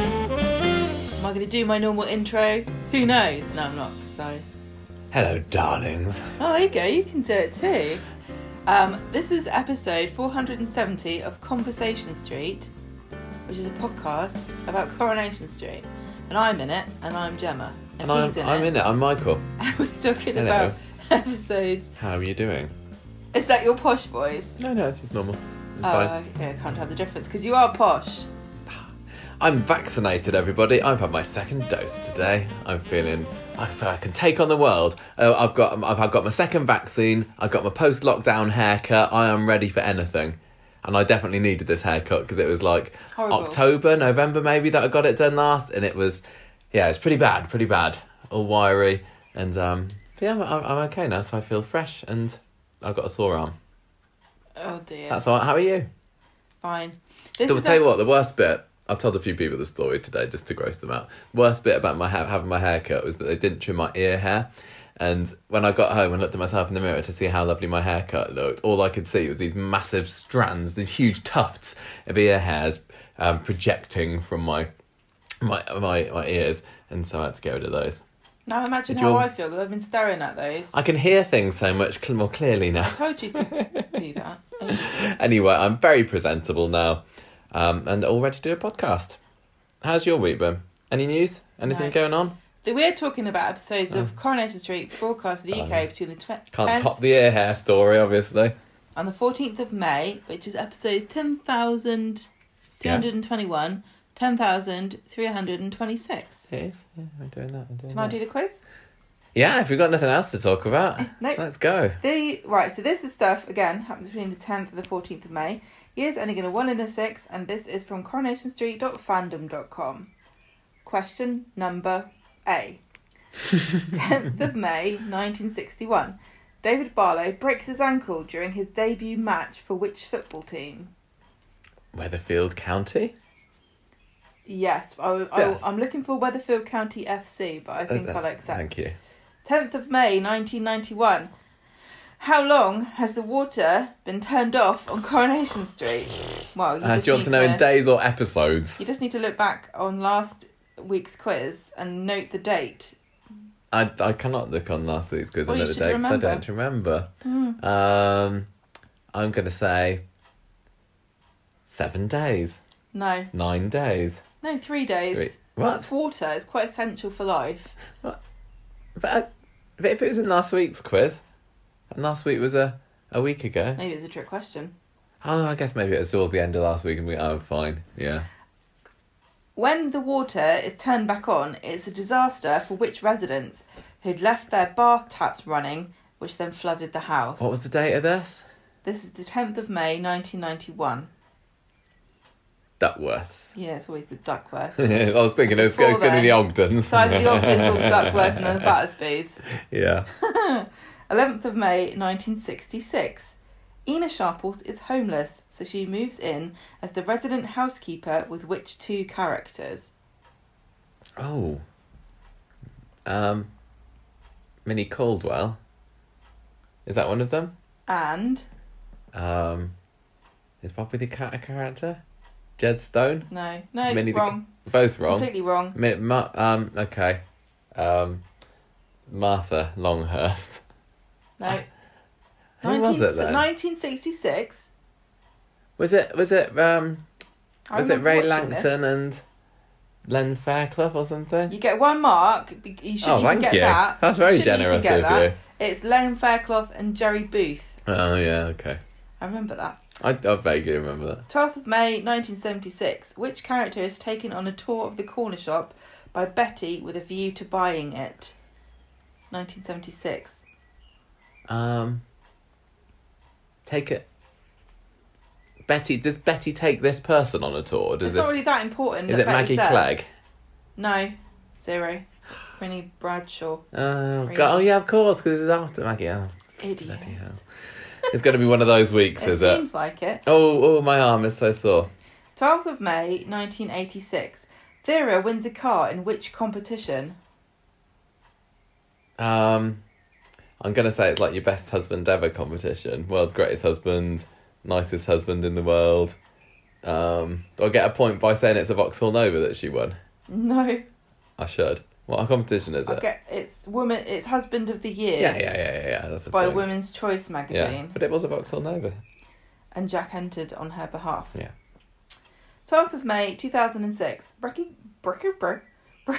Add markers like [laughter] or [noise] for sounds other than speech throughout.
Am I going to do my normal intro? Who knows? No, I'm not. So, Hello, darlings. oh, there you go. You can do it too. Um, this is episode 470 of Conversation Street, which is a podcast about Coronation Street, and I'm in it, and I'm Gemma, And I'm, in I'm it. in it. I'm Michael. [laughs] And we're talking Hello. about episodes. How are you doing? Is that your posh voice? No, no, it's just normal. It's Oh, fine. yeah, I can't tell the difference because you are posh. I'm vaccinated, everybody. I've had my second dose today. I'm feeling I feel I can take on the world. Oh, I've got I've I've got my second vaccine. I've got my post-lockdown haircut. I am ready for anything. And I definitely needed this haircut because it was like Horrible. October, November maybe that I got it done last, and it was yeah, it's pretty bad, pretty bad, all wiry, and um, but yeah, I'm, I'm I'm okay now, so I feel fresh, and I've got a sore arm. Oh dear. That's all. right. How are you? fine. This I'll tell you what, the worst bit, I told a few people the story today just to gross them out. Worst bit about my ha- having my hair cut was that they didn't trim my ear hair. And when I got home and looked at myself in the mirror to see how lovely my haircut looked, all I could see was these massive strands, these huge tufts of ear hairs um, projecting from my, my my my ears, and so I had to get rid of those. Now imagine how I feel because I've been staring at those. I can hear things so much cl- more clearly now. I told you to do that. [laughs] anyway, I'm very presentable now, um, and all ready to do a podcast. How's your week been? Any news? Anything No. going on? We're talking about episodes of mm. Coronation Street broadcast in the UK between the tw- Can't 10th top the ear hair story, obviously. on the 14th of May, which is episodes 10,221, 10,326. It is. Yeah, I'm doing that. I'm doing Can I that. do the quiz? Yeah, if we've got nothing else to talk about, eh, Nope. let's go. The right, so this is stuff again happens between the tenth and the fourteenth of May. Years ending in a one and a six, and this is from coronationstreet.fandom.com. Question number A. Tenth of May, nineteen sixty-one. David Barlow breaks his ankle during his debut match for which football team? Weatherfield County. Yes, I, I, Yes. I'm looking for Weatherfield County FC, but I think Uh, I'll accept. Thank you. 10th of May 1991. How long has the water been turned off on Coronation Street? Well, you, Uh, do you want to know in days or episodes? You just need to look back on last week's quiz and note the date. I, I cannot look on last week's quiz Well, and you know the date 'cause I don't remember. Hmm. Um, I'm going to say seven days, No, nine days. no, three days. Three- What? it's water. It's quite essential for life. But, uh, but if it was in last week's quiz, and last week was a, a week ago, Maybe it's a trick question. oh, I guess maybe it was towards the end of last week and we, oh, fine, yeah. When the water is turned back on, it's a disaster for which residents who'd left their bath taps running, which then flooded the house. What was the date of this? This is the 10th of May 1991. Duckworths. Yeah, it's always the Duckworths. [laughs] I was thinking it was going to be the Ogdens. So either the Ogdens or the [laughs] Duckworths and then the Battersbys. yeah. [laughs] 11th of May 1966. Ena Sharples is homeless, so she moves in as the resident housekeeper with which two characters? Oh. Um, Minnie Caldwell. Is that one of them? And, Um, is Bobby the cat a character? Jed Stone? no, no, Minnie the wrong. Both wrong. Completely wrong. Mi- Ma- um, okay. Um, Martha Longhurst. No. [laughs] Who was it then? 1966. Was it? Was it? Um, I was it Ray watching this. Langton and Len Fairclough or something? You get one mark. You shouldn't oh, even thank get you. that. [laughs] That's very generous of that. you. It's Len Fairclough and Jerry Booth. Oh yeah, okay. I remember that. I, I vaguely remember that. 12th of May 1976. Which character is taken on a tour of the corner shop by Betty with a view to buying it? 1976. Um, take it. Betty, does Betty take this person on a tour? Does it's this? not really that important. is that it Betty's Maggie there. Clegg? No. Zero. Winnie Bradshaw. Oh? God. oh yeah, of course, because it's after Maggie. Oh, Idiot. hell! It's going to be one of those weeks, It is it? seems like it. Oh, oh, my arm is so sore. 12th of May 1986. Vera wins a car in which competition? Um, I'm gonna say it's like your best husband ever competition. World's greatest husband, nicest husband in the world. Um, do I get a point by saying it's a Vauxhall Nova that she won? No. I should. What competition is it? Okay, it's woman. It's husband of the year Yeah, yeah, yeah, yeah, yeah. That's a by thing. Women's Choice magazine. Yeah, but it was a Vauxhall Nova. and Jack entered on her behalf. Yeah. 12th of May 2006. Brecky, brecky, breck. [laughs]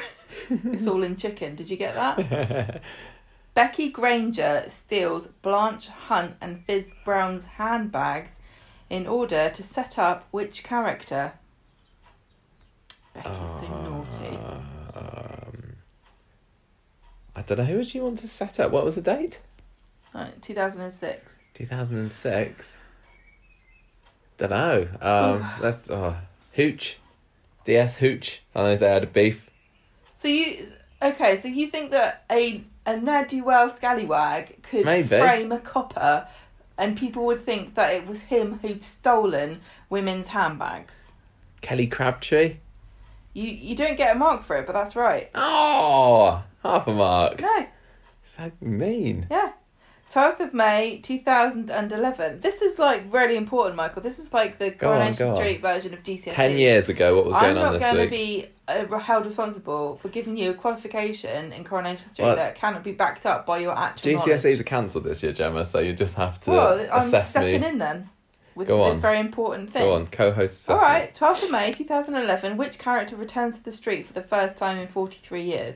it's all in chicken. Did you get that? [laughs] Becky Granger steals Blanche Hunt and Fizz Brown's handbags in order to set up which character? Becky's so naughty. Um, I don't know. Who would she want to set up? What was the date? Right, 2006. 2006. Don't know. Um, let's. Oh, Hooch. DS Hooch. I know they had a beef. So you okay? So you think that a a ne'er do well scallywag could Maybe. frame a copper, and people would think that it was him who'd stolen women's handbags? Kelly Crabtree. You you don't get a mark for it, but that's right. Oh, half a mark. No, It's So mean. yeah. 12th of May 2011. This is like really important, Michael. This is like the Go on, Coronation on. Street version of GCSE. Ten years ago, what was I'm going on not this going to week? be uh, held responsible for giving you a qualification in Coronation Street Well, that cannot be backed up by your actual GCSEs knowledge. are cancelled this year, Gemma, so you just have to Well, I'm stepping me. in then with Go this very important thing. Go on, co-host All assessment. right, 12th of May 2011. Which character returns to the street for the first time in 43 years?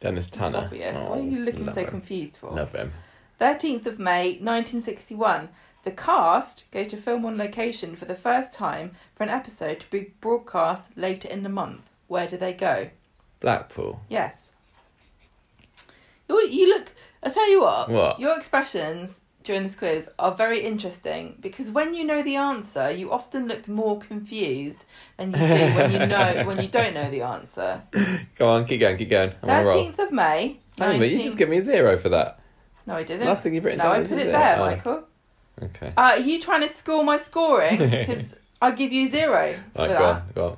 Dennis It's Tanner. obvious. Oh, what are you looking so him. confused for? Love him. 13th of May 1961. The cast go to film on location for the first time for an episode to be broadcast later in the month. Where do they go? Blackpool. Yes. You, you look. I tell you what. What? Your expressions during this quiz are very interesting because when you know the answer, you often look more confused than you do when you know [laughs] when you don't know the answer. Go on, keep going, keep going. I'm on a roll. Thirteenth of May. Hang on a minute, you just give me a zero for that. No, I didn't. Last thing you've written no, down I is put it there, Oh. Michael. Okay. Uh, are you trying to score my scoring? [laughs] Because I give you zero for Right, go that. on, go on.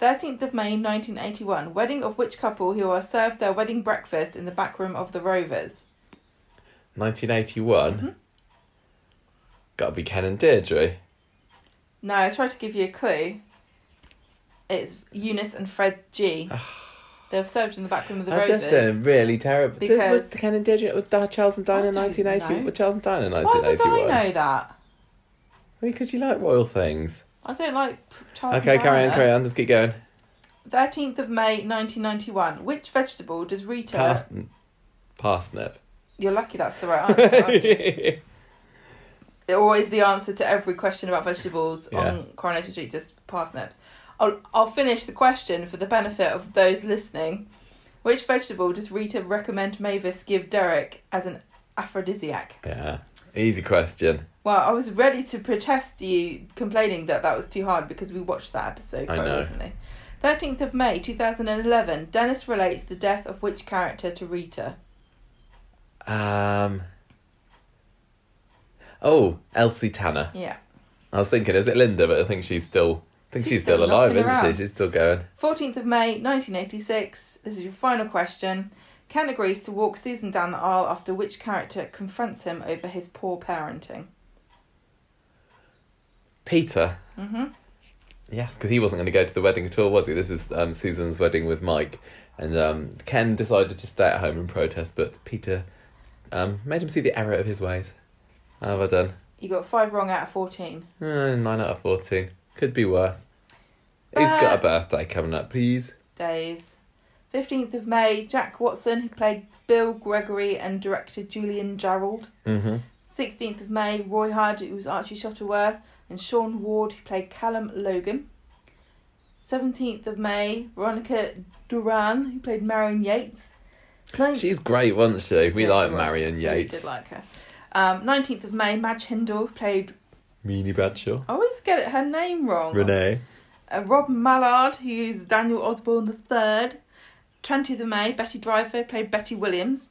13th of May 1981. Wedding of which couple who are served their wedding breakfast in the back room of the Rovers? 1981. Mm-hmm. Gotta be Ken and Deirdre. No, I tried to give you a clue. It's Eunice and Fred Gee [sighs] they were served in the back room of the That's Rovers. just doing really terrible. Did, was Because- Ken and Deirdre with Charles and Diana I in 1980? know. With Charles and Diana in 1981? Why would 1981? I know that? Because you like royal things. I don't like Charles okay, and carry on, carry on. Let's keep going. 13th of May 1991. Which vegetable does Rita... Pars- parsnip. You're lucky that's the right answer, aren't you? [laughs] It always the answer to every question about vegetables Yeah. on Coronation Street, just parsnips. I'll, I'll finish the question for the benefit of those listening. Which vegetable does Rita recommend Mavis give Derek as an aphrodisiac? yeah. Easy question. Well, I was ready to protest you complaining that that was too hard because we watched that episode I quite know. recently. 13th of May 2011. Dennis relates the death of which character to Rita? Um. Oh, Elsie Tanner. Yeah. I was thinking, is it Linda? But I think she's still. I think She's she's, still, still alive, isn't around. she? She's still going. 14th of May 1986. This is your final question. Ken agrees to walk Susan down the aisle after which character confronts him over his poor parenting? Peter. hmm Yes, because he wasn't going to go to the wedding at all, was he? This was um, Susan's wedding with Mike, and um, Ken decided to stay at home and protest, but Peter um, made him see the error of his ways. How have I done? You got five wrong out of 14. Uh, nine out of fourteen. Could be worse. He's got a birthday coming up, please. Days. 15th of May, Jack Watson, who played Bill Gregory and director Julian Gerald. Mm-hmm. 16th of May, Roy Hudd, who was Archie Shuttleworth, and Sean Ward, who played Callum Logan. 17th of May, Veronica Doran, who played Marion Yates. Ninth- She's great, wasn't she? We Yeah, like she was. Marion We Yates. did like her. Um, 19th of May, Madge Hindle, played. Meanie Bradshaw. I always get it, her name wrong. Renee. Uh, Rob Mallard, who's Daniel Osbourne the third. 20th of May, Betty Driver played Betty Williams.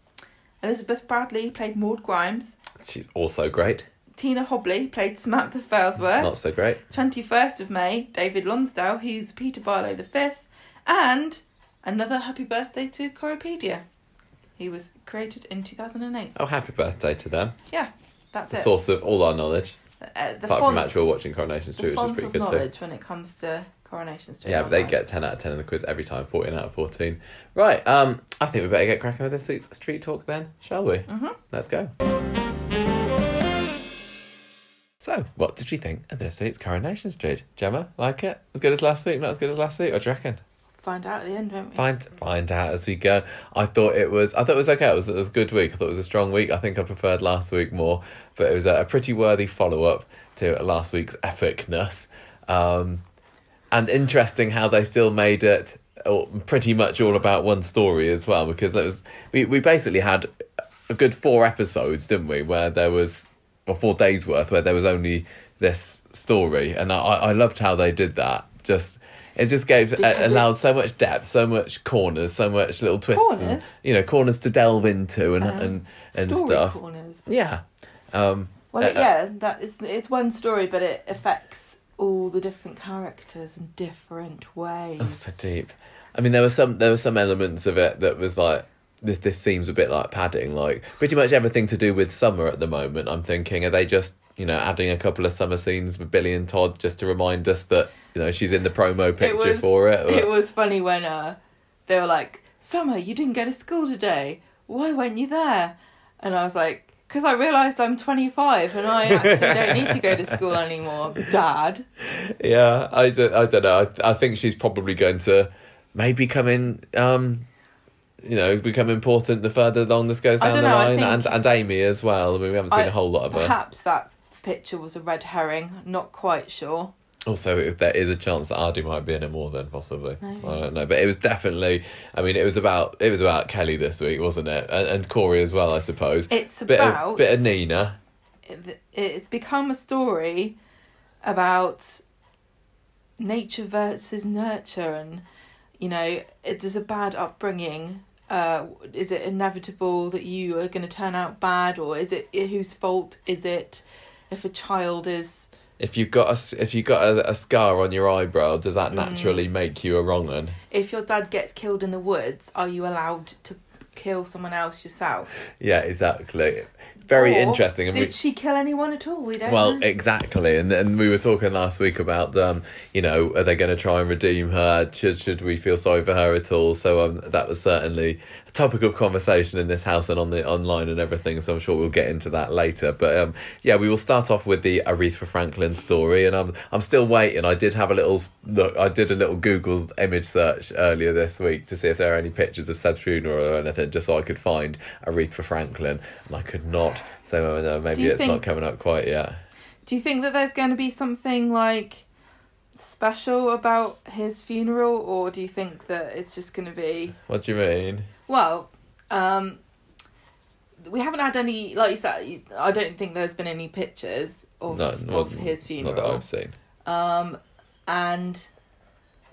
Elizabeth Bradley played Maud Grimes. She's also great. Tina Hobley played Samantha Failsworth. Not so great. 21st of May, David Lonsdale, who's Peter Barlow the Fifth, and another happy birthday to Coropedia. He was created in 2008. Oh, happy birthday to them. Yeah, that's The it. source of all our knowledge, Uh, the apart font, from actual watching Coronation the Street, which is pretty of good too. when it comes to Coronation Street. Yeah, but they get 10 out of 10 in the quiz every time, 14 out of 14. Right, um, I think we better get cracking with this week's street talk then, shall we? Mm-hmm. Let's go. So, what did you think of this week's Coronation Street? Gemma, like it? As good as last week? Not as good as last week? What do you reckon? Find out at the end, won't we? Find find out as we go. I thought it was. I thought it was okay. It was, it was a good week. I thought it was a strong week. I think I preferred last week more, but it was a, a pretty worthy follow up to last week's epicness, um, and interesting how they still made it all, pretty much all about one story as well. Because it was we we basically had a good four episodes, didn't we? Where there was or four days worth where there was only this story, and I I loved how they did that. Just it just gave it- allowed so much depth, so much corners, so much little twists, and, Corners? you know, corners to delve into and Um, and and Story stuff. corners. Yeah. Um, Well, uh, yeah, that is it's one story, but it affects all the different characters in different ways. Oh, so deep. I mean, there were some there were some elements of it that was like this. This seems a bit like padding. Like pretty much everything to do with summer at the moment. I'm thinking, are they just you know adding a couple of summer scenes with Billy and Todd just to remind us that you know she's in the promo picture was- for it? or- [laughs] It was funny when uh, they were like, "Summer, you didn't go to school today. Why weren't you there?" And I was like, "Because I realised I'm 25 and I actually don't need to go to school [laughs] anymore, Dad." Yeah, I don't, I don't know. I, I think she's probably going to maybe come in, um, you know, become important the further along this goes down the know, I line, and and Amy as well. I mean, we haven't seen I- a whole lot of her. Perhaps that picture was a red herring. Not quite sure. Also, if there is a chance that Aadi might be in it more, than possibly Maybe. I don't know. But it was definitely. I mean, it was about it was about Kelly this week, wasn't it? And, and Corey as well, I suppose. It's bit about of, bit of Nina. it, it's become a story about nature versus nurture and you know it is a bad upbringing uh is it inevitable that you are going to turn out bad or is it whose fault is it if a child is If you've got a if you've got a, a scar on your eyebrow, does Mm. that naturally make you a wrong un? if your dad gets killed in the woods are you allowed to kill someone else yourself Yeah, exactly. Very Or interesting. And did we, she kill anyone at all we don't Well, know exactly, and and we were talking last week about um, you know, are they going to try and redeem her? Should should we feel sorry for her at all? So um, that was certainly topic of conversation in this house and on the online and everything. So I'm sure we'll get into that later. But um, yeah, we will start off with the Aretha Franklin story, and I'm I'm still waiting. I did have a little look. I did a little Google image search earlier this week to see if there are any pictures of Seb's funeral or anything, just so I could find Aretha Franklin, and I could not. So uh, maybe it's not coming up quite yet. Do you think that there's going to be something like special about his funeral, or do you think that it's just going to be What do you mean? well? Um, we haven't had any, like you said. I don't think there's been any pictures of No, well, of his funeral. Not that. I've seen. Um, and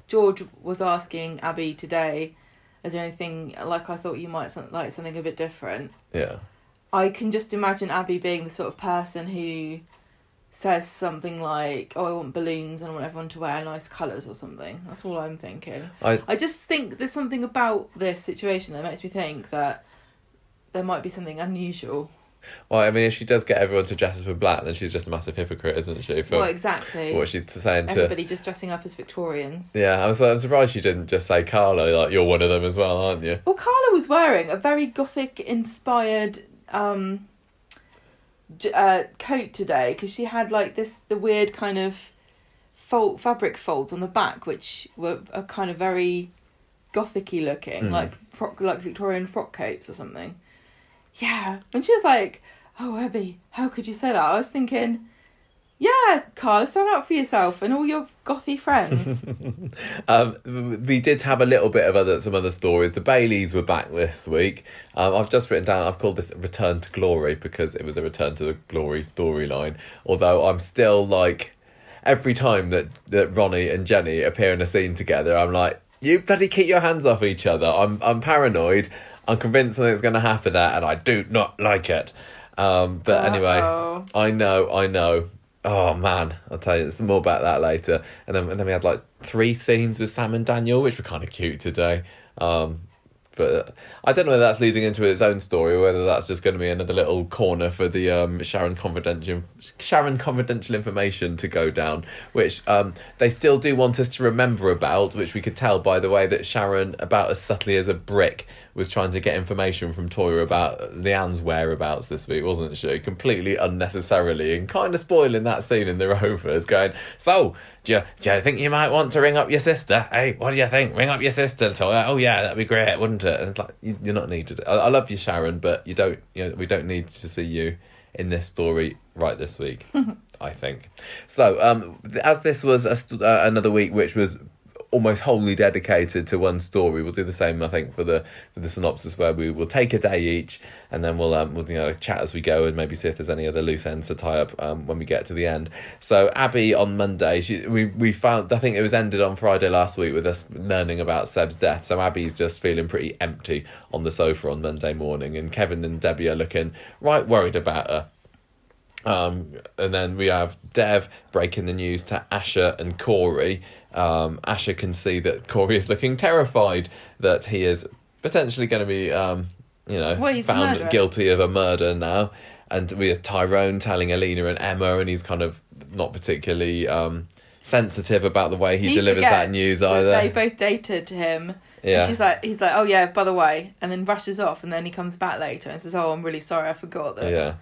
George was asking Abi today, "Is there anything like I thought you might like something a bit different?" Yeah. I can just imagine Abi being the sort of person who says something like, "Oh, I want balloons and I want everyone to wear nice colours or something." That's all I'm thinking. I I just think there's something about this situation that makes me think that there might be something unusual. well, I mean, if she does get everyone to dress as in black, then she's just a massive hypocrite, isn't she? For well, exactly. what she's saying to. Everybody just dressing up as Victorians. Yeah, I was. I'm surprised she didn't just say Carla. Like you're one of them as well, aren't you? Well, Carla was wearing a very gothic inspired um, uh, coat today because she had like this the weird kind of fold fabric folds on the back, which were are kind of very gothicy looking, Mm. like frock, like Victorian frock coats or something. Yeah, and she was like, "Oh, Abi, how could you say that?" I was thinking. Yeah, Carla, stand up for yourself and all your gothy friends. [laughs] Um, we did have a little bit of other some other stories. The Baileys were back this week. Um, I've just written down. I've called this "Return to Glory" because it was a return to the glory storyline. Although I'm still like, every time that that Ronnie and Jenny appear in a scene together, I'm like, you bloody keep your hands off each other. I'm I'm paranoid. I'm convinced something's going to happen there, and I do not like it. Um, but anyway, Uh-oh. I know, I know. Oh man, I'll tell you some more about that later. And then, and then we had like three scenes with Sam and Daniel, which were kind of cute today. Um, but I don't know whether that's leading into its own story or whether that's just going to be another little corner for the um, Sharon confidential Sharon confidential information to go down, which um, they still do want us to remember about, which we could tell by the way that Sharon, about as subtly as a brick, was trying to get information from Toyah about Leanne's whereabouts this week, wasn't she? Completely unnecessarily and kind of spoiling that scene in the [laughs] Rovers, going, So, do you, do you think you might want to ring up your sister? Hey, what do you think? Ring up your sister, Toyah. Oh, yeah, that'd be great, wouldn't it? And it's like, you, you're not needed. I, I love you, Sharon, but you don't, you know, we don't need to see you in this story right this week, [laughs] I think. So, um, as this was a, st- uh, another week which was almost wholly dedicated to one story. We'll do the same, I think, for the for the synopsis, where we will take a day each, and then we'll um we'll you know chat as we go, and maybe see if there's any other loose ends to tie up um when we get to the end. So Abi on Monday, she we we found I think it was ended on Friday last week with us learning about Seb's death. So Abi's just feeling pretty empty on the sofa on Monday morning, and Kevin and Debbie are looking right worried about her. Um, and then we have Dev breaking the news to Asha and Corey. Um, Asha can see that Corey is looking terrified that he is potentially going to be, um, you know, Well, found guilty of a murder now. And we have Tyrone telling Alina and Emma, and he's kind of not particularly um, sensitive about the way he, delivers that news that either. They both dated him. Yeah. And she's like, he's like, oh yeah, by the way, and then rushes off, and then he comes back later and says, oh, I'm really sorry, I forgot that. Yeah.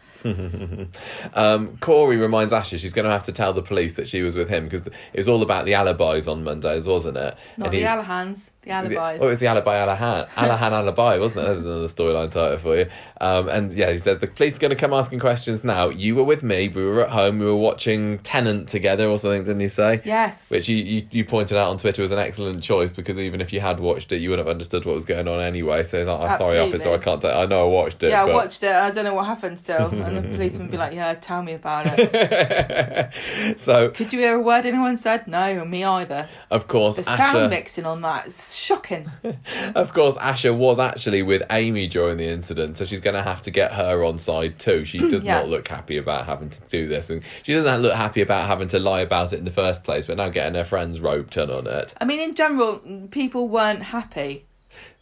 Um, Corey reminds Asha she's going to have to tell the police that she was with him because it was all about the alibis on Mondays, wasn't it? Not And the he- Alahans, the alibis. Oh, it was the alibi Alahan. Alahan alibi, wasn't it? That's another storyline title for you. Um, and yeah, he says the police are going to come asking questions now. You were with me. We were at home. We were watching Tenet together or something, didn't he say? yes. Which you, you, you pointed out on Twitter was an excellent choice because even if you had watched it, you wouldn't have understood what was going on anyway. So he's like, I'm sorry, officer, I can't. Tell. I know I watched it. yeah, I watched it. I don't know what happened still. And the [laughs] policeman would be like, yeah, tell me about it. [laughs] so Could you hear a word anyone said? No, me either. of course, The Asha. sound mixing on that is shocking. [laughs] Of course, Asha was actually with Amy during the incident, so she's going to have to get her on side too. She [clears throat] does Yeah. not look happy about having to do this, and she doesn't look happy about having to lie about it in the first place. But now getting her friends roped in on it, I mean, in general, people weren't happy.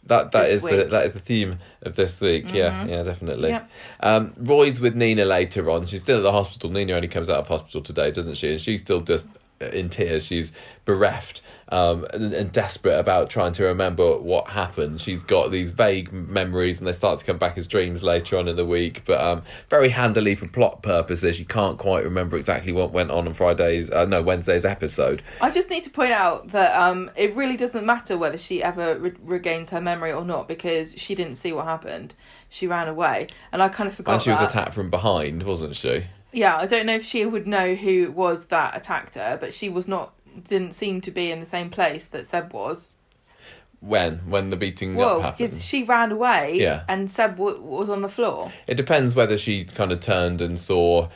that that is the. Mm-hmm. that is the theme of this week. Yeah, yeah, definitely. Yep. Um, Roy's with Nina later on. She's still at the hospital. Nina only comes out of hospital today, doesn't she? And she's still just in tears. She's bereft um, and, and desperate about trying to remember what happened. She's got these vague memories, and they start to come back as dreams later on in the week. But um, very handily for plot purposes, she can't quite remember exactly what went on on Friday's, uh, no, Wednesday's episode. I just need to point out that um, it really doesn't matter whether she ever re- regains her memory or not because she didn't see what happened. She ran away, and I kind of forgot. And she was attacked from behind, wasn't she? Yeah, I don't know if she would know who it was that attacked her, but she was not. Didn't seem to be in the same place that Seb was. When? When the beating up Well, happened? because she ran away, Yeah. and Seb w- was on the floor. It depends whether she kind of turned and saw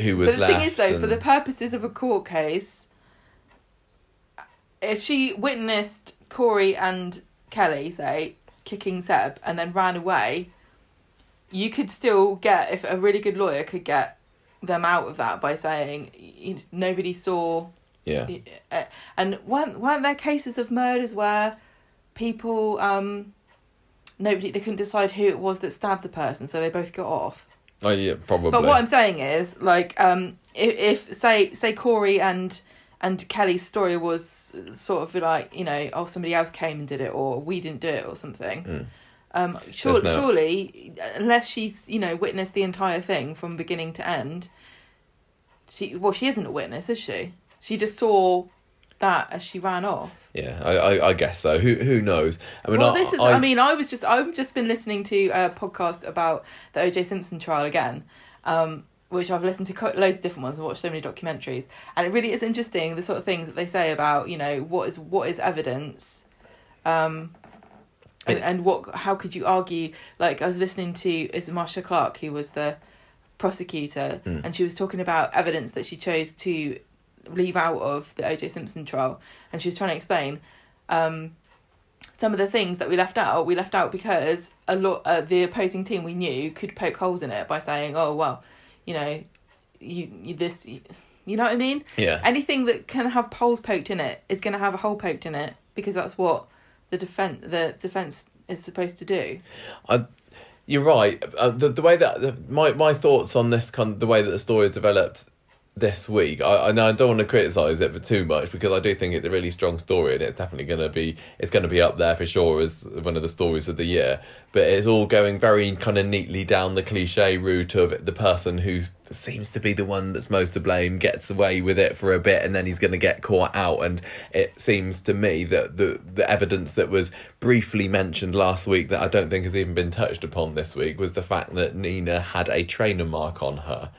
who was But the thing is, though, for the purposes of a court case, if she witnessed Corey and Kelly, say, kicking Seb and then ran away, you could still get, if a really good lawyer could get them out of that by saying you know, nobody saw. yeah, uh, And weren't, weren't there cases of murders where people, um, nobody, they couldn't decide who it was that stabbed the person, so they both got off? oh yeah, probably. But what I'm saying is, like, um, if, if say say Corey and and Kelly's story was sort of like, you know, oh somebody else came and did it, or we didn't do it, or something. Mm. Um, sure, no- surely, unless she's you know witnessed the entire thing from beginning to end, she well she isn't a witness, is she? She just saw that as she ran off. yeah, I, I, I guess so. Who who knows? I mean, well, I, this is. I, mean, I was just. I've just been listening to a podcast about the O.J. Simpson trial again, um, which I've listened to loads of different ones and watched so many documentaries, and it really is interesting the sort of things that they say about you know what is what is evidence, um, and, It- and what how could you argue? Like I was listening to is Marcia Clark who was the prosecutor, Mm. and she was talking about evidence that she chose to leave out of the O.J. Simpson trial, and she was trying to explain. Um, some of the things that we left out, we left out because a lot uh, the opposing team we knew could poke holes in it by saying, "Oh well, you know, you, you this." You know what I mean? Yeah. Anything that can have holes poked in it is going to have a hole poked in it because that's what the defense the defense is supposed to do. I, you're right. Uh, the the way that the, my my thoughts on this kind of the way that the story has developed this week. I I know I don't want to criticize it for too much because I do think it's a really strong story and it's definitely going to be it's going to be up there for sure as one of the stories of the year. But it's all going very kind of neatly down the cliche route of the person who seems to be the one that's most to blame gets away with it for a bit and then he's going to get caught out and it seems to me that the the evidence that was briefly mentioned last week that I don't think has even been touched upon this week was the fact that Nina had a trainer mark on her.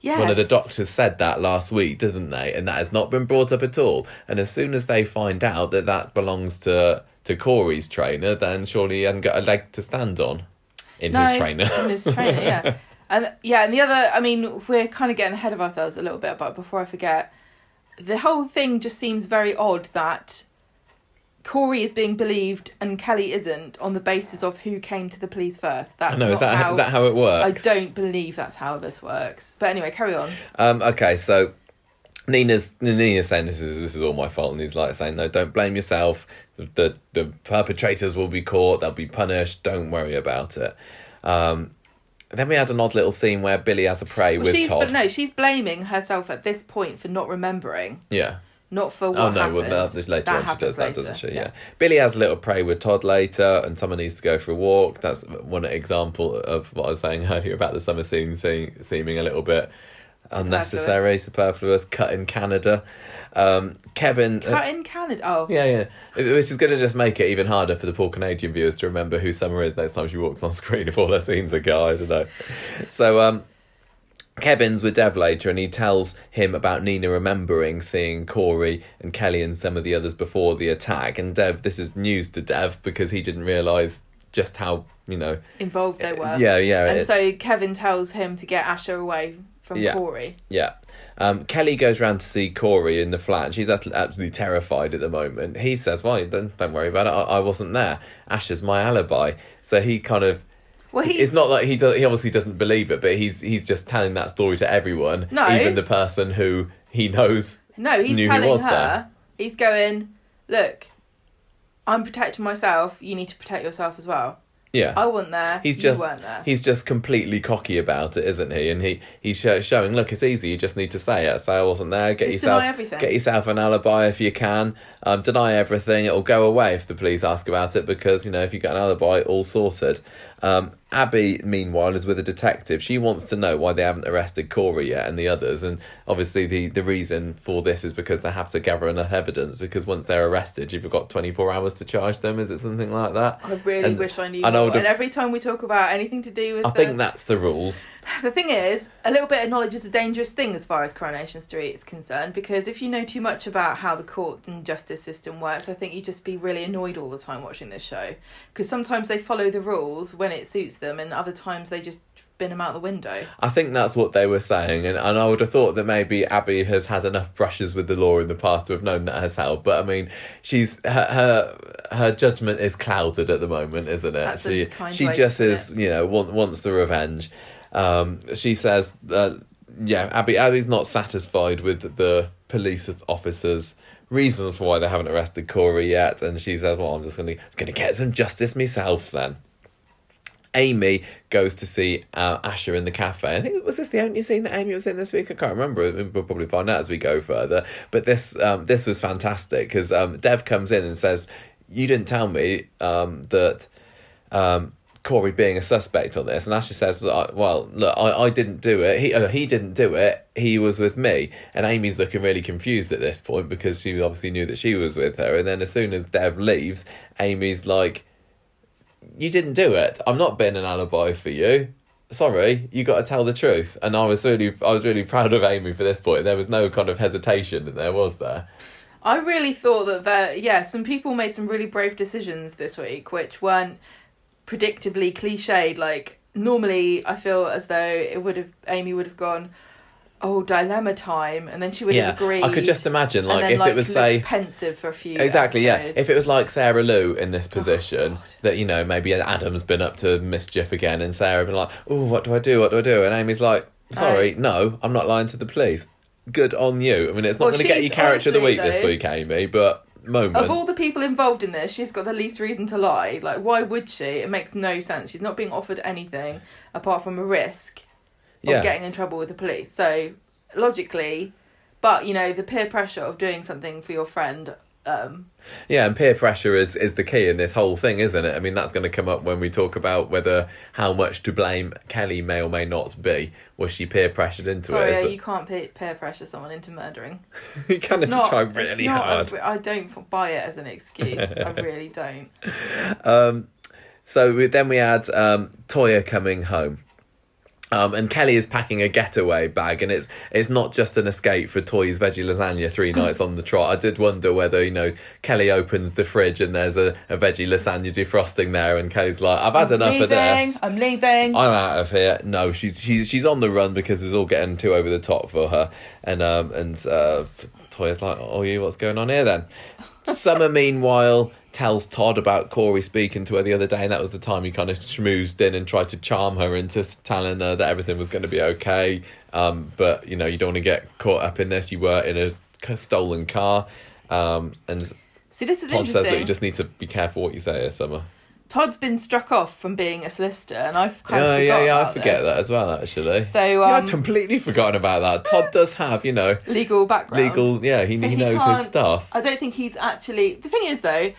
Yes. One of the doctors said that last week, doesn't they? And that has not been brought up at all. And as soon as they find out that that belongs to to Corey's trainer, then surely he hasn't got a leg to stand on in no, his trainer. in his trainer, yeah. [laughs] And yeah, and the other, I mean, we're kind of getting ahead of ourselves a little bit, but before I forget, the whole thing just seems very odd that Corey is being believed and Kelly isn't on the basis of who came to the police first. I That's know, not is that how, is that how it works? I don't believe that's how this works. But anyway, carry on. Um, okay, so Nina's Nina's saying this is this is all my fault, and he's like saying, "No, don't blame yourself. The the, the perpetrators will be caught. They'll be punished. Don't worry about it." Um, then we had an odd little scene where Billy has a pray Well, with she's Todd. but no, she's blaming herself at this point for not remembering, Yeah. Not for what Oh no! happened. Well, that's later That on she does that, doesn't she? Yeah. Billy has a little pray with Todd later, and someone needs to go for a walk. That's one example of what I was saying [laughs] earlier about the summer scene seem, seeming a little bit unnecessary, superfluous. Cut in Canada. Um, Kevin. uh, Cut in Canada. Oh, yeah, yeah. Which is going to just make it even harder for the poor Canadian viewers to remember who Summer is next time she walks on screen if all her scenes are go. I don't know. So, um, Kevin's with Dev later and he tells him about Nina remembering seeing Corey and Kelly and some of the others before the attack. And Dev, this is news to Dev because he didn't realise just how, you know. involved they were. Yeah, yeah. And it- so Kevin tells him to get Asha away from Yeah. Corey. Yeah. Um, Kelly goes round to see Corey in the flat. and She's absolutely, absolutely terrified at the moment. He says, "Well, don't don't worry about it. I, I wasn't there. Asha's my alibi." So he kind of. Well, he's It's not like he does. He obviously doesn't believe it, but he's he's just telling that story to everyone, No. even the person who he knows. no, he's knew he telling was her. there. He's going, look, I'm protecting myself. You need to protect yourself as well. Yeah, I wasn't there. He's you just weren't there. he's just completely cocky about it, isn't he? And he he's sho- showing, look, it's easy. You just need to say it. Say I wasn't there. Get Just yourself deny everything. get yourself an alibi if you can. Um, deny everything. It'll go away if the police ask about it because you know if you get an alibi, all sorted. Um, Abi, meanwhile, is with a detective. She wants to know why they haven't arrested Corey yet and the others. And obviously, the, the reason for this is because they have to gather enough evidence. Because once they're arrested, you've got 24 hours to charge them. Is it something like that? I really and- wish I knew and I And every time we talk about anything to do with I the, think that's the rules. [sighs] the thing is, a little bit of knowledge is a dangerous thing as far as Coronation Street is concerned. Because if you know too much about how the court and justice system works, I think you'd just be really annoyed all the time watching this show. Because sometimes they follow the rules when it suits them, and other times they just bin them out the window. I think that's what they were saying, and, and I would have thought that maybe Abi has had enough brushes with the law in the past to have known that herself. But I mean, she's her her, her judgment is clouded at the moment, isn't it? That's she she just is, you know, want, wants the revenge. Um, she says that yeah, Abi Abi's not satisfied with the police officers. Reasons for why they haven't arrested Corey yet, and she says, "Well, I'm just gonna gonna get some justice myself then." Amy goes to see uh, Asha in the cafe. I think was this the only scene that Amy was in this week? I can't remember. We'll probably find out as we go further. But this um, this was fantastic because um, Dev comes in and says, "You didn't tell me um, that." Um, Corey being a suspect on this, and Asha says, "Uh, "Well, look, I, I didn't do it. He uh, he didn't do it. He was with me." And Amy's looking really confused at this point because she obviously knew that she was with her. And then as soon as Dev leaves, Amy's like, you didn't do it. I'm not being an alibi for you. Sorry, you got to tell the truth. And I was really, I was really proud of Amy for this point. There was no kind of hesitation in there, was there? I really thought that there, yeah, some people made some really brave decisions this week, which weren't predictably cliched. Like normally, I feel as though it would have Amy would have gone, oh dilemma time, and then she would Yeah, have agreed. I could just imagine like then, if like, it was say pensive for a few. Exactly, yeah. If it was like Sarah Lou in this oh, position, God. that you know maybe Adam's been up to mischief again, and Sarah been like, "Oh, what do I do? What do I do?" And Amy's like, "Sorry, oh. no, I'm not lying to the police." Good on you. I mean, it's not Well, going to get you character of the honestly, week this week, Amy, but moment. Of all the people involved in this, she's got the least reason to lie. Like, why would she? It makes no sense. She's not being offered anything apart from a risk of getting in trouble with the police. So, logically, but you know, the peer pressure of doing something for your friend. Um, yeah, and peer pressure is is the key in this whole thing, isn't it? I mean, that's going to come up when we talk about whether how much to blame Kelly may or may not be. Was she peer pressured into sorry, it? uh, you can't peer, peer pressure someone into murdering. [laughs] you kind It's of not, try really hard. I don't buy it as an excuse. I [laughs] really don't. Um, so we, then we had um, Toyah coming home. Um, and Kelly is packing a getaway bag, and it's it's not just an escape for Toy's veggie lasagna three nights on the trot. I did wonder whether you know Kelly opens the fridge and there's a, a veggie lasagna defrosting there, and Kelly's like, "I've had I'm enough leaving. of this. I'm leaving. I'm out of here." No, she's she's she's on the run because it's all getting too over the top for her, and um and uh, Toyah's like, "Oh, you, what's going on here then?" [laughs] Summer, meanwhile, tells Todd about Corey speaking to her the other day, and that was the time he kind of schmoozed in and tried to charm her into telling her that everything was going to be okay. Um, but you know, you don't want to get caught up in this. You were in a stolen car, um, and See, this is Todd says that you just need to be careful what you say here, Summer. Todd's been struck off from being a solicitor, and I've kind yeah, of yeah, yeah. I forget this. that as well, actually. So, yeah, um, I'd completely forgotten about that. Todd does have, you know, legal background. legal. Yeah, he, So he he knows his stuff. I don't think he's actually. The thing is, though,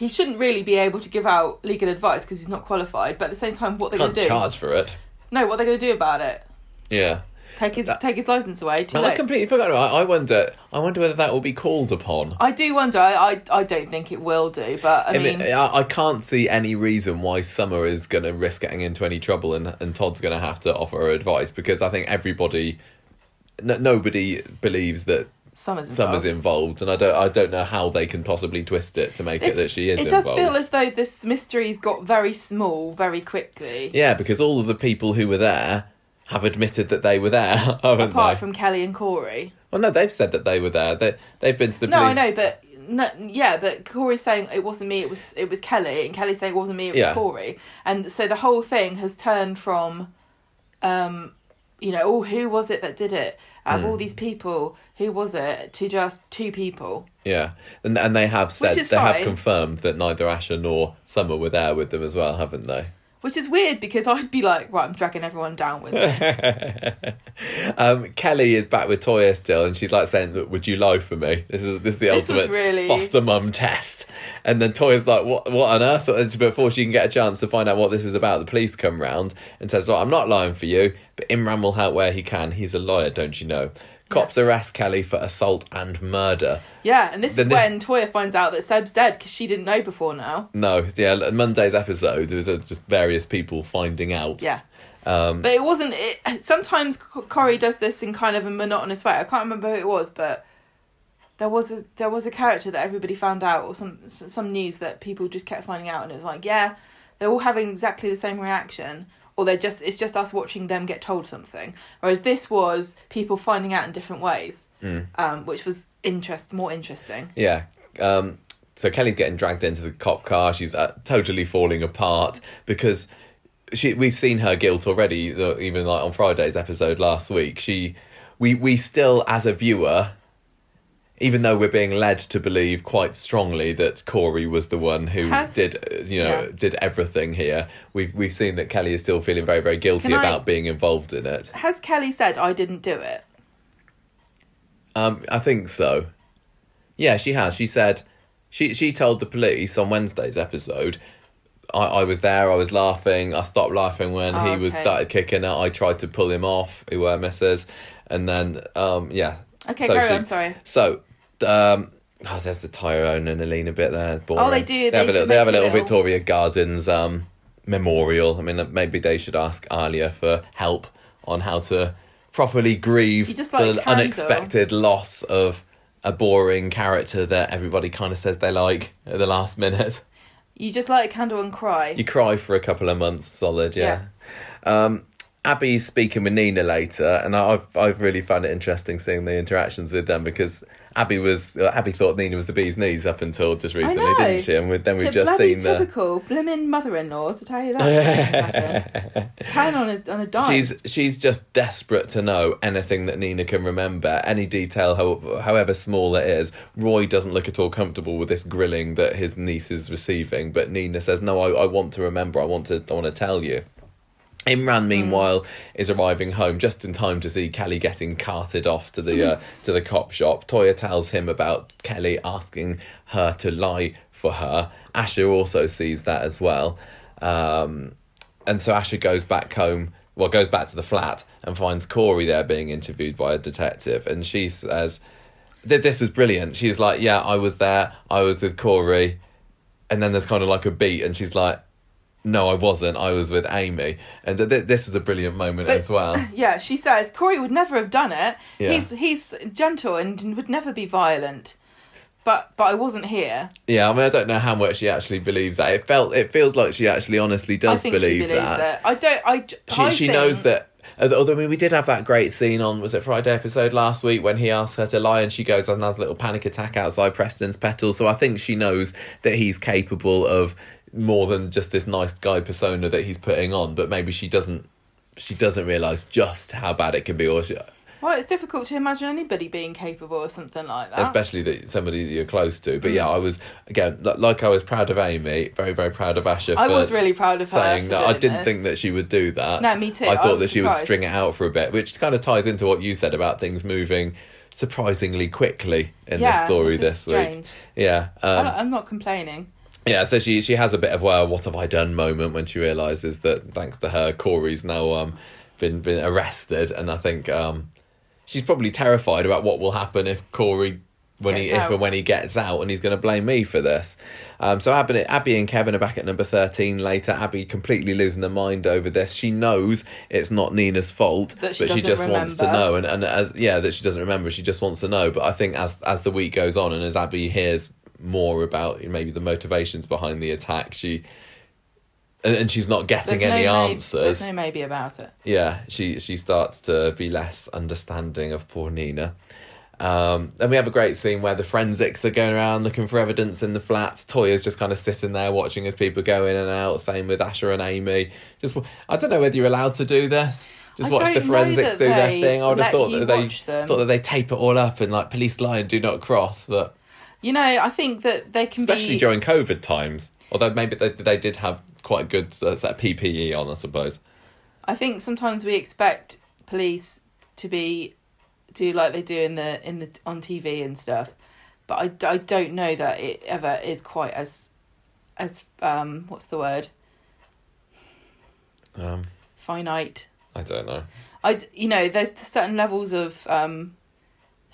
he shouldn't really be able to give out legal advice because he's not qualified. But at the same time, what they're going to do? charge for it. No, what they're going to do about it? Yeah. Take his That- take his license away. Too I completely forgot. I, I wonder. I wonder whether that will be called upon. I do wonder. I, I I don't think it will do, but I, I mean, mean, I, I can't see any reason why Summer is going to risk getting into any trouble and, and Todd's going to have to offer her advice because I think everybody, n- nobody believes that Summer's involved. Summer's involved, and I don't, I don't know how they can possibly twist it to make it that she is It involved. does feel as though this mystery's got very small very quickly. yeah, because all of the people who were there have admitted that they were there, [laughs] haven't Apart they? from Kelly and Corey. Well, no, they've said that they were there. They they've been to the. No, police- I know, but no, yeah, but Corey's saying it wasn't me. It was it was Kelly, and Kelly's saying it wasn't me. It was Yeah. Corey, and so the whole thing has turned from, um, you know, oh, who was it that did it? Out of Hmm. all these people, who was it? To just two people. Yeah, and and they have said they have fine. confirmed that neither Asha nor Summer were there with them as well, haven't they? Which is weird because I'd be like, right, I'm dragging everyone down with me. [laughs] um, Kelly is back with Toyah still, and she's like saying, "Look, would you lie for me? This is this is the This was ultimate really- foster mum test." And then Toyah's like, "What? What on earth?" And Before she can get a chance to find out what this is about, the police come round and says, "Look, I'm not lying for you, but Imran will help where he can. He's a lawyer, don't you know?" Cops arrest Kelly for assault and murder. yeah, and this Then is this- when Toyah finds out that Seb's dead because she didn't know before now. No, yeah, Monday's episode there was uh, just various people finding out. Yeah. Um, But it wasn't. It, sometimes Corey does this in kind of a monotonous way. I can't remember who it was, but there was a there was a character that everybody found out, or some some news that people just kept finding out, and it was like, yeah, they're all having exactly the same reaction, or they're just it's just us watching them get told something. Whereas this was people finding out in different ways, Mm. um, which was interest more interesting. Yeah. Um, so Kelly's getting dragged into the cop car. She's uh, totally falling apart because she. We've seen her guilt already. Even like on Friday's episode last week, she. We we still as a viewer. Even though we're being led to believe quite strongly that Corey was the one who Has- did, uh, you know, Yeah. did everything here, we've we've seen that Kelly is still feeling very, very guilty Can I- about being involved in it. Has Kelly said I didn't do it? Um, I think so. Yeah, she has. She said she she told the police on Wednesday's episode. I, I was there. I was laughing. I stopped laughing when Oh, he was okay. started kicking it. I tried to pull him off. Who were misses, and then um yeah. Okay, So she- on. Sorry. So um. Oh, there's the Tyrone and Alina bit there. Oh, they do, They, have a little, they have a little little- Victoria Gardens um memorial. I mean, maybe they should ask Alya for help on how to properly grieve just the like Candle. unexpected loss of a boring character that everybody kind of says they like at the last minute. You just light a candle and cry. You cry for a couple of months solid, yeah. Um, Abi's speaking with Nina later, and I've I've really found it interesting seeing the interactions with them because Abi was uh, Abi thought Nina was the bee's knees up until just recently, didn't she? And with, then we've just seen the typical blimmin' mother-in-laws. To tell you that, can [laughs] on a on a dime. She's she's just desperate to know anything that Nina can remember, any detail, how, however small it is. Roy doesn't look at all comfortable with this grilling that his niece is receiving, but Nina says, "No, I, I want to remember. I want to. I want to tell you." Imran, meanwhile, is arriving home just in time to see Kelly getting carted off to the uh, to the cop shop. Toyah tells him about Kelly asking her to lie for her. Asha also sees that as well, um, and so Asha goes back home. Well, goes back to the flat and finds Corey there being interviewed by a detective, and she says, th- "This was brilliant." She's like, "Yeah, I was there. I was with Corey," and then there's kind of like a beat, and she's like no, I wasn't. I was with Amy, and th- th- this is a brilliant moment But- as well. [laughs] Yeah, she says Corey would never have done it. Yeah. He's he's gentle and would never be violent. But but I wasn't here. Yeah, I mean, I don't know how much she actually believes that. It felt, it feels like she actually honestly does I think believe she believes that. it. I don't. I. She I she think- knows that. Although I mean, we did have that great scene on was it Friday episode last week when he asked her to lie and she goes and has a little panic attack outside Preston's petals. So I think she knows that he's capable of more than just this nice guy persona that he's putting on. But maybe she doesn't. She doesn't realize just how bad it can be, or she, Well, it's difficult to imagine anybody being capable of something like that. especially that somebody that you're close to. But yeah, I was again like I was proud of Amy, very very proud of Asha. I for was really proud of her saying that. I didn't this. think that she would do that. No, me too. I I thought was that she would string it out for a bit, which kind of ties into what you said about things moving surprisingly quickly in yeah, this story this this is week. Yeah, um, I'm not complaining. Yeah. So she she has a bit of well, what have I done moment when she realizes that thanks to her, Corey's now um been been arrested, and I think um she's probably terrified about what will happen if Corey. When he, Gets if and when he gets out, and he's going to blame me for this. Um, so Abi, Abi and Kevin are back at number thirteen later. Abi completely losing her mind over this. She knows it's not Nina's fault, she but she just wants to know. And and as yeah, that she doesn't remember. She just wants to know. But I think as as the week goes on, and as Abi hears more about maybe the motivations behind the attack, she and, and she's not getting There's any no answers. there's no maybe about it. Yeah, she she starts to be less understanding of poor Nina. Um, then we have a great scene where the forensics are going around looking for evidence in the flats. Toyah's just kind of sitting there watching as people go in and out. Same with Asha and Amy. Just I don't know whether you're allowed to do this. Just I watch the forensics do their thing. I would have thought that they them. thought that they tape it all up and like police line do not cross, but You know, I think that they can especially be. during COVID times. Although maybe they they did have quite a good uh, set of PPE on, I suppose. I think sometimes we expect police to be do like they do in the in the on TV and stuff, but I, I don't know that it ever is quite as as um what's the word Um, finite. I don't know. I you know there's certain levels of um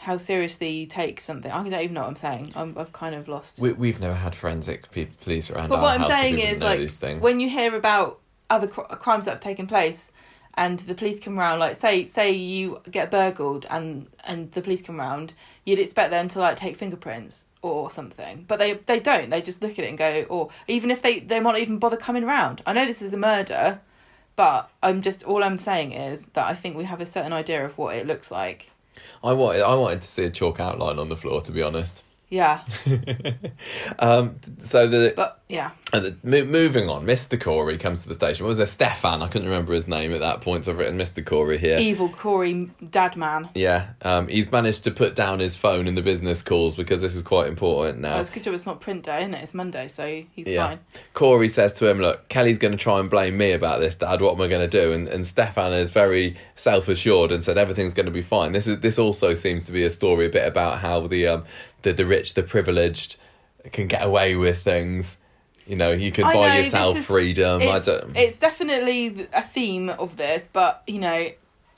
how seriously you take something. I don't even know what I'm saying. I'm, I've kind of lost. We we've never had forensic pe- police around. But what I'm saying is, like, when you hear about other cr- crimes that have taken place, and the police come round, like say say you get burgled and and the police come round, you'd expect them to like take fingerprints or something, but they they don't. They just look at it and go, or even if they they might not even bother coming round. I know this is a murder, but I'm just all I'm saying is that I think we have a certain idea of what it looks like. I wanted I wanted to see a chalk outline on the floor, to be honest. Yeah, [laughs] Um, so the, but yeah, uh, the moving on, Mr. Corey comes to the station. What was there? Stefan. I couldn't remember his name at that point, so I've written Mr. Corey here. evil Corey dad man. Yeah, um, he's managed to put down his phone in the business calls because this is quite important now. Oh, it's good job it's not print day, isn't it? It's Monday, so he's Yeah. fine. Corey says to him, Look, Kelly's going to try and blame me about this, Dad. What am I going to do? And, and Stefan is very self assured and said everything's going to be fine. This is this also seems to be a story a bit about how the um the, the rich, the privileged can get away with things. You know, you can I buy know, yourself is- freedom. I it's, don't. it's definitely a theme of this, but you know,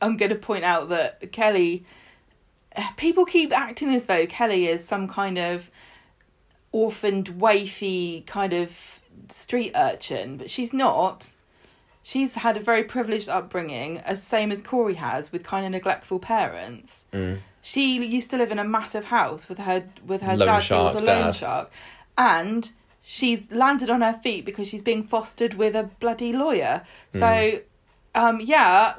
I'm going to point out that Kelly. People keep acting as though Kelly is some kind of orphaned, wafy kind of street urchin, but she's not. She's had a very privileged upbringing, as same as Corey has, with kind of neglectful parents. Mm. She used to live in a massive house with her with her Loan dad, who shark was a loan dad. shark, and she's landed on her feet because she's being fostered with a bloody lawyer. So, Mm. um, yeah,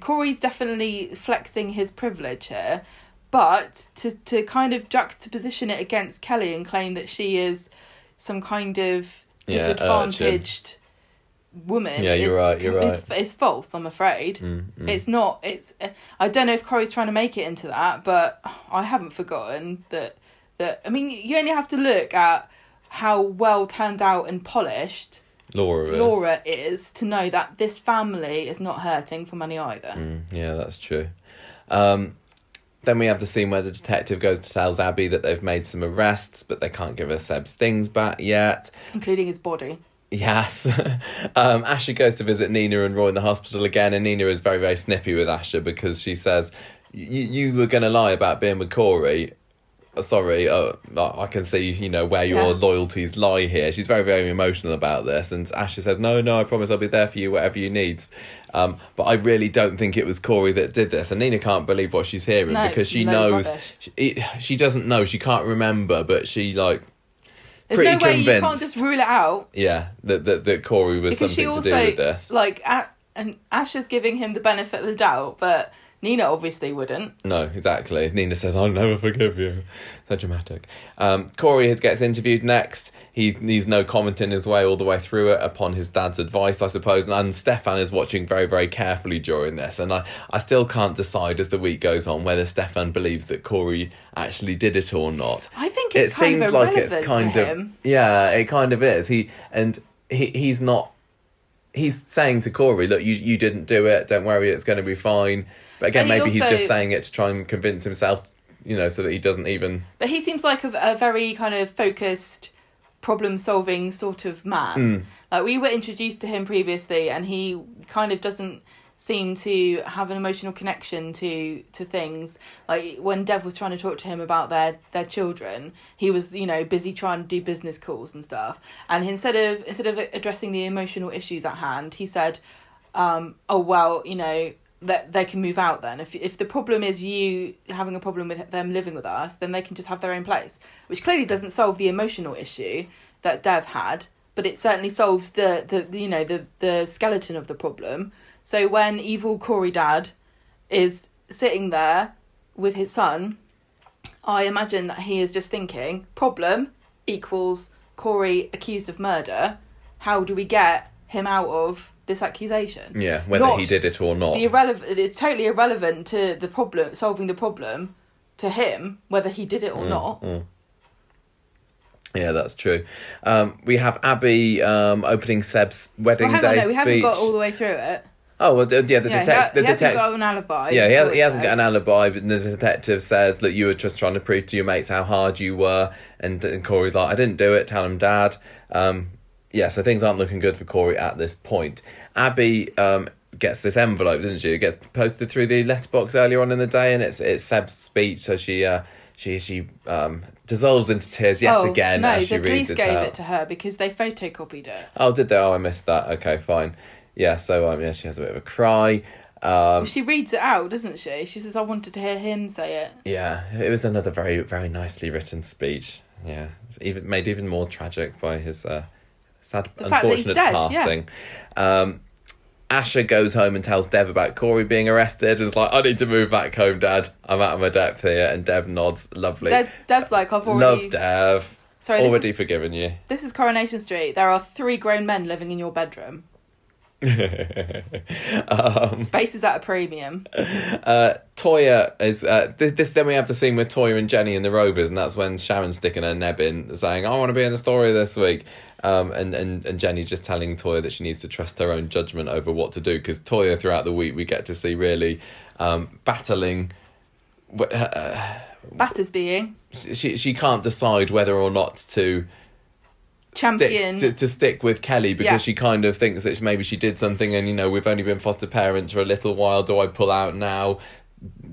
Corey's definitely flexing his privilege here, but to to kind of juxtaposition it against Kelly and claim that she is some kind of Yeah, disadvantaged woman. Yeah, you're is, right, you're Is, is false. I'm afraid. Mm, mm. It's not. It's. I don't know if Corey's trying to make it into that, but I haven't forgotten that. That I mean, you only have to look at how well turned out and polished Laura. is. Laura is to know that this family is not hurting for money either. Mm, yeah, that's true. Um, then we have the scene where the detective goes to tell Abi that they've made some arrests, but they can't give her Seb's things back yet. including his body. Yes. [laughs] um, Asha goes to visit Nina and Roy in the hospital again, and Nina is very, very snippy with Asha because she says, "You you were going to lie about being with Corey. Uh, Sorry, uh, I can see you know where your Yeah. loyalties lie here." She's very, very emotional about this, and Asha says, "No, no, I promise I'll be there for you, whatever you need." Um, but I really don't think it was Corey that did this, and Nina can't believe what she's hearing No, because she knows she, it, she doesn't know, she can't remember, but she like There's pretty no way you can't just rule it out yeah that that, that Corey was because she something also to do with this. like a and Ash is giving him the benefit of the doubt, but Nina obviously wouldn't. No, exactly. Nina says, "I'll never forgive you." So dramatic. Um, Corey gets interviewed next. He needs no commenting his way all the way through it upon his dad's advice, I suppose. And, and Stefan is watching very, very carefully during this. And I, I still can't decide as the week goes on whether Stefan believes that Corey actually did it or not. I think It seems like it's kind of yeah, it kind of is. He and he he's not. He's saying to Corey, "Look, you you didn't do it. Don't worry, it's going to be fine." But again, he maybe he's just saying it to try and convince himself, you know, so that he doesn't even. But he seems like a, a very kind of focused, problem solving sort of man. Mm. Like we were introduced to him previously, and he kind of doesn't seem to have an emotional connection to to things. Like when Dev was trying to talk to him about their their children, he was you know busy trying to do business calls and stuff. And instead of instead of addressing the emotional issues at hand, he said, um, "Oh well, you know." That they can move out then. If if the problem is you having a problem with them living with us, then they can just have their own place. Which clearly doesn't solve the emotional issue that Dev had, but it certainly solves the, the you know the the skeleton of the problem. So when evil Corey dad is sitting there with his son, I imagine that he is just thinking problem equals Corey accused of murder. How do we get him out of this accusation? Yeah, whether Not he did it or not. The irrelevant. It's totally irrelevant to the problem, solving the problem, to him whether he did it or not. Mm. Yeah, that's true. Um, we have Abi um, opening Seb's wedding Well, day no, we haven't got all the way through it. Oh, well, yeah, the yeah, he, detective. ha- the he hasn't detective. got an alibi. Yeah, he, has, he hasn't got an alibi, but the detective says that you were just trying to prove to your mates how hard you were, and, and Corey's like, I didn't do it, tell him dad. Um, yeah, so things aren't looking good for Corey at this point. Abi um, gets this envelope, doesn't she? It gets posted through the letterbox earlier on in the day, and it's it's Seb's speech, so she uh, she she um, dissolves into tears yet oh, again no, as she the reads police it gave out. it to her because they photocopied it. Oh, did they? Oh, I missed that. Okay, fine. Yeah, so um, yeah, she has a bit of a cry. Um, she reads it out, doesn't she? She says, "I wanted to hear him say it." Yeah, it was another very, very nicely written speech. Yeah, even made even more tragic by his uh, sad, The fact that he's unfortunate dead, yeah. passing. Um, Asha goes home and tells Dev about Corey being arrested. Is like, I need to move back home, Dad. I'm out of my depth here. And Dev nods, lovely. Dev, Dev's like, "I've already." Love Dev. Sorry, already is, forgiven you. this is Coronation Street. There are three grown men living in your bedroom. [laughs] um, Space is at a premium. uh, Toyah is uh, th- this. Then we have the scene with Toyah and Jenny in the Rovers, and that's when Sharon's sticking her neb in, saying, "I want to be in the story this week." Um, and, and and Jenny's just telling Toyah that she needs to trust her own judgment over what to do because Toyah throughout the week we get to see really um, battling. Uh, Batters being she she can't decide whether or not to champion. stick, to, to stick with Kelly because Yeah. she kind of thinks that maybe she did something and you know we've only been foster parents for a little while do I pull out now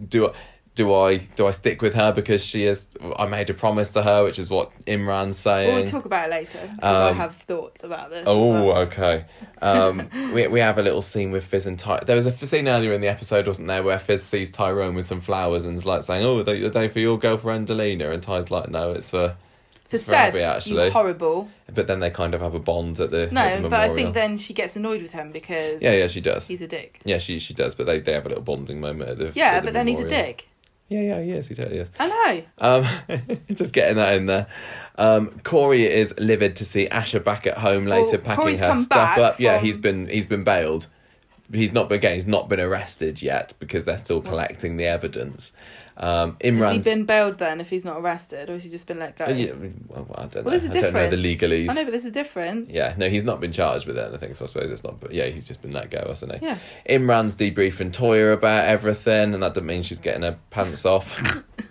do I do I do I stick with her because she is I made a promise to her which is what Imran's saying We'll talk about it later because I Um, have thoughts about this. Oh, well. okay. Um, [laughs] we we have a little scene with Fizz and Ty. There was a scene earlier in the episode, wasn't there, where Fizz sees Tyrone with some flowers and is like saying, "Oh, are they, are they for your girlfriend, Alina?" And Ty's like, "No, it's for For It's Seb, Abi, actually. horrible. But then they kind of have a bond at the, at No, the but I think then she gets annoyed with him because Yeah, yeah, she does. he's a dick. Yeah, she she does. But they, they have a little bonding moment at the. Yeah, at the but then he's a dick. Yeah, yeah, he is. He totally is. Hello. Um, [laughs] just getting that in there. Um, Corey is livid to see Asha back at home later, Well, packing Corey's her stuff up. Yeah, he's been he's been bailed. He's not again. He's not been arrested yet because they're still collecting the evidence. Um, Has he been bailed then if he's not arrested, or has he just been let go? Yeah, well, I don't know. Well, there's a I don't difference. know the legalese. I know, but there's a difference. Yeah, no, he's not been charged with anything, so I suppose it's not. But yeah, he's just been let go, hasn't he? Yeah. Imran's debriefing Toyah about everything, and that doesn't mean she's getting her pants off. [laughs]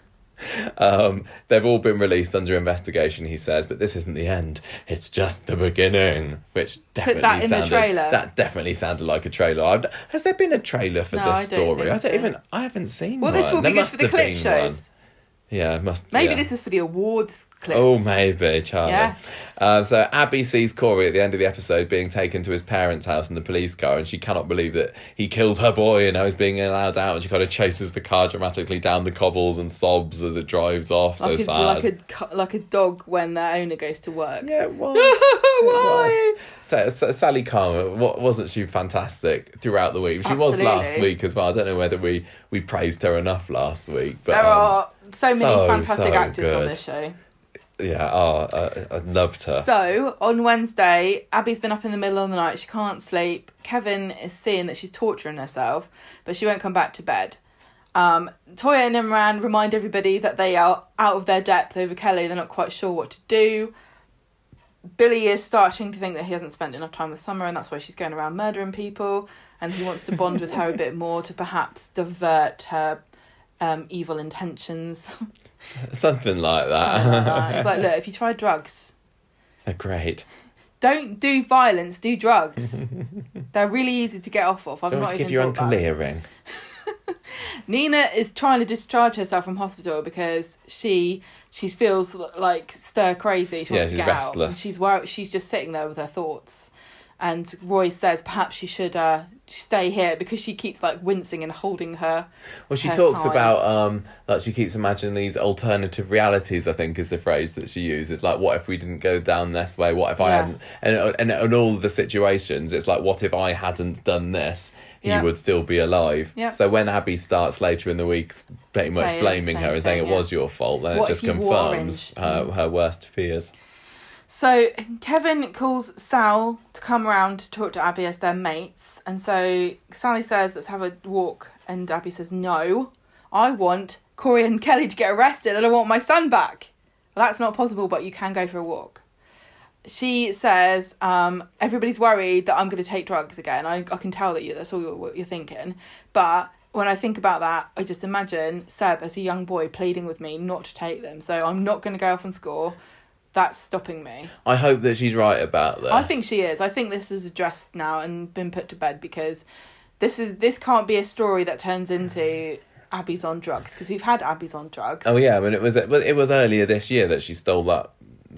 um, they've all been released under investigation, he says, but this isn't the end. It's just the beginning. Which definitely that in the sounded trailer. that definitely sounded like a trailer. I've, has there been a trailer for No, this I story? I don't so. even. I haven't seen Well, one. this will There be good for the clip shows. one. Yeah, must. Maybe yeah. this was for the awards clips. Oh, maybe, Charlie. Yeah. Um, so Abi sees Corey at the end of the episode being taken to his parents' house in the police car, and she cannot believe that he killed her boy and now he's being allowed out. And she kind of chases the car dramatically down the cobbles and sobs as it drives off. Like, so a, sad. like a like a dog when their owner goes to work. yeah, why? [laughs] Why? So, Sally Carman, wa- wasn't she fantastic throughout the week? She was last week as well. I don't know whether we, we praised her enough last week, but There um, are so many so, fantastic so actors on this show. Yeah, oh, I, I loved her. So on Wednesday, Abi's been up in the middle of the night. She can't sleep. Kevin is seeing that she's torturing herself, but she won't come back to bed. Um, Toyah and Imran remind everybody that they are out of their depth over Kelly. They're not quite sure what to do. Billy is starting to think that he hasn't spent enough time with Summer, and that's why she's going around murdering people. And he wants to bond with her a bit more to perhaps divert her um, evil intentions. [laughs] [laughs] Something like that. Something like that. It's like, look, if you try drugs, They're [laughs] great. don't do violence, do drugs. [laughs] They're really easy to get off of. I've Do you not want to even give your thought uncle a ring? Nina is trying to discharge herself from hospital because she she feels like stir crazy. She Yeah, wants to she's get out. restless. And she's. She's just sitting there with her thoughts. And Roy says perhaps she should uh, stay here because she keeps like wincing and holding her. Well, she her talks sides. about um, like she keeps imagining these alternative realities. I think is the phrase that she uses. Like, what if we didn't go down this way? What if I hadn't? And and and all the situations, it's like, what if I hadn't done this? He Yeah. would still be alive. Yeah. So when Abi starts later in the week, pretty much Saying blaming her and saying thing, it yeah. was your fault, then What it just confirms her her worst fears. So Kevin calls Sal to come around to talk to Abi as their mates, and so Sally says, "Let's have a walk," and Abi says, "No, I want Corey and Kelly to get arrested, and I want my son back." Well, that's not possible, but you can go for a walk. She says, um, "Everybody's worried that I'm going to take drugs again. I, I can tell that you that's all you're, what you're thinking, but." When I think about that, I just imagine Seb as a young boy pleading with me not to take them. So I'm not going to go off and score. That's stopping me. I hope that she's right about this. I think she is. I think this is addressed now and been put to bed because this is this can't be a story that turns into Abi's on drugs because we've had Abi's on drugs. Oh yeah, I mean it was it was earlier this year that she stole that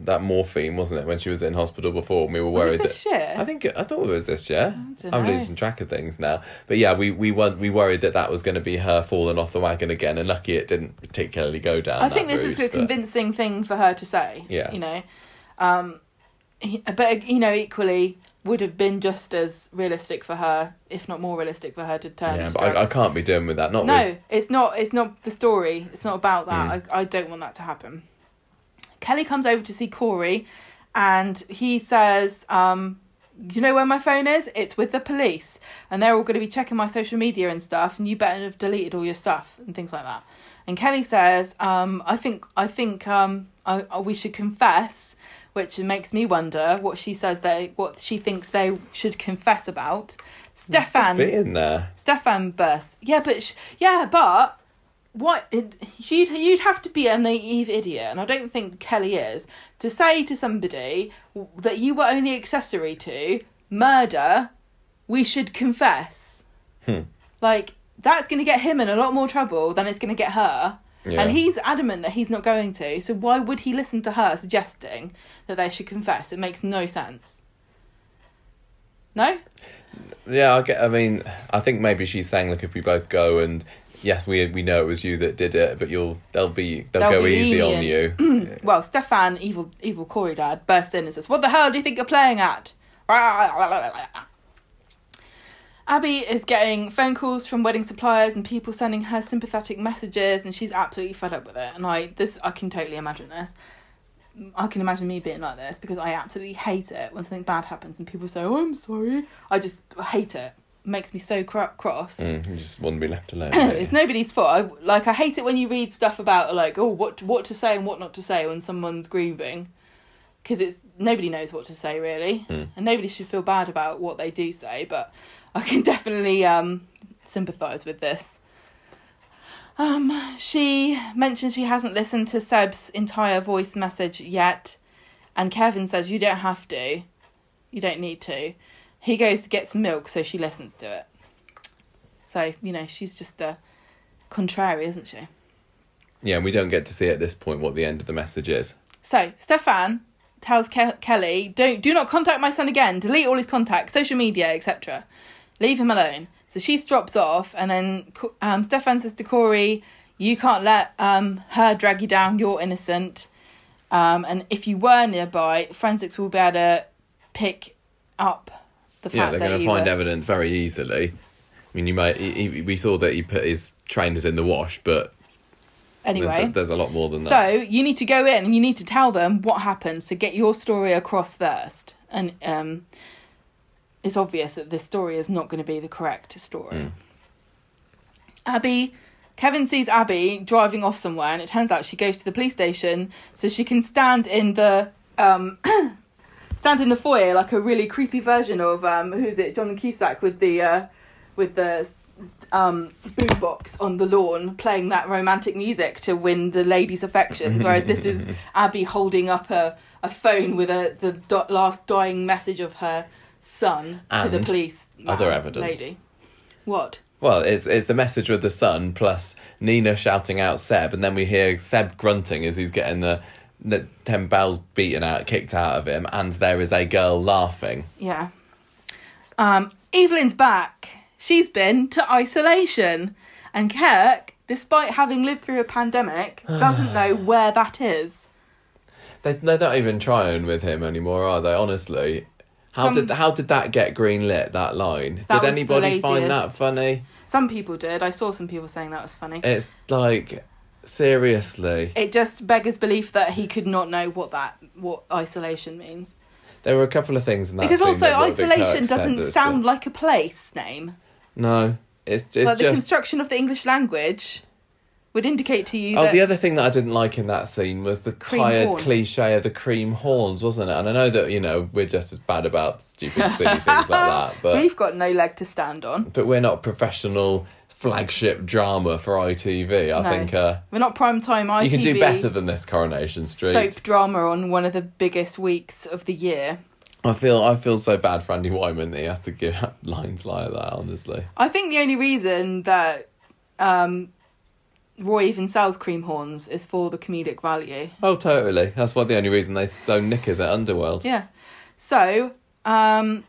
that morphine, wasn't it? When she was in hospital before, and we were Was it worried this that. year? I think I thought it was this year. I'm know. losing track of things now, but yeah, we we were we worried that that was going to be her falling off the wagon again, and lucky it didn't particularly go down. I think this is a but- convincing thing for her to say. Yeah. you know, um, he- but you know, equally would have been just as realistic for her, if not more realistic for her to turn. Yeah, but I, I can't be doing with that. Not no, with it's not. It's not the story. It's not about that. Mm. I, I don't want that to happen. Kelly comes over to see Corey, and he says, um, "You know where my phone is? It's with the police, and they're all going to be checking my social media and stuff. And you better have deleted all your stuff and things like that." And Kelly says, um, "I think I think um, I, I- we should confess." Which makes me wonder what she says they what she thinks they should confess about. Stefan in there. Stefan bursts. Yeah, but sh- yeah, but what it, you'd you'd have to be a naive idiot, and I don't think Kelly is to say to somebody that you were only accessory to murder. We should confess. Hmm. Like that's going to get him in a lot more trouble than it's going to get her. Yeah. And he's adamant that he's not going to. So why would he listen to her suggesting that they should confess? It makes no sense. No? Yeah, I get. I mean, I think maybe she's saying, look, if we both go and yes, we we know it was you that did it, but you'll they'll be they'll, They'll go be easy on you. [clears throat] Well, Stefan, evil evil Corey dad, bursts in and says, "What the hell do you think you're playing at?" [laughs] Abi is getting phone calls from wedding suppliers and people sending her sympathetic messages, and she's absolutely fed up with it. And I this I can totally imagine this. I can imagine me being like this because I absolutely hate it when something bad happens and people say, "Oh, I'm sorry." I just hate it. Makes me so cro- cross. Mm, you just want to be left alone. [laughs] it's nobody's fault. I, like I hate it when you read stuff about like oh what what to say and what not to say when someone's grieving, because it's nobody knows what to say really, Mm. and nobody should feel bad about what they do say. But I can [laughs] definitely um, sympathise with this. Um, she mentions she hasn't listened to Seb's entire voice message yet, and Kevin says you don't have to, you don't need to. He goes to get some milk, so she listens to it. So you know she's just a contrary, isn't she? Yeah, and we don't get to see at this point what the end of the message is. So Stefan tells Ke- Kelly, "Don't do not contact my son again. Delete all his contacts, social media, etc. Leave him alone." So she drops off, and then um, Stefan says to Corey, "You can't let um, her drag you down. You're innocent, um, and if you were nearby, forensics will be able to pick up the Yeah, they're going to find were- evidence very easily. I mean, you might. He, he, we saw that he put his trainers in the wash, but anyway." th- there's a lot more than that. So you need to go in and you need to tell them what happened. So get your story across first, and um, it's obvious that this story is not going to be the correct story. Mm. Abi, Kevin sees Abi driving off somewhere, and it turns out she goes to the police station so she can stand in the um, [clears throat] stand in the foyer like a really creepy version of um, who's it, John Cusack with the uh, with the um, boombox on the lawn playing that romantic music to win the ladies' affections, whereas this is [laughs] Abi holding up a, a phone with a the do- last dying message of her son to the police. other evidence. Lady. What? Well, it's it's the message with the son plus Nina shouting out Seb, and then we hear Seb grunting as he's getting the the ten bells beaten out, kicked out of him, and there is a girl laughing. Yeah. Um, Evelyn's back. She's been to isolation. And Kirk, despite having lived through a pandemic, [sighs] doesn't know where that is. They they're not even trying with him anymore, are they? Honestly, how Some- did how did that get green lit? That line. That did was the anybody find that laziest. funny? Some people did. I saw some people saying that was funny. It's like seriously. It just beggars belief that he could not know what that what isolation means. There were a couple of things in that. because also that isolation doesn't sound just- like a place name. No, it's it's like the just. construction of the English language would indicate to you Oh, the other thing that I didn't like in that scene was the tired horn. cliche of the cream horns, wasn't it? And I know that you know we're just as bad about stupid, silly things like [laughs] that, but we've got no leg to stand on. but we're not professional flagship drama for ITV. I No. think uh, We're not prime time ITV. you can do better than this Coronation Street. soap drama on one of the biggest weeks of the year. I feel I feel so bad for Andy Whyment that he has to give [laughs] lines like that. Honestly, I think the only reason that um, Roy even sells cream horns is for the comedic value. oh totally. That's why the only reason they stone knickers at Underworld. Yeah. So, um,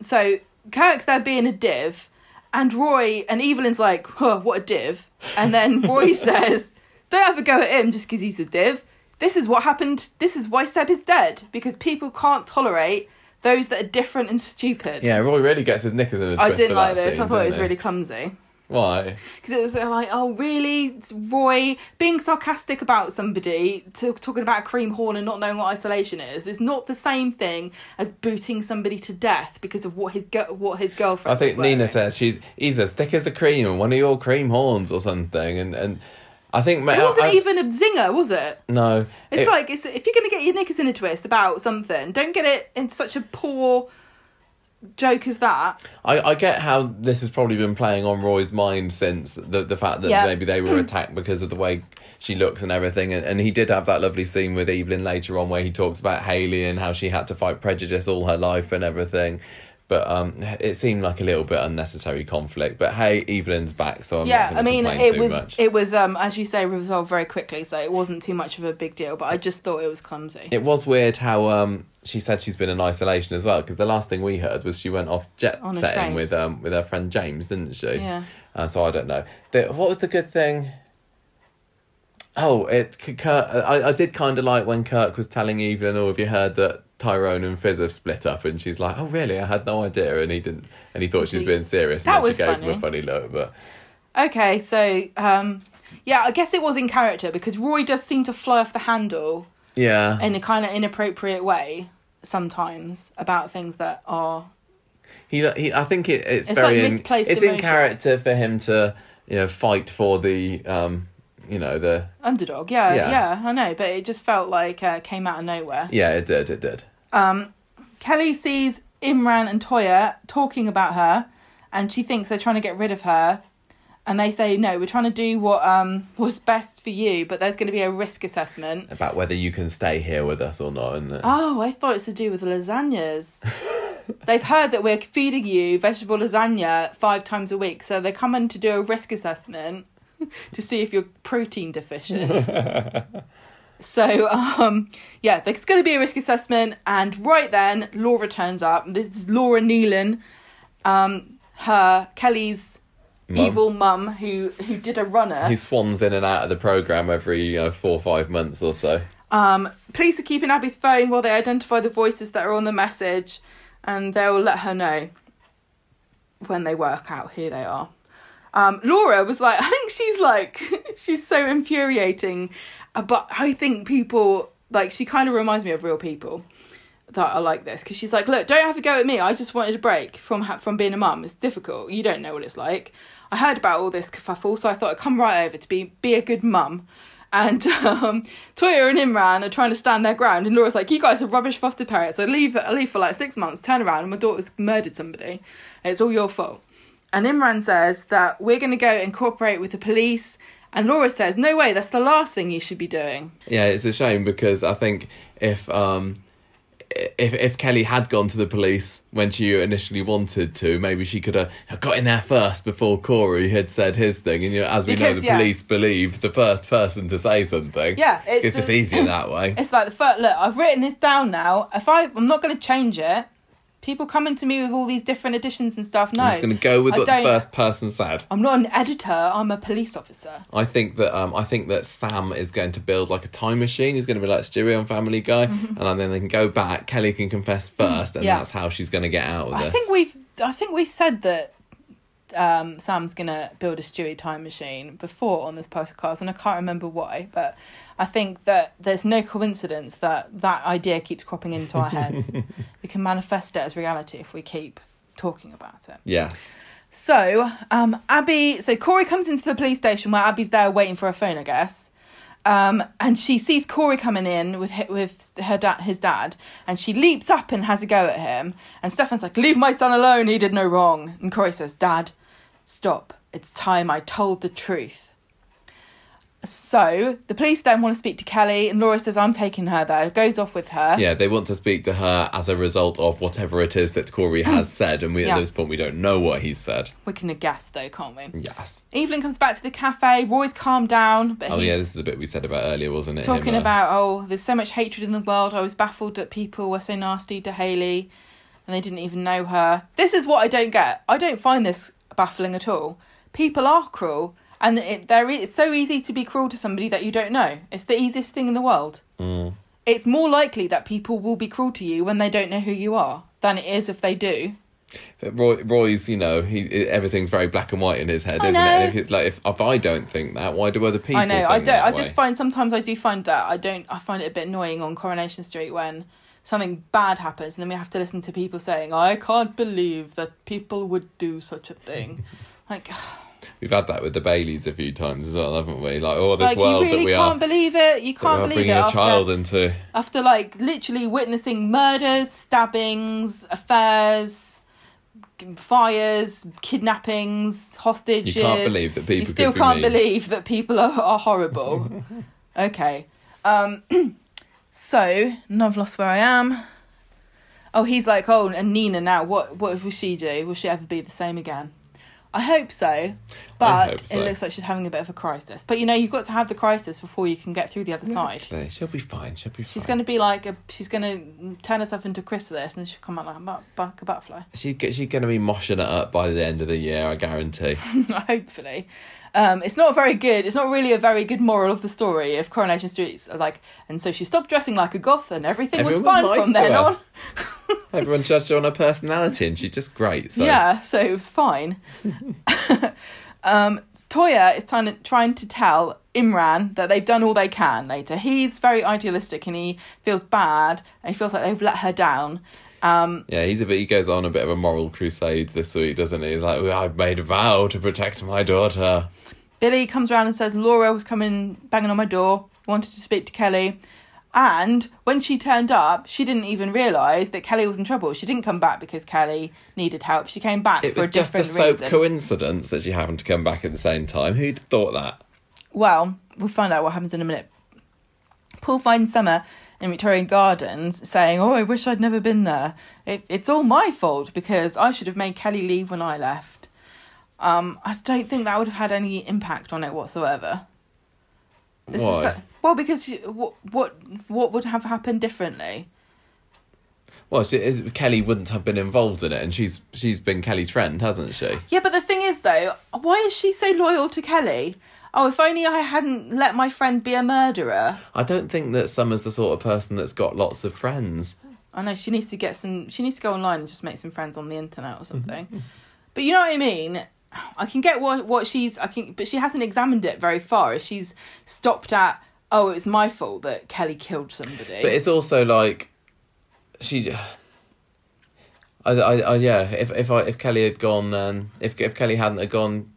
so Kirk's there being a div, and Roy and Evelyn's like, huh, what a div. And then Roy [laughs] says, don't have a go at him just because he's a div. This is what happened. This is why Seb is dead because people can't tolerate those that are different and stupid. Yeah, Roy really gets his knickers in a twist. I didn't for like that this. Scene, I thought it was really clumsy. Why? Because it was uh, like, oh, really? It's Roy being sarcastic about somebody, to, talking about a cream horn and not knowing what isolation is, is not the same thing as booting somebody to death because of what his what his girlfriend. I think. Nina says she's he's as thick as the cream and one of your cream horns or something, and and I think it wasn't I- even a zinger, was it? no. It's it- like it's, if you're going to get your knickers in a twist about something, don't get it in such a poor joke as that. I, I get how this has probably been playing on Roy's mind since the the fact that Yeah. maybe they were hmm. attacked because of the way she looks and everything, and, and he did have that lovely scene with Evelyn later on where he talks about Hayley and how she had to fight prejudice all her life and everything. But um, it seemed like a little bit unnecessary conflict. But hey, Evelyn's back, so I'm yeah, I mean, it was much. it was um as you say resolved very quickly, so it wasn't too much of a big deal. But I just thought it was clumsy. It was weird how um she said she's been in isolation as well because the last thing we heard was she went off jet On setting with um with her friend James, didn't she? Yeah. Uh, so I don't know. The, what was the good thing? Oh, it Kirk, I I did kind of like when Kirk was telling Evelyn, "Oh, have you heard that Tyrone and Fizz have split up?" And she's like, "Oh, really? I had no idea." And he didn't, and he thought she was being serious. That and then was she gave him a funny look, but Okay, so um yeah, I guess it was in character because Roy does seem to fly off the handle yeah, in a kind of inappropriate way sometimes about things that are He, he I think it, it's, It's very like in, misplaced it's in character for him to you know fight for the um you know the underdog. Yeah, Yeah. yeah, I know, but it just felt like uh, came out of nowhere. yeah it did it did Um, Kelly sees Imran and Toyah talking about her, and she thinks they're trying to get rid of her. And they say, no, we're trying to do what um was best for you, but there's going to be a risk assessment. about whether you can stay here with us or not and uh, Oh, I thought it's to do with the lasagnas. [laughs] They've heard that we're feeding you vegetable lasagna five times a week, so they're coming to do a risk assessment [laughs] to see if you're protein deficient. [laughs] so, um, yeah, there's going to be a risk assessment, and right then, Laura turns up. This is Laura Neelan, um, her Kelly's Mum. evil mum, who who did a runner. he swans in and out of the program every you know, four or five months or so Um, police are keeping Abi's phone while they identify the voices that are on the message, and they'll let her know when they work out who they are. Um, Laura was like, [laughs] I think she's like, [laughs] she's so infuriating, uh, but I think people like she kind of reminds me of real people that are like this because she's like, look, don't have a go at me. I just wanted a break from ha- from being a mum. It's difficult. You don't know what it's like. I heard about all this kerfuffle, so I thought I'd come right over to be be a good mum. And [laughs] um, Toyah and Imran are trying to stand their ground, and Laura's like, "You guys are rubbish foster parents. I leave, I leave for like six months, turn around, and my daughter's murdered somebody. It's all your fault." And Imran says that we're going to go and cooperate with the police. And Laura says, "No way. That's the last thing you should be doing." Yeah, it's a shame because I think if um if if Kelly had gone to the police when she initially wanted to, maybe she could have got in there first before Corey had said his thing. And you know, as we know, the yeah. police believe the first person to say something. Yeah, it's it's, just easier that way. [laughs] It's like the first look. I've written this down now. If I, I'm not going to change it. People coming to me with all these different editions and stuff. No, I'm just going to go with I what the first person said. I'm not an editor. I'm a police officer. I think that um, I think that Sam is going to build like a time machine. He's going to be like Stewie on Family Guy, and then they can go back. Kelly can confess first, and Mm-hmm. Yeah. that's how she's going to get out of this. I think we've. I think we've said that um, Sam's gonna build a Stewie time machine before on this podcast, and I can't remember why, but I think that there's no coincidence that that idea keeps cropping into our heads. [laughs] we can manifest it as reality if we keep talking about it. yes. So, um, Abi, so Corey comes into the police station where Abi's there waiting for her phone, I guess. Um, and she sees Corey coming in with with her dad, his dad, and she leaps up and has a go at him. And Stefan's like, "Leave my son alone. He did no wrong." And Corey says, "Dad, stop. It's time I told the truth." So the police then want to speak to Kelly, and Laura says, "I'm taking her there." Goes off with her. Yeah, they want to speak to her as a result of whatever it is that Corey [clears throat] has said, and we Yeah. at this point we don't know what he's said. We can guess though, can't we? Yes. Evelyn comes back to the cafe. Roy's calmed down, but Oh yeah, this is the bit we said about earlier, wasn't it? talking Him, uh, about oh there's so much hatred in the world i was baffled that people were so nasty to hayley and they didn't even know her this is what i don't get i don't find this baffling at all people are cruel and it, there is, it's so easy to be cruel to somebody that you don't know it's the easiest thing in the world Mm. it's more likely that people will be cruel to you when they don't know who you are than it is if they do Roy, Roy's, you know, he everything's very black and white in his head, I isn't know. it? And if it's like if, if I don't think that, why do other people? I know. I don't. I way? just find sometimes I do find that I don't. I find it a bit annoying on Coronation Street when something bad happens and then we have to listen to people saying, "I can't believe that people would do such a thing." [laughs] like, [sighs] We've had that with the Baileys a few times as well, haven't we? Like, oh, it's this like world you really that we can't are, believe it. You can't believe bringing it a after, child into. after like literally witnessing murders, stabbings, affairs. Fires, kidnappings, hostages. You can't believe that people. you still can't mean. believe that people are, are horrible. [laughs] okay. Um, [clears throat] so, now I've lost where I am. Oh, he's like, oh, and Nina now. What what will she do? Will she ever be the same again? I hope so, but hope so. it looks like she's having a bit of a crisis. But you know, you've got to have the crisis before you can get through the other side. She'll be fine. She'll be She's fine. going to be like a. She's going to turn herself into chrysalis, and she'll come out like a, but- like a butterfly. She, she's going to be moshing it up by the end of the year, I guarantee. [laughs] Hopefully, um, it's not very good. It's not really a very good moral of the story. If Coronation Street's like, and so she stopped dressing like a goth, and everything Everyone was fine was nice from then her. on. [laughs] [laughs] Everyone judged her on her personality, and she's just great. So. Yeah, so it was fine. [laughs] um, Toyah is trying to, trying to tell Imran that they've done all they can later. He's very idealistic and he feels bad and he feels like they've let her down. Um, Yeah, he's a bit. He goes on a bit of a moral crusade this week, doesn't he? He's like, "Well, "I've made a vow to protect my daughter." Billy comes around and says Laura was coming banging on my door, wanted to speak to Kelly. And when she turned up, she didn't even realise that Kelly was in trouble. She didn't come back because Kelly needed help. She came back It for was a just a soap reason. coincidence that she happened to come back at the same time. Who'd thought that? Well, we'll find out what happens in a minute. Paul finds Summer in Victorian Gardens saying, Oh, I wish I'd never been there. It, it's all my fault because I should have made Kelly leave when I left. Um, I don't think that would have had any impact on it whatsoever. This is Why? so- well, because what what what would have happened differently? Well, she, is- Kelly wouldn't have been involved in it, and she's she's been Kelly's friend, hasn't she? Yeah, but the thing is, though, why is she so loyal to Kelly? Oh, if only I hadn't let my friend be a murderer. I don't think that Summer's the sort of person that's got lots of friends. I know she needs to get some. She needs to go online and just make some friends on the internet Mm-hmm. or something. But you know what I mean. I can get what what she's. I can, but she hasn't examined it very far. If she's stopped at, oh, it was my fault that Kelly killed somebody. But it's also like she. I, I, I yeah. If if I if Kelly had gone, then if if Kelly hadn't have gone,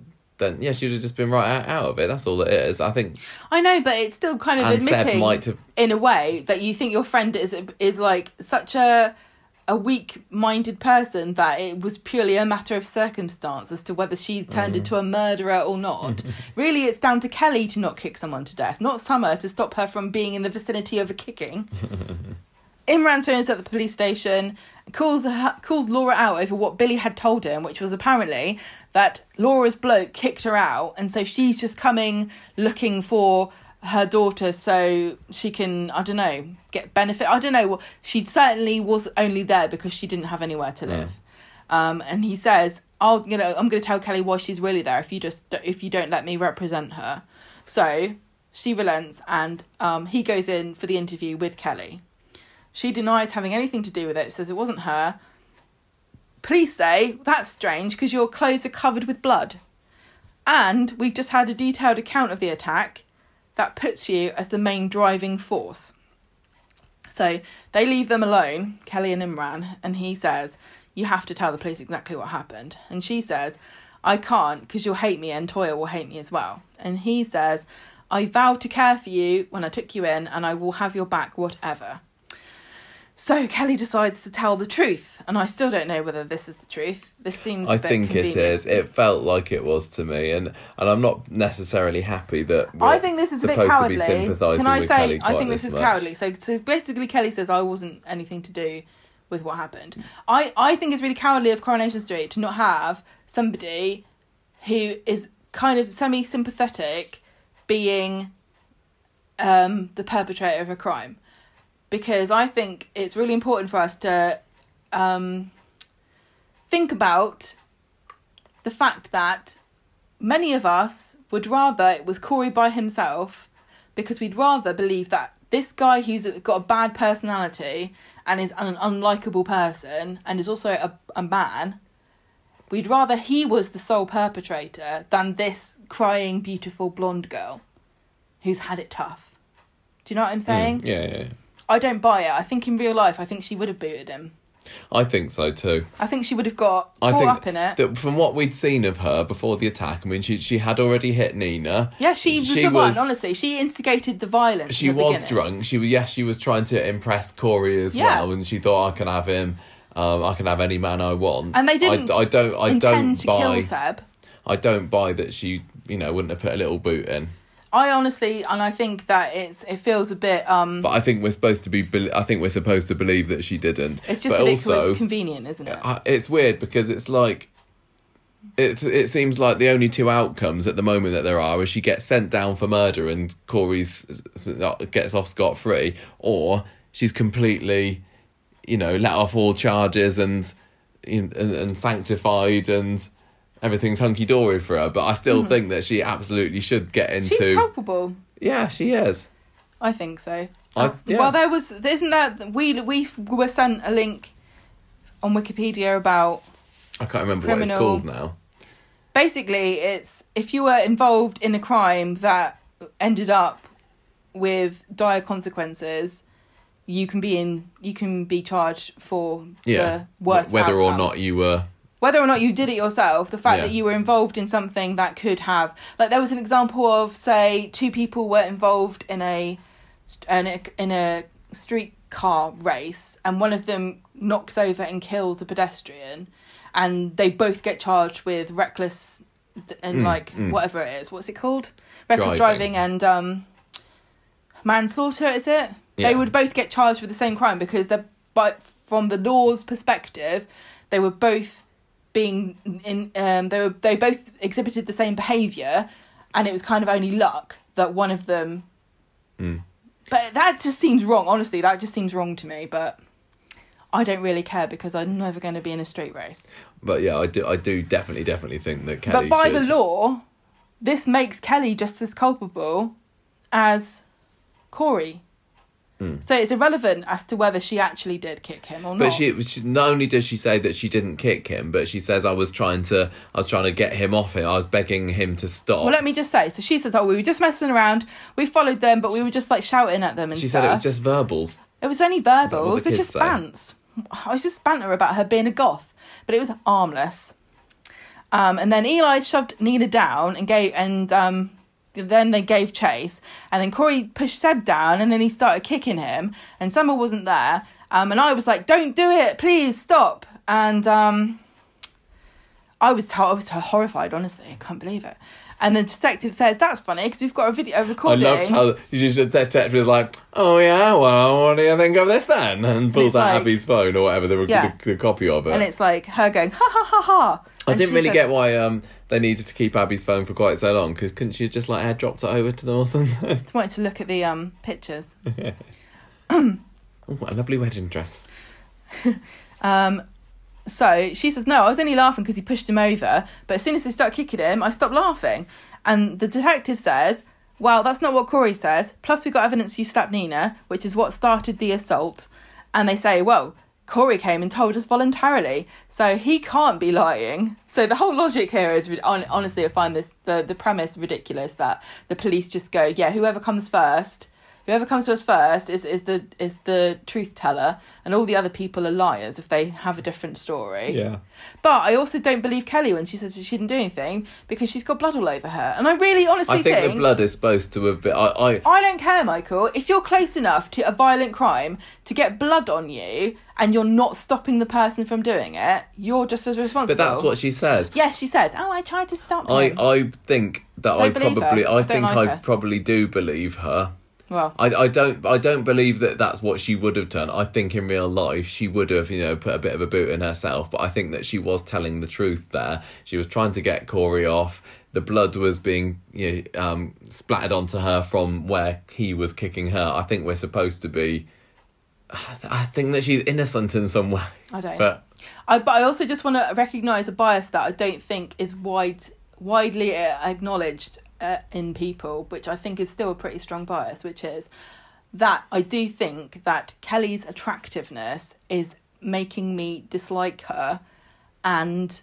then yeah, she'd have just been right out, of it. That's all it is. I think. I know, but it's still kind of admitting, have- in a way, that you think your friend is is like such a a weak-minded person that it was purely a matter of circumstance as to whether she turned Mm. into a murderer or not. [laughs] really, it's down to Kelly to not kick someone to death, not Summer to stop her from being in the vicinity of a kicking. [laughs] Imran turns at the police station, calls her, calls Laura out over what Billy had told him, which was apparently that Laura's bloke kicked her out, and so she's just coming looking for her daughter so she can, I don't know, get benefit. I don't know. Well, she certainly was only there because she didn't have anywhere to live. Um, and he says, "I'll, you know, I'm going to tell Kelly why she's really there if you just if you don't let me represent her." So she relents, and um, he goes in for the interview with Kelly. She denies having anything to do with it, says it wasn't her. Police say, that's strange because your clothes are covered with blood. And we've just had a detailed account of the attack that puts you as the main driving force. So they leave them alone, Kelly and Imran, and he says, You have to tell the police exactly what happened. And she says, I can't because you'll hate me and Toyah will hate me as well. And he says, I vowed to care for you when I took you in and I will have your back whatever. So Kelly decides to tell the truth, and I still don't know whether this is the truth. This seems. a I think it convenient. is. It felt like it was to me, and and I'm not necessarily happy that. I think this is a bit supposed cowardly. To be sympathising Can I with say? I think this is much. cowardly. So, so basically, Kelly says I wasn't anything to do with what happened. I I think it's really cowardly of Coronation Street to not have somebody who is kind of semi sympathetic being um, the perpetrator of a crime, because I think it's really important for us to um, think about the fact that many of us would rather it was Corey by himself because we'd rather believe that this guy who's got a bad personality and is an unlikable person and is also a, a man, we'd rather he was the sole perpetrator than this crying, beautiful blonde girl who's had it tough. Do you know what I'm saying? Mm, yeah, yeah, yeah. I don't buy it. I think in real life, I think she would have booted him. I think so too. I think she would have got I caught think up in it. that from what we'd seen of her before the attack, I mean, she she had already hit Nina. Yeah, she was the one. Honestly, she instigated the violence. She the was beginning. drunk. She was yes, she was trying to impress Corey as Yeah. well, and she thought I can have him. Um, I can have any man I want. and they didn't. I, I don't. I intend don't to buy. kill Seb. I don't buy that she, you know, wouldn't have put a little boot in. I honestly, and I think that it's it feels a bit. um But I think we're supposed to be. I think we're supposed to believe that she didn't. It's just but a bit also, convenient, isn't it? It's weird because it's like it it seems like the only two outcomes at the moment that there are is she gets sent down for murder and Corey's gets off scot free, or she's completely, you know, let off all charges and and, and sanctified and everything's hunky dory for her. But I still think that she absolutely should get Mm-hmm. She's into. culpable. yeah, she is. I think so. I- Uh, yeah. Well, there was isn't that we we were sent a link on Wikipedia about I can't remember what Criminal. it's called now. basically it's if you were involved in a crime that ended up with dire consequences you can be in you can be charged for Yeah, the worst whether or not you were. Whether or not you did it yourself the fact Yeah. that you were involved in something that could have like there was an example of say two people were involved in a in a, in a street car race and one of them knocks over and kills a pedestrian and they both get charged with reckless d- and Mm, like mm. whatever it is what's it called reckless Driving. driving, and um manslaughter is it Yeah. they would both get charged with the same crime because they're but from the law's perspective they were both being in um they were they both exhibited the same behavior and it was kind of only luck that one of them Mm. but that just seems wrong honestly that just seems wrong to me but I don't really care because I'm never going to be in a street race. But yeah, I do. I do definitely, definitely think that Kelly. but by should. the law, this makes Kelly just as culpable as Corey. Hmm. So it's irrelevant as to whether she actually did kick him or But not. she, it was- she not only does she say that she didn't kick him, but she says I was trying to I was trying to get him off it. I was begging him to stop. well, let me just say. So she says, "Oh, we were just messing around. We followed them, but we were just like shouting at them and she stuff." said it was just verbals. It was only verbals. the It's just say? bants. I was just banter about her being a goth, but it was harmless. Um, and then Eli shoved Nina down and gave, and um, then they gave chase. And then Corey pushed Seb down, and then he started kicking him. And Summer wasn't there. Um, and I was like, "Don't do it, please stop." And um, I was told, I was horrified. Honestly, I can't believe it. And the detective says, "That's funny because we've got a video I recording." I loved how the detective was like, "Oh yeah, well, what do you think of this then?" [laughs] And pulls out like- Abi's phone or whatever the, Yeah. the, the copy of it. and it's like her going, "Ha ha ha ha." I And didn't really says- get why um they needed to keep Abi's phone for quite so long because couldn't she have just like airdropped it over to them or something? [laughs] Just wanted to look at the um pictures. [laughs] oh, what a lovely wedding dress. [laughs] Um, so she says, "No, I was only laughing because he pushed him over. But as soon as they start kicking him, I stopped laughing." And the detective says, "Well, that's not what Corey says. Plus, we got evidence you slapped Nina, which is what started the assault." And they say, "Well." Corey came and told us voluntarily, so he can't be lying. So the whole logic here is honestly, I find this the the premise ridiculous that the police just go, yeah, whoever comes first, whoever comes to us first is is the is the truth teller, and all the other people are liars if they have a different story. Yeah. But I also don't believe Kelly when she says she didn't do anything because she's got blood all over her, and I really honestly I think, the blood is supposed to have been. I, I I don't care, Michael. If you're close enough to a violent crime to get blood on you and you're not stopping the person from doing it, you're just as responsible. but that's what she says. Yes, she said. Oh, I tried to stop I, him. I think that Don't I believe her. probably I I think like I her. probably do believe her. Well, I, I don't I don't believe that that's what she would have done. I think in real life she would have you know put a bit of a boot in herself. But I think that she was telling the truth there. She was trying to get Corey off. The blood was being you know, um, splattered onto her from where he was kicking her. I think we're supposed to be. I think that she's innocent in some way. I don't. But I, but I also just want to recognise a bias that I don't think is wide widely acknowledged uh, in people, which I think is still a pretty strong bias, which is that I do think that Kelly's attractiveness is making me dislike her and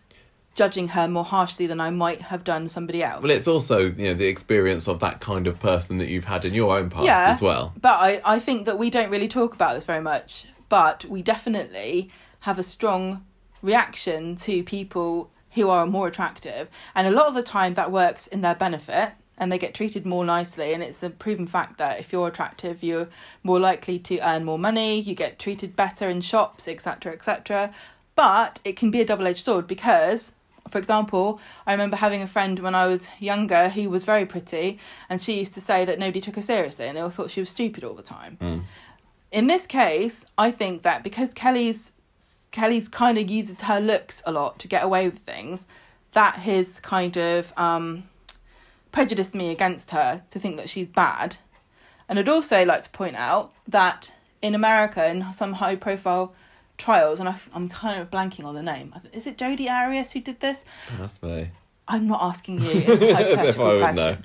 judging her more harshly than I might have done somebody else. well, it's also you know the experience of that kind of person that you've had in your own past Yeah. as well. But I, I think that we don't really talk about this very much. But we definitely have a strong reaction to people who are more attractive. And a lot of the time that works in their benefit and they get treated more nicely. And it's a proven fact that if you're attractive, you're more likely to earn more money, you get treated better in shops, etc., etc. But it can be a double edged sword because For example, I remember having a friend when I was younger who was very pretty, and she used to say that nobody took her seriously and they all thought she was stupid all the time. Mm. In this case, I think that because Kelly's Kelly's kind of uses her looks a lot to get away with things, that has kind of um, prejudiced me against her to think that she's bad. And I'd also like to point out that in America, in some high profile trials, and I, am kind of blanking on the name. Is it Jodi Arias who did this? That's me. I'm not asking you. [laughs] It's a As if I hypothetical would question. know.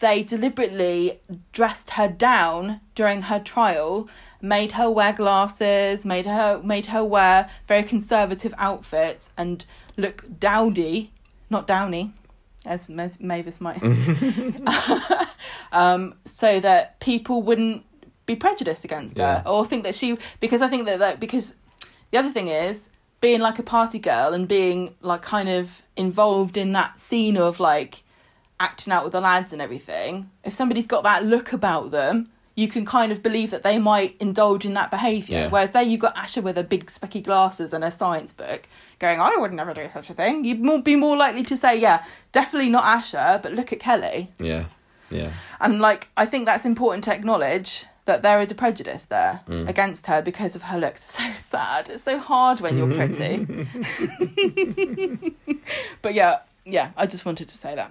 They deliberately dressed her down during her trial, made her wear glasses, made her made her wear very conservative outfits, and look dowdy, not downy, as Mavis might, [laughs] [laughs] um, so that people wouldn't be prejudiced against her or think that she because I think that, that because the other thing is being like a party girl and being like kind of involved in that scene of like acting out with the lads and everything if somebody's got that look about them you can kind of believe that they might indulge in that behaviour Yeah. whereas there you've got Asha with her big specky glasses and a science book going I would never do such a thing you'd more, be more likely to say yeah definitely not Asha but look at Kelly Yeah, yeah, and like I think that's important to acknowledge that there is a prejudice there Mm. against her because of her looks. [laughs] It's so sad. It's so hard when you're pretty. [laughs] [laughs] but yeah, yeah, I just wanted to say that.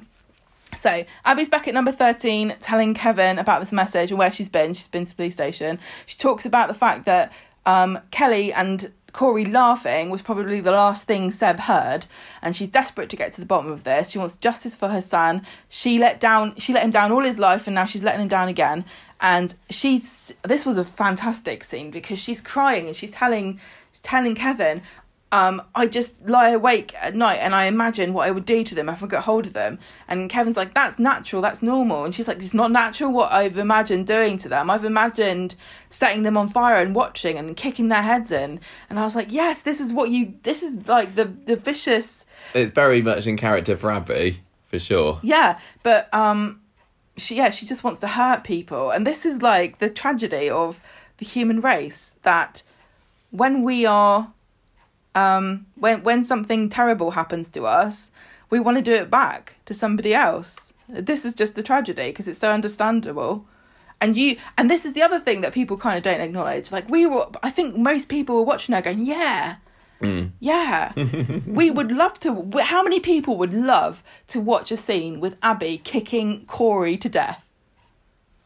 So Abi's back at number 13 telling Kevin about this message and where she's been. She's been to the police station. She talks about the fact that um, Kelly and Corey laughing was probably the last thing Seb heard, and she's desperate to get to the bottom of this. She wants justice for her son. She let down she let him down all his life and now she's letting him down again. And she's this was a fantastic scene because she's crying and she's telling she's telling Kevin, um, I just lie awake at night and I imagine what I would do to them if I got hold of them. And Kevin's like, that's natural, that's normal. And she's like, it's not natural what I've imagined doing to them. I've imagined setting them on fire and watching and kicking their heads in. And I was like, yes, this is what you, this is like the, the vicious, it's very much in character for Abi for sure. yeah. But, um, she, yeah, she just wants to hurt people. And this is like the tragedy of the human race that when we are um, when when something terrible happens to us, we want to do it back to somebody else. This is just the tragedy because it's so understandable. And you and this is the other thing that people kind of don't acknowledge. Like we were, I think most people were watching her going, "Yeah, Mm. yeah, [laughs] we would love to." How many people would love to watch a scene with Abi kicking Corey to death?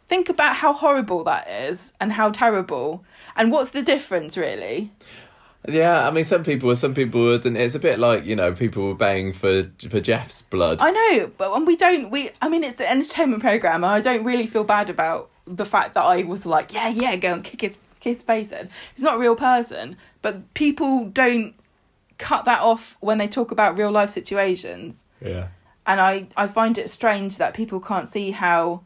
Think about how horrible that is and how terrible. And what's the difference, really? Yeah, I mean, some people, some people would, and it's a bit like you know, people were baying for for Jeff's blood. I know, but when we don't, we I mean, it's an entertainment program, and I don't really feel bad about the fact that I was like, yeah, yeah, go and kick his kick his face in. He's not a real person, but people don't cut that off when they talk about real life situations, Yeah, and I I find it strange that people can't see how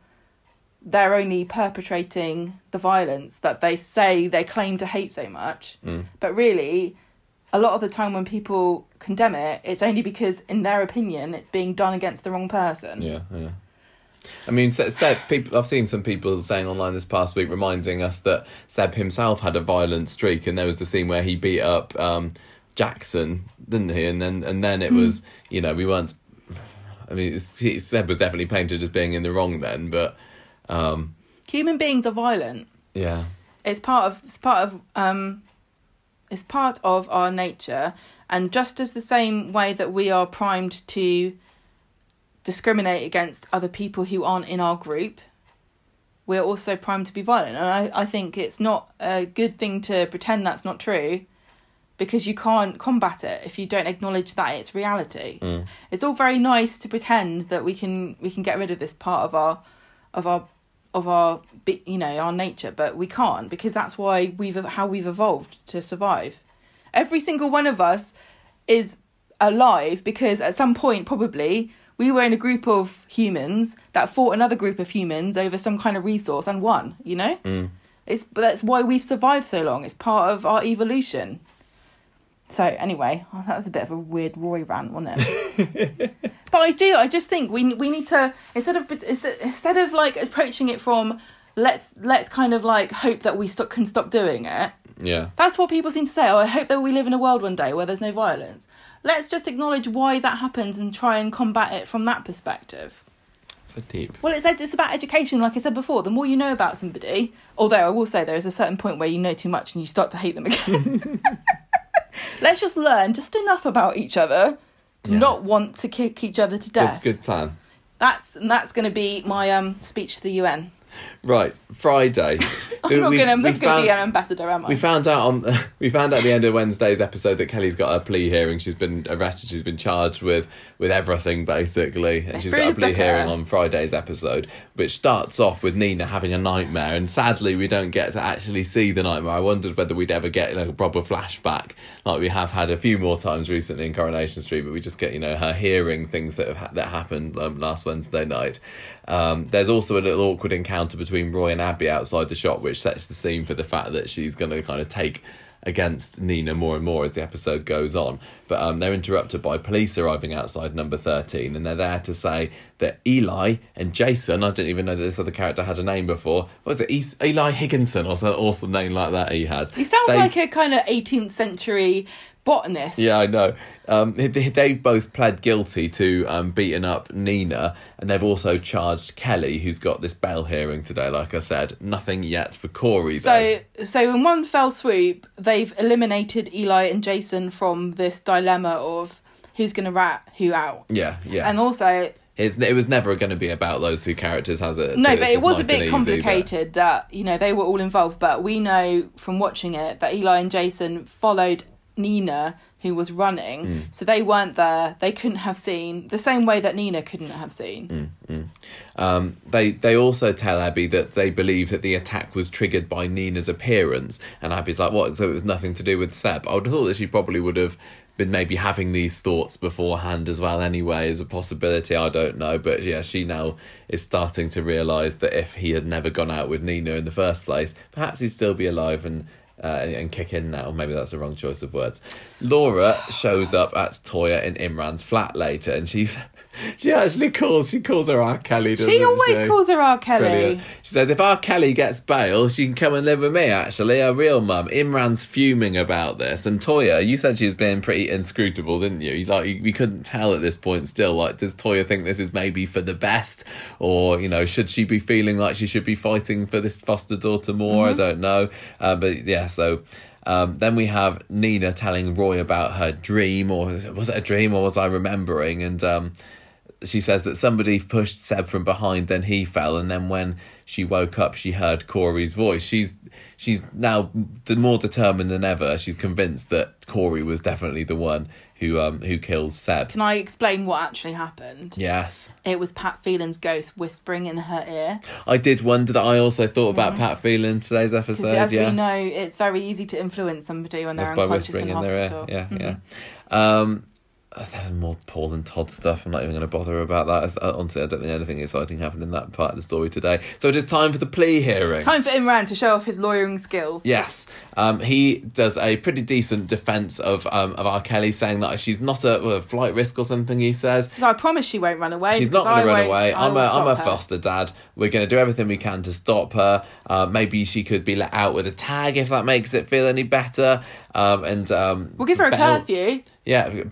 they're only perpetrating the violence that they say they claim to hate so much, Mm. but really. A lot of the time, when people condemn it, it's only because, in their opinion, it's being done against the wrong person. yeah, yeah. I mean, Se- Seb. People, I've seen some people saying online this past week, reminding us that Seb himself had a violent streak, and there was the scene where he beat up um, Jackson, didn't he? And then and then it was, you know, we weren't. I mean, Seb was definitely painted as being in the wrong then, but um, human beings are violent. Yeah, it's part of it's part of um it's part of our nature. And just as the same way that we are primed to discriminate against other people who aren't in our group we're also primed to be violent. And I, I think it's not a good thing to pretend that's not true because you can't combat it if you don't acknowledge that it's reality. Mm. it's all very nice to pretend that we can we can get rid of this part of our of our of our you know our nature but we can't because that's why we've how we've evolved to survive. Every single one of us is alive because at some point probably we were in a group of humans that fought another group of humans over some kind of resource and won you know? Mm. it's that's why we've survived so long. It's part of our evolution so anyway oh, [laughs] that was a bit of a weird roy rant wasn't it [laughs] but i do i just think we we need to instead of instead of like approaching it from let's let's kind of like hope that we stop, can stop doing it Yeah. That's what people seem to say. Oh, I hope that we live in a world one day where there's no violence. Let's just acknowledge why that happens and try and combat it from that perspective. So deep. Well, it's it's about education, like I said before. The more you know about somebody, although I will say there is a certain point where you know too much and you start to hate them again. [laughs] Let's just learn just enough about each other to Yeah. not want to kick each other to Good, death. good plan. That's and that's going to be my um speech to the UN. Right, Friday. [laughs] I'm not We- going to. We not going to be found- an ambassador, am I? We found out on [laughs] we found out at the end of Wednesday's episode that Kelly's got a plea hearing. She's been arrested. She's been charged with with everything basically, and she's got a plea hearing on Friday's episode, which starts off with Nina having a nightmare. And sadly, we don't get to actually see the nightmare. I wondered whether we'd ever get like a proper flashback, like we have had a few more times recently in Coronation Street. But we just get you know her hearing things that have ha- that happened um, last Wednesday night. Um, there's also a little awkward encounter between Roy and Abi outside the shop, which sets the scene for the fact that she's going to kind of take against Nina more and more as the episode goes on. But um, they're interrupted by police arriving outside number 13, and they're there to say that Eli and Jason, I didn't even know that this other character had a name before. What was it? Eli Higginson, or some awesome name like that he had. he sounds They- like a kind of 18th century botanist. yeah, I know. Um, they, they've both pled guilty to um, beating up Nina, and they've also charged Kelly, who's got this bail hearing today. Like I said, nothing yet for Corey. though. So, so in one fell swoop, they've eliminated Eli and Jason from this dilemma of who's going to rat who out, yeah, yeah. and also It's, it was never going to be about those two characters, has it? no, So but it was nice a bit easy, complicated that you know they were all involved. But we know from watching it that Eli and Jason followed Nina, who was running, Mm. so they weren't there. They couldn't have seen the same way that Nina couldn't have seen. Mm. Um, they they also tell Abi that they believe that the attack was triggered by Nina's appearance, and Abi's like, "What? So it was nothing to do with Seb?" I would have thought that she probably would have been maybe having these thoughts beforehand as well. Anyway, as a possibility, I don't know, but yeah, she now is starting to realise that if he had never gone out with Nina in the first place, perhaps he'd still be alive and. Uh, and kick in now. Maybe that's the wrong choice of words. Laura shows up at Toyah in Imran's flat later, and she's she actually calls she calls her R. Kelly. She always she? calls her R. Kelly. Brilliant. She says, if R. Kelly gets bail, she can come and live with me, actually, a real mum. Imran's fuming about this. And Toyah, you said she was being pretty inscrutable, didn't you? You- Like, we couldn't tell at this point still. Like, does Toyah think this is maybe for the best? Or, you know, should she be feeling like she should be fighting for this foster daughter more? I don't know. Uh, but yeah, so. Um, then we have Nina telling Roy about her dream, or was it a dream, or was I remembering? And um, she says that somebody pushed Seb from behind, then he fell, and then when she woke up, she heard Corey's voice. She's she's now more determined than ever. She's convinced that Corey was definitely the one who um who killed Seb. Can I explain what actually happened? Yes, It was Pat Phelan's ghost whispering in her ear. I did wonder that. I also thought about Pat Phelan today's episode. as yeah, we know, it's very easy to influence somebody when they're That's by unconscious whispering in hospital. ear. Yeah, Mhm. yeah. Um, more Paul and Todd stuff. I'm not even going to bother about that. Uh, Honestly, I don't think anything exciting happened in that part of the story today. So it is time for the plea hearing. Time for Imran to show off his lawyering skills. Yes, um, he does a pretty decent defense of um, of R. Kelly, saying that she's not a, a flight risk or something. He says So I promise she won't run away. she's not going to run away. I'm a I'm a her. foster dad. We're going to do everything we can to stop her. Uh, maybe she could be let out with a tag if that makes it feel any better. Um, and um, We'll give her a curfew. Yeah,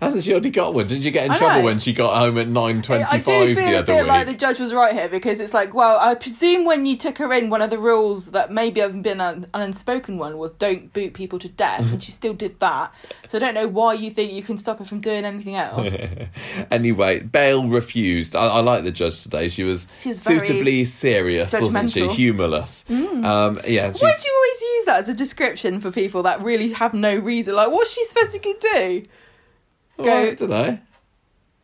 hasn't she already got one? Didn't she get in I trouble know. when she got home at nine I do the feel a other bit week? like the judge was right here because it's like, well, I presume when you took her in, one of the rules that maybe have been an, an unspoken one was don't boot people to death, and she still did that. So I don't know why you think you can stop her from doing anything else. [laughs] anyway, bail refused. I, I like the judge today. She was, She was suitably serious, wasn't she? judgmental. Mm. Humorless. Um, yeah, she's, Why do you always use that as a description for people that really have no reason? Like, what's she supposed to do? Well, I go- don't know.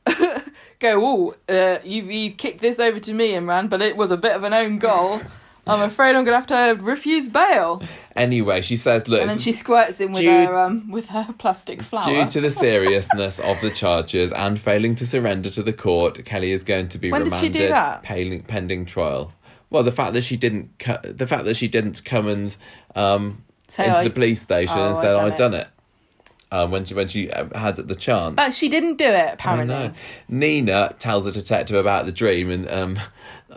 [laughs] Go, oh, uh, you you kicked this over to me, Imran, but it was a bit of an own goal. I'm afraid I'm gonna have to refuse bail. Anyway, she says, look, And then she squirts him with Due- her um with her plastic flower. Due to the seriousness of the charges and failing to surrender to the court, Kelly is going to be When did she remanded do that? pending, pending trial. Well, the fact that she didn't, cu- the fact that she didn't come and um, Say, into I- the police station Oh, and I've said, done "I've it." done it," um, when she when she uh, had the chance. But she didn't do it, apparently. Nina tells the detective about the dream, and um,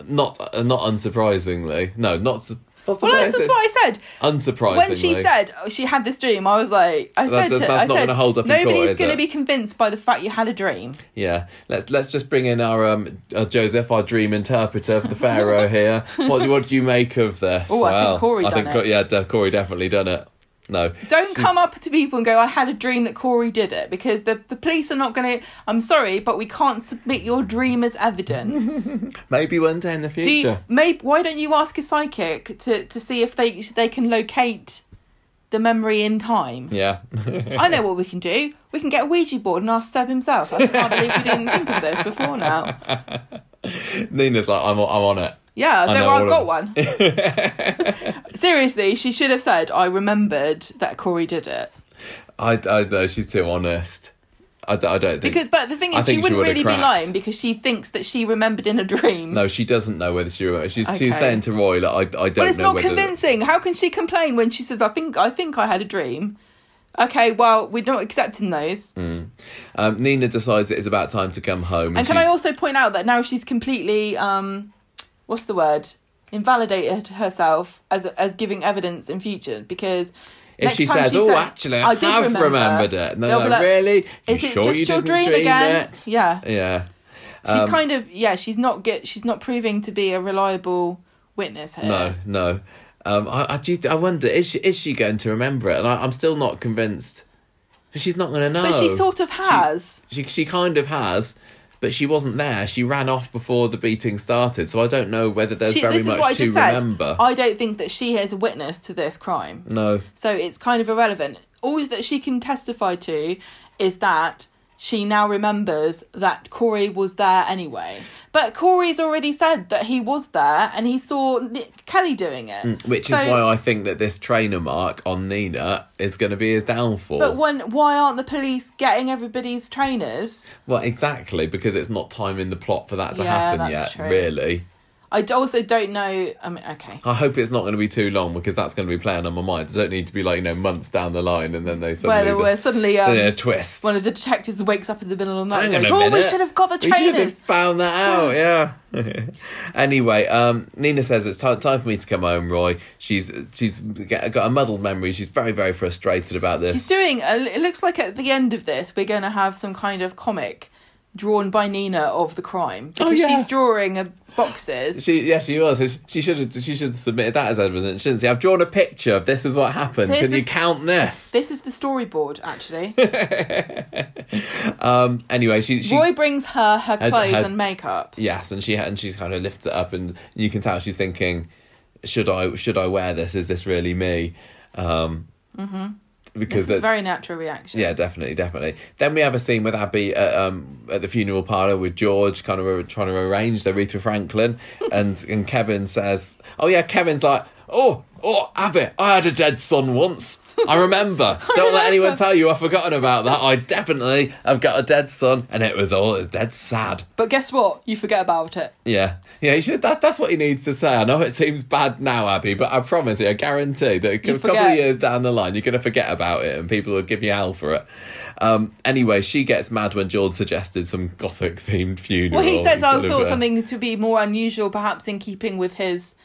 not uh, not unsurprisingly, no, not su- Well, that's just what I said. Unsurprisingly, When she said she had this dream, I was like, I That- said, to, I said, gonna hold up nobody's going to be convinced by the fact you had a dream. Yeah, let's let's just bring in our um, uh, Joseph, our dream interpreter for the Pharaoh here. [laughs] What do what do you make of this? Oh, I think Corey I think it. yeah, Corey definitely done it. No, Don't come up to people and go, I had a dream that Corey did it, because the, the police are not going to. I'm sorry, but we can't submit your dream as evidence. [laughs] maybe one day in the Do future. you, maybe, why don't you ask a psychic to, to see if they they can locate the memory in time? Yeah, I know what we can do. We can get a Ouija board and ask Seb himself. I can't believe we didn't think of this before now. [laughs] Nina's like I'm I'm on it. Yeah, I don't know, I've got one. [laughs] Seriously, she should have said, I remembered that Corey did it. I I know she's too honest. I, I don't think. Because, but the thing is, she wouldn't would've really be lying because she thinks that she remembered in a dream. no, she doesn't know whether she remembers. She's she's saying to Roy that I I don't but it's not whether. convincing. How can she complain when she says, "I think, I think I had a dream"? Okay, well, we're not accepting those. Um, Nina decides it is about time to come home. And can I also point out that now she's completely, um, what's the word, invalidated herself as as giving evidence in future because. If next she says, "Oh, actually, I, did have remember," remembered it," and they're they'll like, "Really? You Is it sure just you your dream, dream again? it?" Yeah, Yeah. she's Um, kind of yeah. She's not get. She's not proving to be a reliable witness here. No, no. Um, I, I, do I wonder is she is she going to remember it? And I, I'm still not convinced. She's not going to know. but she sort of has. She she kind of has, but she wasn't there. She ran off before the beating started, so I don't know whether there's She, very much what I to just said. remember. I don't think that she is a witness to this crime. No, So it's kind of irrelevant. All that she can testify to is that she now remembers that Corey was there anyway. But Corey's already said that he was there and he saw Nick Kelly doing it. Mm, which So- is why I think that this trainer mark on Nina is going to be his downfall. But when, why aren't the police getting everybody's trainers? well, exactly because it's not time in the plot for that to Yeah, happen yet. true. Really. I also don't know. I mean, okay. I hope it's not going to be too long because that's going to be playing on my mind. I don't need to be like you know months down the line and then they suddenly were suddenly um, suddenly a twist. one of the detectives wakes up in the middle of the night Hang and on goes, "Oh, we should have got the trainers. We should have found that out. Yeah. [laughs] anyway, um, Nina says it's ti time for me to come home. Roy, she's she's got a muddled memory. She's very very frustrated about this. She's doing. A, it looks like at the end of this, we're going to have some kind of comic drawn by Nina of the crime because Oh, yeah. she's drawing a boxes. She yeah she was. She should have she should have submitted that as evidence shouldn't she? I've drawn a picture of this is what happened. This can you count this? This is the storyboard, actually. [laughs] um anyway she, she Roy brings her her clothes had- and makeup. yes and she and she kind of lifts it up and you can tell she's thinking should I should I wear this? Is this really me? Um This because it's a very natural reaction. Yeah, definitely, definitely. Then we have a scene with Abi at, um, at the funeral parlor with George, kind of trying to arrange the Aretha Franklin, [laughs] and and Kevin says, "Oh yeah," Kevin's like, "Oh, oh, Abi, I had a dead son once. I remember. [laughs] Don't let anyone tell you I've forgotten about that. I definitely have got a dead son, and it was all it was dead sad." But guess what? You forget about it. Yeah, yeah, he should. That, that's what he needs to say. I know it seems bad now, Abi, but I promise you, I guarantee that a You couple of years down the line, you're going to forget about it, and people will give you hell for it. Um, anyway, she gets mad when George suggested some gothic themed funeral. Well, he says, "I thought something to be more unusual, perhaps in keeping with his."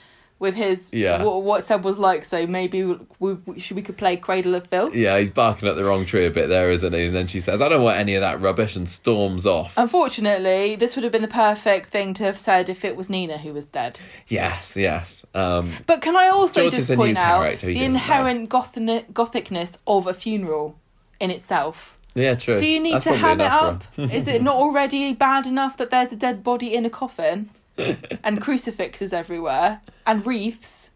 With his, Yeah. what, what Seb was like, so maybe we, we, should we could play Cradle of Filth. Yeah, he's barking at the wrong tree a bit there, isn't he? And then she says, "I don't want any of that rubbish," and storms off. Unfortunately, this would have been the perfect thing to have said if it was Nina who was dead. yes, yes. Um, But can I also George just point out the inherent gothini- gothicness of a funeral in itself? yeah, true. Do you need That's to ham it up? Is it not already bad enough that there's a dead body in a coffin [laughs] and crucifixes everywhere and wreaths?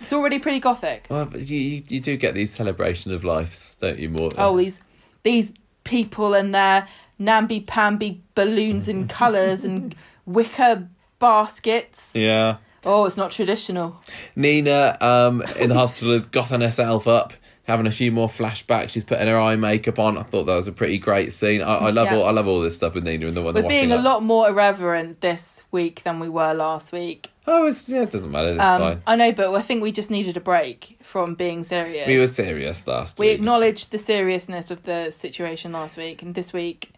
It's already pretty gothic. Well, but you, you you do get these celebration of lives, don't you, Morton? Oh, these these people and their namby pamby balloons and [laughs] colours and wicker baskets. yeah. Oh, it's not traditional. Nina um, in the hospital is gothing herself up, having a few more flashbacks. She's putting her eye makeup on. I thought that was a pretty great scene. I, I love Yeah. all I love all this stuff with Nina and the one. We're being a lot more irreverent this week than we were last week. Oh, it's, yeah, it doesn't matter. It's Um, fine. I know, but I think we just needed a break from being serious. We were serious last We week. We acknowledged the seriousness of the situation last week, and this week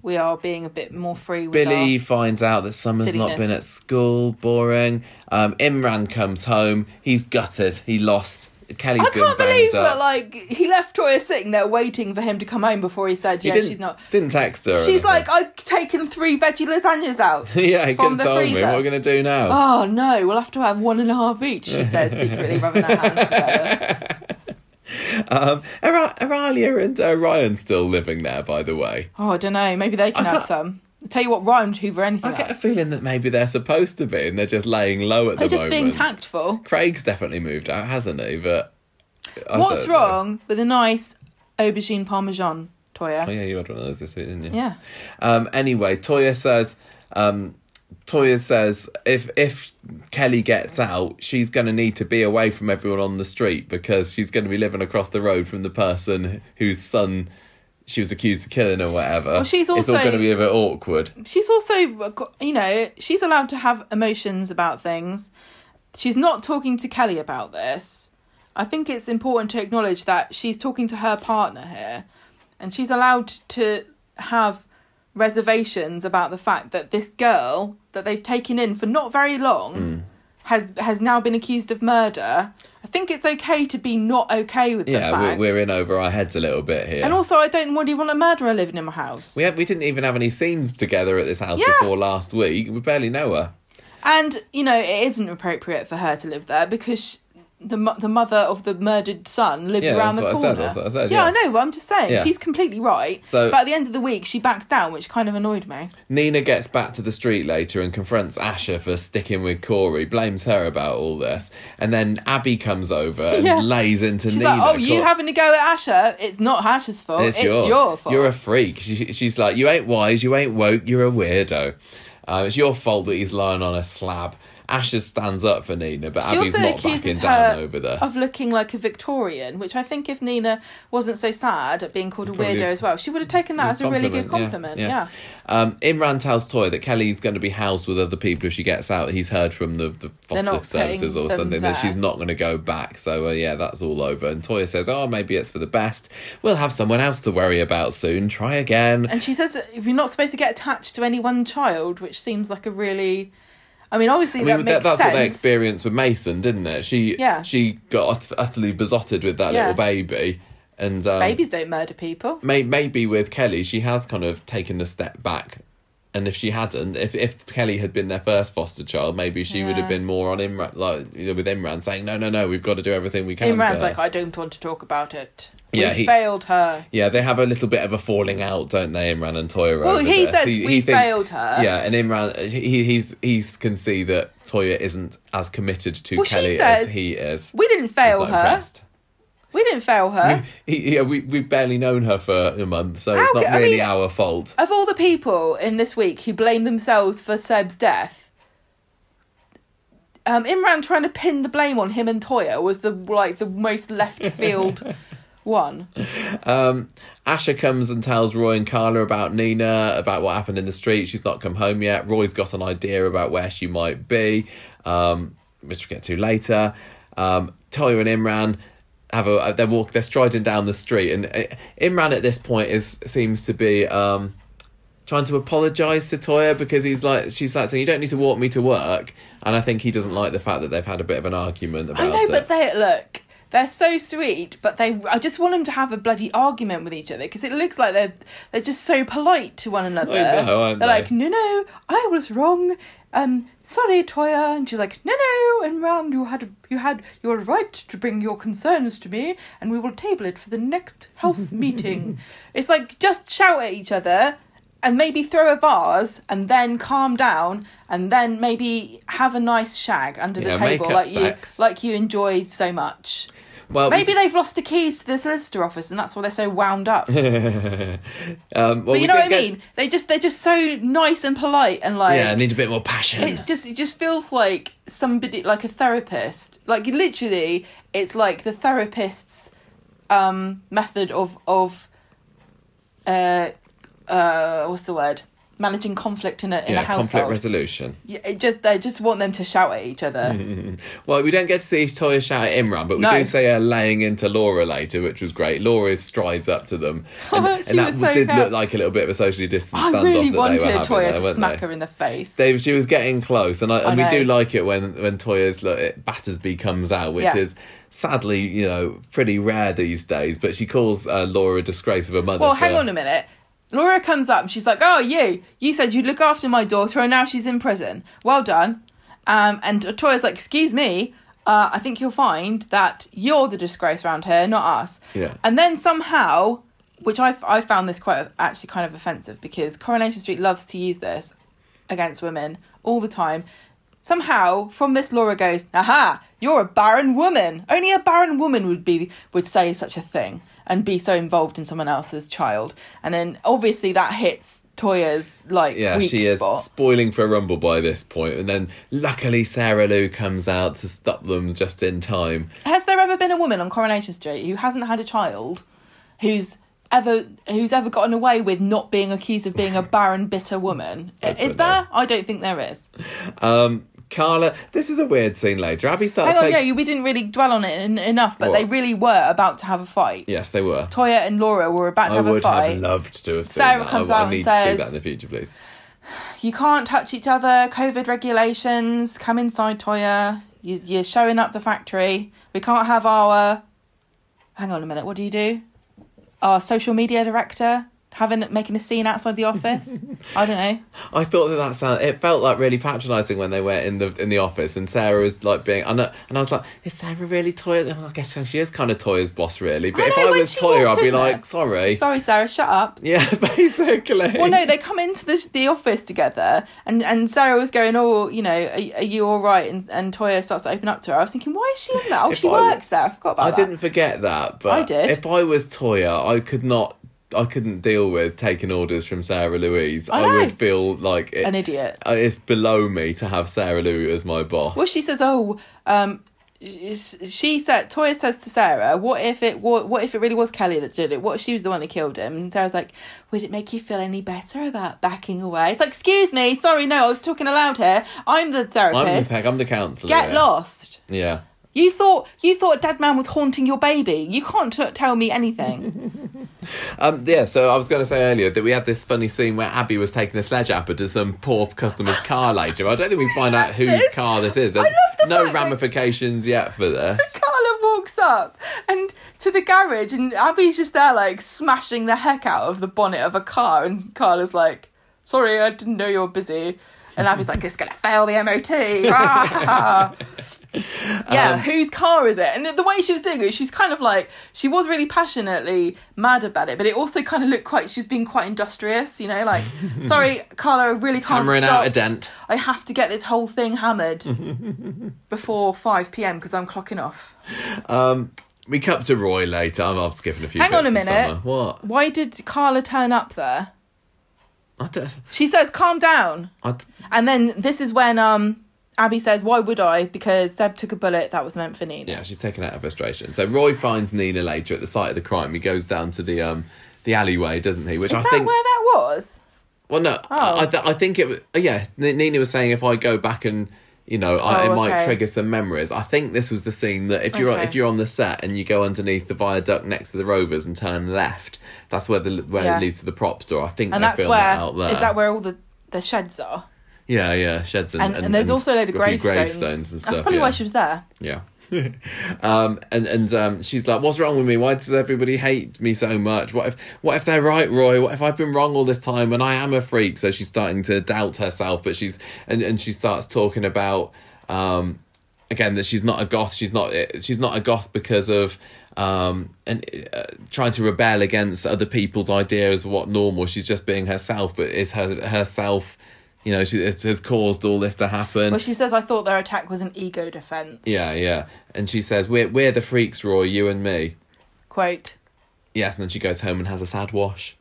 we are being a bit more free with Billy finds out that Summer's not been at school, boring. Um, Imran comes home, he's gutted, he lost. Kelly's I can't believe that like he left Toyah sitting there waiting for him to come home before he said, "Yeah, didn't, she's not." Didn't text her. She's like, "I've taken three veggie lasagnas out." [laughs] yeah, he from could the have told me. What are we going to do now? Oh no, we'll have to have one and a half each. She says [laughs] secretly, rubbing her hands together. [laughs] Um, are, are Alya and uh, Ryan still living there, by the way? Oh, I don't know. Maybe they can have some. Tell you what, Ryan hoover anything I get a up. feeling that maybe they're supposed to be and they're just laying low at They're the just moment. being tactful. Craig's definitely moved out, hasn't he? But I What's don't know. wrong with a nice aubergine parmesan, Toyah? Oh yeah, you had one of those this week, didn't you? yeah. Um, anyway, Toyah says, um, Toyah says if if Kelly gets out, she's going to need to be away from everyone on the street because she's going to be living across the road from the person whose son she was accused of killing or whatever. Well, she's it's all going to be a bit awkward. She's also, you know, she's allowed to have emotions about things. She's not talking to Kelly about this. I think it's important to acknowledge that she's talking to her partner here, and she's allowed to have reservations about the fact that this girl that they've taken in for not very long Hmm. Has has now been accused of murder. I think it's okay to be not okay with the Yeah, fact. we're, we're in over our heads a little bit here. And also, I don't really want a murderer living in my house. we had, we didn't even have any scenes together at this house Yeah. before last week. We barely know her. And you know, it isn't appropriate for her to live there because the the mother of the murdered son lives Yeah, around the what I said, corner. that's what I said, yeah, yeah. I know, but I'm just saying Yeah. she's completely right. So- but at the end of the week, she backs down, which kind of annoyed me. Nina gets back to the street later and confronts Asha for sticking with Corey, blames her about all this. And then Abi comes over and [laughs] lays into She's Nina. like, "Oh, you having to go at Asha? It's not Asha's fault. It's, your, fault." You're a freak. She, she's like, you ain't wise, you ain't woke, you're a weirdo. Uh, it's your fault that he's lying on a slab. Asha stands up for Nina, but She Abi's not backing down over this. of looking like a Victorian, which I think if Nina wasn't so sad at being called a Probably- weirdo as well, she would have taken that as a really good compliment. Yeah. Um, Imran tells Toy that Kelly's going to be housed with other people if she gets out. He's heard from the, the foster services or something that she's not going to go back. So, uh, yeah, that's all over. And Toyah says, oh, maybe it's for the best. We'll have someone else to worry about soon. Try again. And she says if you're not supposed to get attached to any one child, which seems like a really. I mean, obviously I that mean, makes that, that's sense. what they experienced with Mason, didn't it? She Yeah. she got utterly besotted with that Yeah. little baby, and um, Babies don't murder people. may, maybe with Kelly, she has kind of taken a step back. And if she hadn't, if if Kelly had been their first foster child, maybe she would have been more on Imran, like you know, with Imran saying, "No, no, no, we've got to do everything we can." Imran's like, I don't want to talk about it. Yeah, we he- failed her. Yeah, they have a little bit of a falling out, don't they, Imran and Toyah? Well, he this. says we failed her. Yeah, and Imran, he he's he can see that Toyah isn't as committed to Well, Kelly says- as he is. We didn't fail her. impressed. We didn't fail her. He, yeah, we we've barely known her for a month, so How it's not I really mean- our fault. Of all the people in this week who blame themselves for Seb's death, um, Imran trying to pin the blame on him and Toyah was the like the most left [laughs] field one. Um, Asha comes and tells Roy and Carla about Nina, about what happened in the street. She's not come home yet. Roy's got an idea about where she might be, um, which we'll get to later. Um, Toyah and Imran have a they're walk they're striding down the street, and uh, Imran at this point is seems to be um, trying to apologise to Toyah because he's like she's like saying you don't need to walk me to work, and I think he doesn't like the fact that they've had a bit of an argument about I know, it. but they look. They're so sweet, but they. I just want them to have a bloody argument with each other because it looks like they're they're just so polite to one another. I know, they're they? like, no, no, I was wrong. Um, sorry, Toyah, and she's like, no, no, and round you had you had you were right to bring your concerns to me, and we will table it for the next house [laughs] meeting. It's like just shout at each other. And maybe throw a vase, and then calm down, and then maybe have a nice shag under Yeah, the table, like sex. you like you enjoyed so much. Well, we Maybe they've lost the keys to the solicitor office, and that's why they're so wound up. but [laughs] um, well, we you know what I get- mean? They just they're just so nice and polite, and like Yeah, I need a bit more passion. it just it just feels like somebody like a therapist. Like literally, it's like the therapist's um, method of of uh uh what's the word managing conflict in a in yeah, a conflict resolution. Yeah, it just they just want them to shout at each other. [laughs] Well, we don't get to see Toyah shout at Imran, but we No. do see her laying into Laura later, which was great. Laura strides up to them, [laughs] and, and that so did look like a little bit of a socially distanced I really wanted they were having Toyah there, to smack they? her in the face. They, she was getting close, and I, and I we do like it when when Toyah's look, Battersby comes out, which Yeah. is sadly you know pretty rare these days. But she calls uh, Laura a disgrace of a mother. well, hang on a minute. Laura comes up and she's like, "Oh, you! You said you'd look after my daughter, and now she's in prison. Well done." Um, and Toyah's like, "Excuse me, uh, I think you'll find that you're the disgrace around here, not us." Yeah. And then somehow, which I I found this quite actually kind of offensive because Coronation Street loves to use this against women all the time. Somehow, from this, Laura goes, "Aha! You're a barren woman. Only a barren woman would be would say such a thing and be so involved in someone else's child." And then, obviously, that hits Toyah's like Yeah, she is spot. spoiling for a rumble by this point, and then luckily Sarah Lou comes out to stop them just in time. Has there ever been a woman on Coronation Street who hasn't had a child, who's ever who's ever gotten away with not being accused of being a barren, bitter woman? Is there? I don't think there is. Um, Carla, this is a weird scene later. Abi starts Hang on, taking. yeah, we didn't really dwell on it en- enough, but What? they really were about to have a fight. Yes, they were. Toyah and Laura were about to I have a fight. I would have loved to have seen Sarah that. comes I, out I and need to says- see that in the future, please. You can't touch each other. COVID regulations. Come inside, Toyah. You, you're showing up the factory. We can't have our. Hang on a minute. What do you do? Our social media director having making a scene outside the office. [laughs] I don't know. I thought that that sound. Uh, it felt like really patronising when they were in the in the office, and Sarah was like being. And I, and I was like, "Is Sarah really Toyah?" Oh, I guess she is kind of Toyah's boss, really. But I if know, I was Toyah, I'd be there- like, "Sorry." Sorry, Sarah. Shut up. Yeah, [laughs] basically. Well, no, they come into the the office together, and and Sarah was going, "Oh, you know, are, are you all right?" And and Toyah starts to open up to her. I was thinking, why is she in there? Oh, If she I- works there. I forgot about that. I that. didn't forget that, but I did. if I was Toyah, I could not. I couldn't deal with taking orders from Sarah Louise. I I, would feel like it, An idiot. uh, it's below me to have Sarah Lou as my boss. Well, she says, "Oh, um, she said." Toyah says to Sarah, "What if it? What, what if it really was Kelly that did it? What if she was the one that killed him?" And Sarah's like, "Would it make you feel any better about backing away?" It's like, "Excuse me, sorry, no, I was talking aloud here. I'm the I'm the therapist. I'm the counsellor. Get yeah. lost." Yeah. You thought you thought Dead Man was haunting your baby. You can't t- tell me anything. [laughs] Um, yeah, so I was going to say earlier that we had this funny scene where Abi was taking a sledgehammer to some poor customer's car later. I don't think we find out whose This- car this is. There's love the no fact that- ramifications yet for this. Carla walks up and to the garage, and Abi's just there, like smashing the heck out of the bonnet of a car, and Carla's like, "Sorry, I didn't know you were busy." And Abi's like, [laughs] "It's gonna fail the MOT." [laughs] Ah. yeah, Um, whose car is it? And the way she was doing it, she's kind of like she was really passionately mad about it, but it also kind of looked quite. She was being quite industrious, you know, like, [laughs] "Sorry, Carla, I really can't Hammering stop. out a dent. I have to get this whole thing hammered [laughs] before five pm because I'm clocking off." Um, we cut to Roy later. I'm, I'm skipping a few. Hang on a minute. What? Why did Carla turn up there? She says, "Calm down," and then this is when um Abi says, "Why would I?" Because Seb took a bullet that was meant for Nina. yeah, she's taken out her frustration. So Roy finds Nina later at the site of the crime. He goes down to the um the alleyway, doesn't he? Which Is I that think. where that was? Well, no, Oh. I, I, th- I think it. was Yeah, Nina was saying if I go back and you know, I, Oh, it might okay. trigger some memories. I think this was the scene that if you're Okay. if you're on the set and you go underneath the viaduct next to the Rovers and turn left, that's where the where Yeah. it leads to the prop store. I think And that's where that out there. is that where all the the sheds are? Yeah, yeah, sheds and And, and, there's also a load of gravestones. gravestones and stuff. That's probably yeah. why she was there. Yeah. [laughs] um, and and um, she's like, "What's wrong with me? Why does everybody hate me so much? What if what if they're right, Roy? What if I've been wrong all this time and I am a freak?" So she's starting to doubt herself, but she's and and she starts talking about um, again that she's not a goth. She's not she's not a goth because of um and uh, trying to rebel against other people's ideas of what normal. She's just being herself, but it's her herself. You know, she it has caused all this to happen. Well, she says, "I thought their attack was an ego defense." Yeah, yeah. And she says, "We're we're the freaks, Roy. You and me." Quote. Yes, and then she goes home and has a sad wash.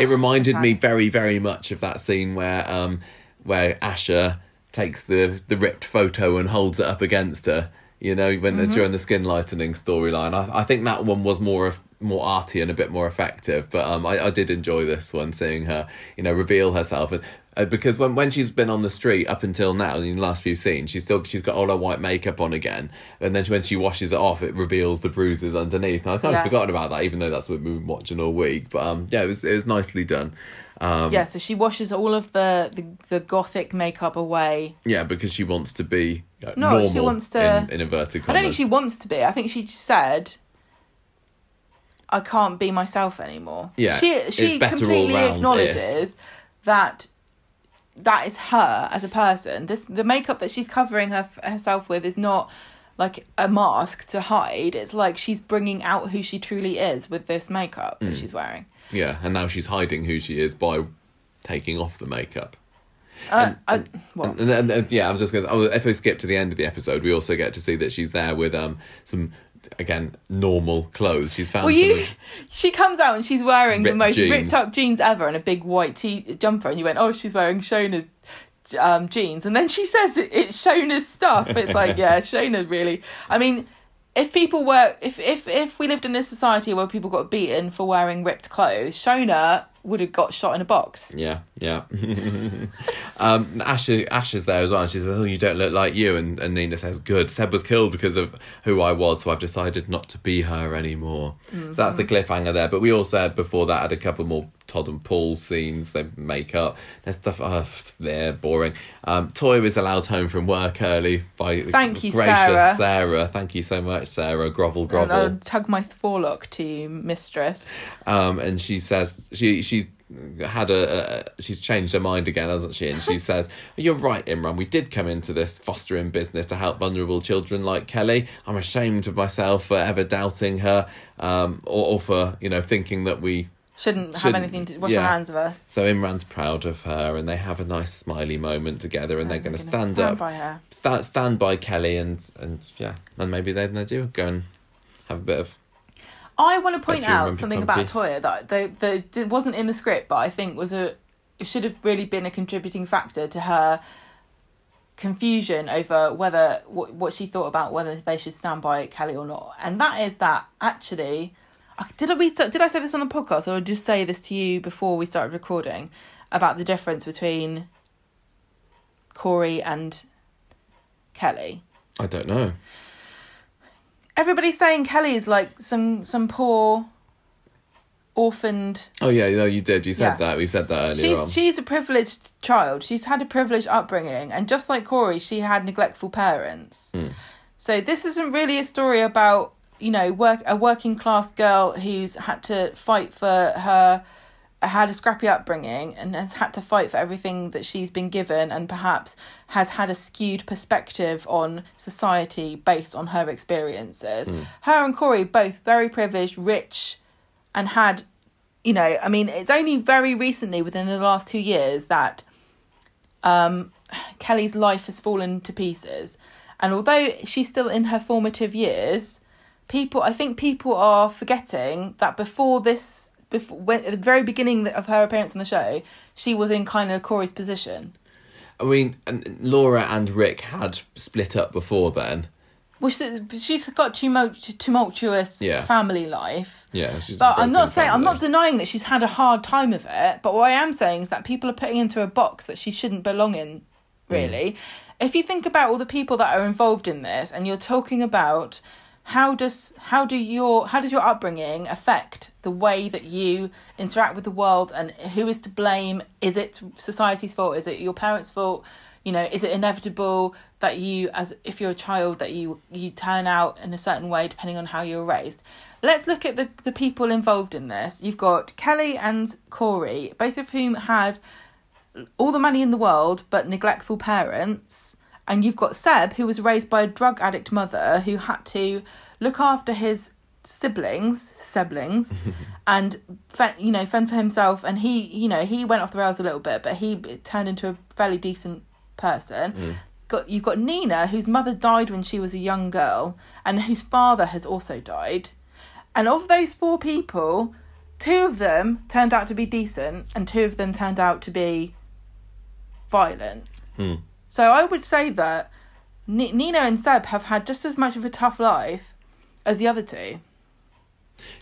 It reminded me very, very much of that scene where um where Asha takes the the ripped photo and holds it up against her. You know, when Mm-hmm. during the skin lightening storyline, I, I think that one was more of more arty and a bit more effective. But um, I, I did enjoy this one, seeing her, you know, reveal herself and. Uh, because when, when she's been on the street up until now in the last few scenes she's still she's got all her white makeup on again and then when she washes it off it reveals the bruises underneath and I kind Yeah. of forgotten about that even though that's what we've been watching all week but um yeah it was it was nicely done um yeah, so she washes all of the, the, the gothic makeup away. Yeah, because she wants to be uh, No, she wants to- in, in inverted I don't think she wants to be. I think she said, "I can't be myself anymore." Yeah, she she completely acknowledges that that is her as a person. This the makeup that she's covering her herself with is not like a mask to hide. It's like she's bringing out who she truly is with this makeup Mm. that she's wearing. Yeah, and now she's hiding who she is by taking off the makeup. Uh, I, well, And, and, and- yeah, I'm just going to. Oh, if we skip to the end of the episode, we also get to see that she's there with um some again normal clothes. She's found Well, some. you, [laughs] she comes out and she's wearing the most jeans. ripped up jeans ever and a big white t- jumper, and you went, "Oh, she's wearing Shona's um, jeans," and then she says it, it's Shona's stuff. It's like, [laughs] yeah, Shona really. I mean, if people were, if if if we lived in a society where people got beaten for wearing ripped clothes, Shona would have got shot in a box. Yeah, yeah. [laughs] um, Ash, Ash is there as well. And she says, "Oh, you don't look like you." And, and Nina says, "Good. Seb was killed because of who I was, so I've decided not to be her anymore." So that's the cliffhanger there. But we also had before that had a couple more Todd and Paul scenes. They make up. There's stuff. Oh, they're boring. Um, Toy was allowed home from work early by Thank you, gracious Sarah. Sarah. Thank you so much, Sarah. Grovel, grovel. And. I'll tug my forelock to you, mistress. um, and she says she she's had a, a she's changed her mind again, hasn't she? And she [laughs] says, "You're right, Imran. We did come into this fostering business to help vulnerable children like Kelly. I'm ashamed of myself for ever doubting her, um, or, or for you know thinking that we." Shouldn't have Shouldn't- anything to wash yeah. my hands of her. So Imran's proud of her, and they have a nice smiley moment together, and they're going to stand up, by her. stand stand by Kelly, and and yeah, and maybe then they do go and have a bit of I want to point out something about Toyah that they, wasn't in the script, but I think was a should have really been a contributing factor to her confusion over whether what, what she thought about whether they should stand by Kelly or not, and that is that actually. Did I we did I say this on the podcast or I just say this to you before we started recording about the difference between Corey and Kelly? I don't know. Everybody's saying Kelly is like some some poor orphaned Oh yeah, no, you did. You said Yeah. that. We said that earlier She's on. she's a privileged child. She's had a privileged upbringing, and just like Corey, she had neglectful parents. Hmm. So this isn't really a story about you know work a working class girl who's had to fight for her had a scrappy upbringing and has had to fight for everything that she's been given and perhaps has had a skewed perspective on society based on her experiences. Her and Corey both very privileged, rich, and had you know, I mean, it's only very recently, within the last two years, that um, [sighs] Kelly's life has fallen to pieces. And although she's still in her formative years, people, I think people are forgetting that before this, before when, at the very beginning of her appearance on the show, she was in kind of Corey's position. I mean, and Laura and Rick had split up before then. Well, she, she's got tumult- tumultuous Yeah. family life. Yeah, she's But I'm not saying I'm not denying that she's had a hard time of it. But what I am saying is that people are putting into a box that she shouldn't belong in. Really, mm. if you think about all the people that are involved in this, and you're talking about how does how do your how does your upbringing affect the way that you interact with the world, and who is to blame? Is it society's fault? Is it your parents' fault? You know, is it inevitable that you, as if you're a child, that you you turn out in a certain way depending on how you were raised? Let's look at the the people involved in this. You've got Kelly and Corey, both of whom had all the money in the world but neglectful parents. And you've got Seb, who was raised by a drug addict mother who had to look after his siblings, siblings, [laughs] and fend, you know fend for himself. And he, you know, he went off the rails a little bit, but he turned into a fairly decent person. Got you've got Nina, whose mother died when she was a young girl, and whose father has also died. And of those four people, two of them turned out to be decent, and two of them turned out to be violent. Hmm. So I would say that Ni- Nina and Seb have had just as much of a tough life as the other two.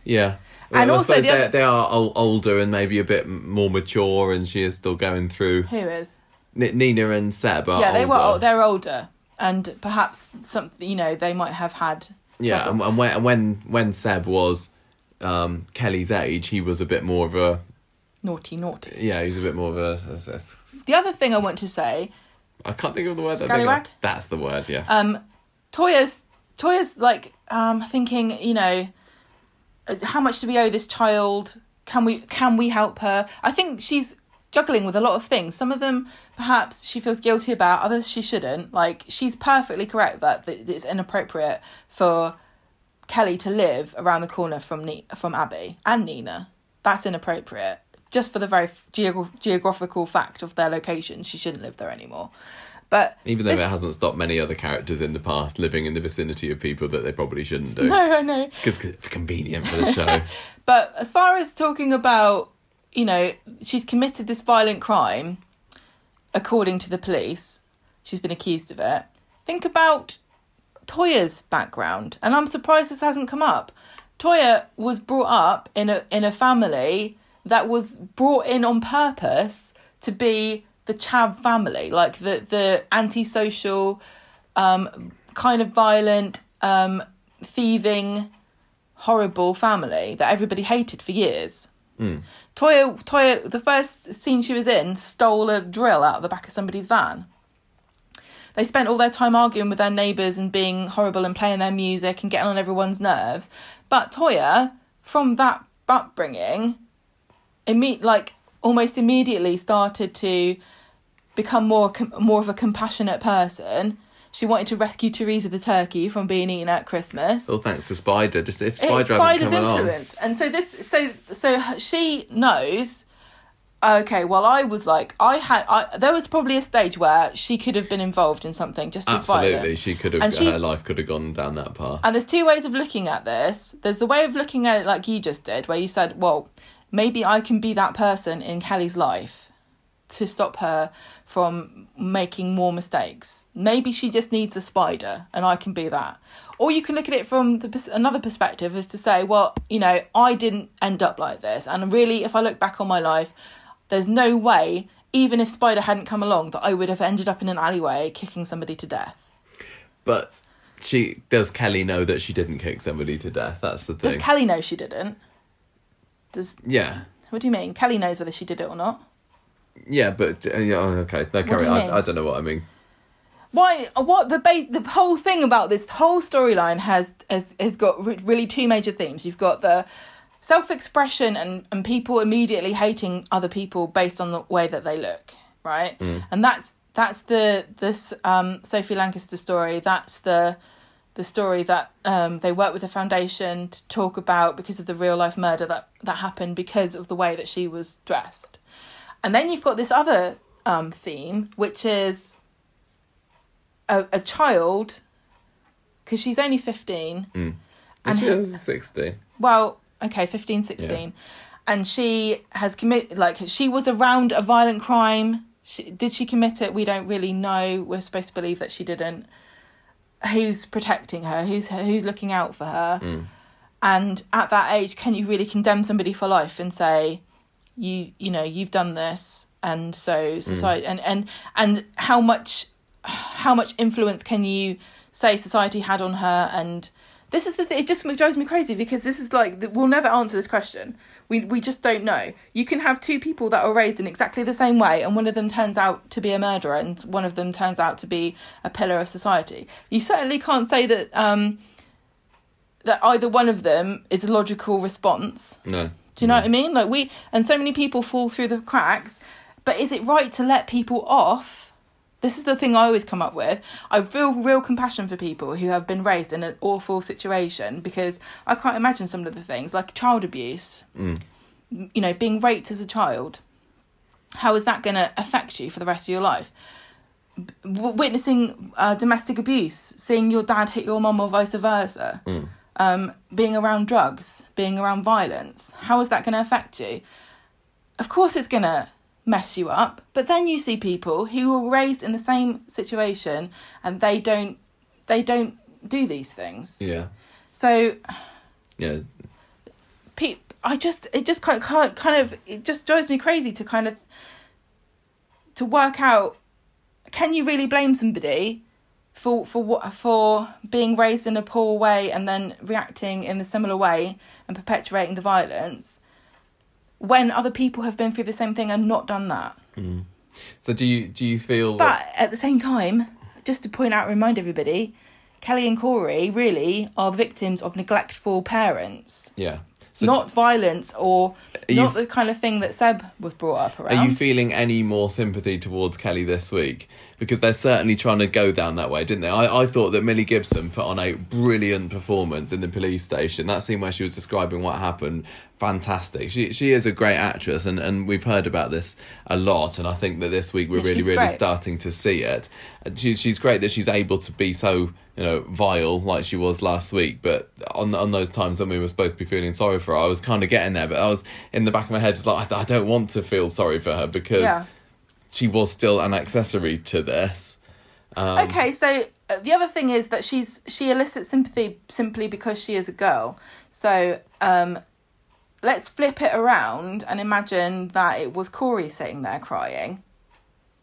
Yeah. And I also the they, other- they are older and maybe a bit more mature, and she is still going through. Who is? N- Nina and Seb are yeah, they were. older. ol- They're older, and perhaps some. You know, they might have had. Yeah, and, and when and when when Seb was um, Kelly's age, he was a bit more of a Naughty, naughty. yeah, he was a bit more of a. a- a- The other thing I want to say, I can't think of the word. that Scallywag? of. That's the word. Yes. um, Toyah's Toyah's like um thinking, you know, how much do we owe this child? Can we can we help her? I think she's juggling with a lot of things. Some of them perhaps she feels guilty about, others she shouldn't. Like she's perfectly correct that, that it's inappropriate for Kelly to live around the corner from ne- from Abi and Nina. That's inappropriate. Just for the very geog- geographical fact of their location, she shouldn't live there anymore. But Even though this- it hasn't stopped many other characters in the past living in the vicinity of people that they probably shouldn't do. no, I know. Because it's convenient for the show. [laughs] But as far as talking about, you know, she's committed this violent crime, according to the police, she's been accused of it. Think about Toyah's background, and I'm surprised this hasn't come up. Toyah was brought up in a in a family that was brought in on purpose to be the Chav family, like the the antisocial, um, kind of violent, um, thieving, horrible family that everybody hated for years. Mm. Toyah, Toyah, the first scene she was in, stole a drill out of the back of somebody's van. They spent all their time arguing with their neighbours and being horrible and playing their music and getting on everyone's nerves. But Toyah, from that upbringing, imme- like almost immediately started to become more com- more of a compassionate person. She wanted to rescue Teresa the turkey from being eaten at Christmas Well, thanks to Spider. Just if Spider hadn't Spider's come along, influence, and so this, so so she knows. Okay, well, I was like, I had, I there was probably a stage where she could have been involved in something just as absolutely, she could have. And Her life could have gone down that path. And there's two ways of looking at this. There's the way of looking at it like you just did, where you said, well, maybe I can be that person in Kelly's life to stop her from making more mistakes. Maybe she just needs a spider and I can be that. Or you can look at it from the, another perspective as to say, well, you know, I didn't end up like this. And really, if I look back on my life, there's no way, even if Spider hadn't come along, that I would have ended up in an alleyway kicking somebody to death. But she does Kelly know that she didn't kick somebody to death? That's the thing. Does Kelly know she didn't? Does yeah, What do you mean? Kelly knows whether she did it or not. yeah, but uh, yeah, oh, okay. No, do carry you on. mean? I, I don't know what I mean. Why? What the ba- the whole thing about this whole storyline has has has got re- really two major themes. You've got the self expression and and people immediately hating other people based on the way that they look, right? And that's that's the this um, Sophie Lancaster story. That's the the story that um, they worked with the foundation to talk about because of the real life murder that that happened because of the way that she was dressed. And then you've got this other um, theme, which is a, a child, because she's only 15. And And she was. Well, okay, 15, 16. Yeah. And she has committed, like, she was around a violent crime. She, did she commit it? We don't really know. We're supposed to believe that she didn't. Who's protecting her? Who's who's looking out for her? Mm. And at that age, can you really condemn somebody for life and say, you you know you've done this, and so mm. society and and and how much how much influence can you say society had on her and this is the thing it just drives me crazy because this is like we'll never answer this question we we just don't know you can have two people that are raised in exactly the same way and one of them turns out to be a murderer and one of them turns out to be a pillar of society you certainly can't say that um that either one of them is a logical response No. do you know what I mean? Like we and so many people fall through the cracks. But is it right to let people off? This is the thing I always come up with. I feel real compassion for people who have been raised in an awful situation because I can't imagine some of the things like child abuse. Mm. You know, being raped as a child. How is that going to affect you for the rest of your life? W- witnessing uh, domestic abuse, seeing your dad hit your mum or vice versa Mm. um, being around drugs, being around violence, how is that going to affect you? Of course, it's going to mess you up. But then you see people who were raised in the same situation and they don't they don't do these things. Yeah. So Yeah. I just it just kind of, kind of it just drives me crazy to kind of to work out can you really blame somebody for for what for being raised in a poor way and then reacting in a similar way and perpetuating the violence when other people have been through the same thing and not done that. Mm. So do you do you feel that But at the same time, just to point out and remind everybody, Kelly and Corey really are victims of neglectful parents. yeah? So not violence or not the kind of thing that Seb was brought up around. Are you feeling any more sympathy towards Kelly this week? Because they're certainly trying to go down that way, didn't they? I, I thought that Millie Gibson put on a brilliant performance in the police station. That scene where she was describing what happened, fantastic. She she is a great actress, and, and we've heard about this a lot. And I think that this week we're Yeah, really really great. starting to see it. She, she's great that she's able to be so you know vile like she was last week. But on on those times when we were supposed to be feeling sorry for her, I was kind of getting there. But I was in the back of my head just like I, I don't want to feel sorry for her because yeah. She was still an accessory to this. Um, Okay, so uh, the other thing is that she's she elicits sympathy simply because she is a girl. So um, let's flip it around and imagine that it was Corey sitting there crying.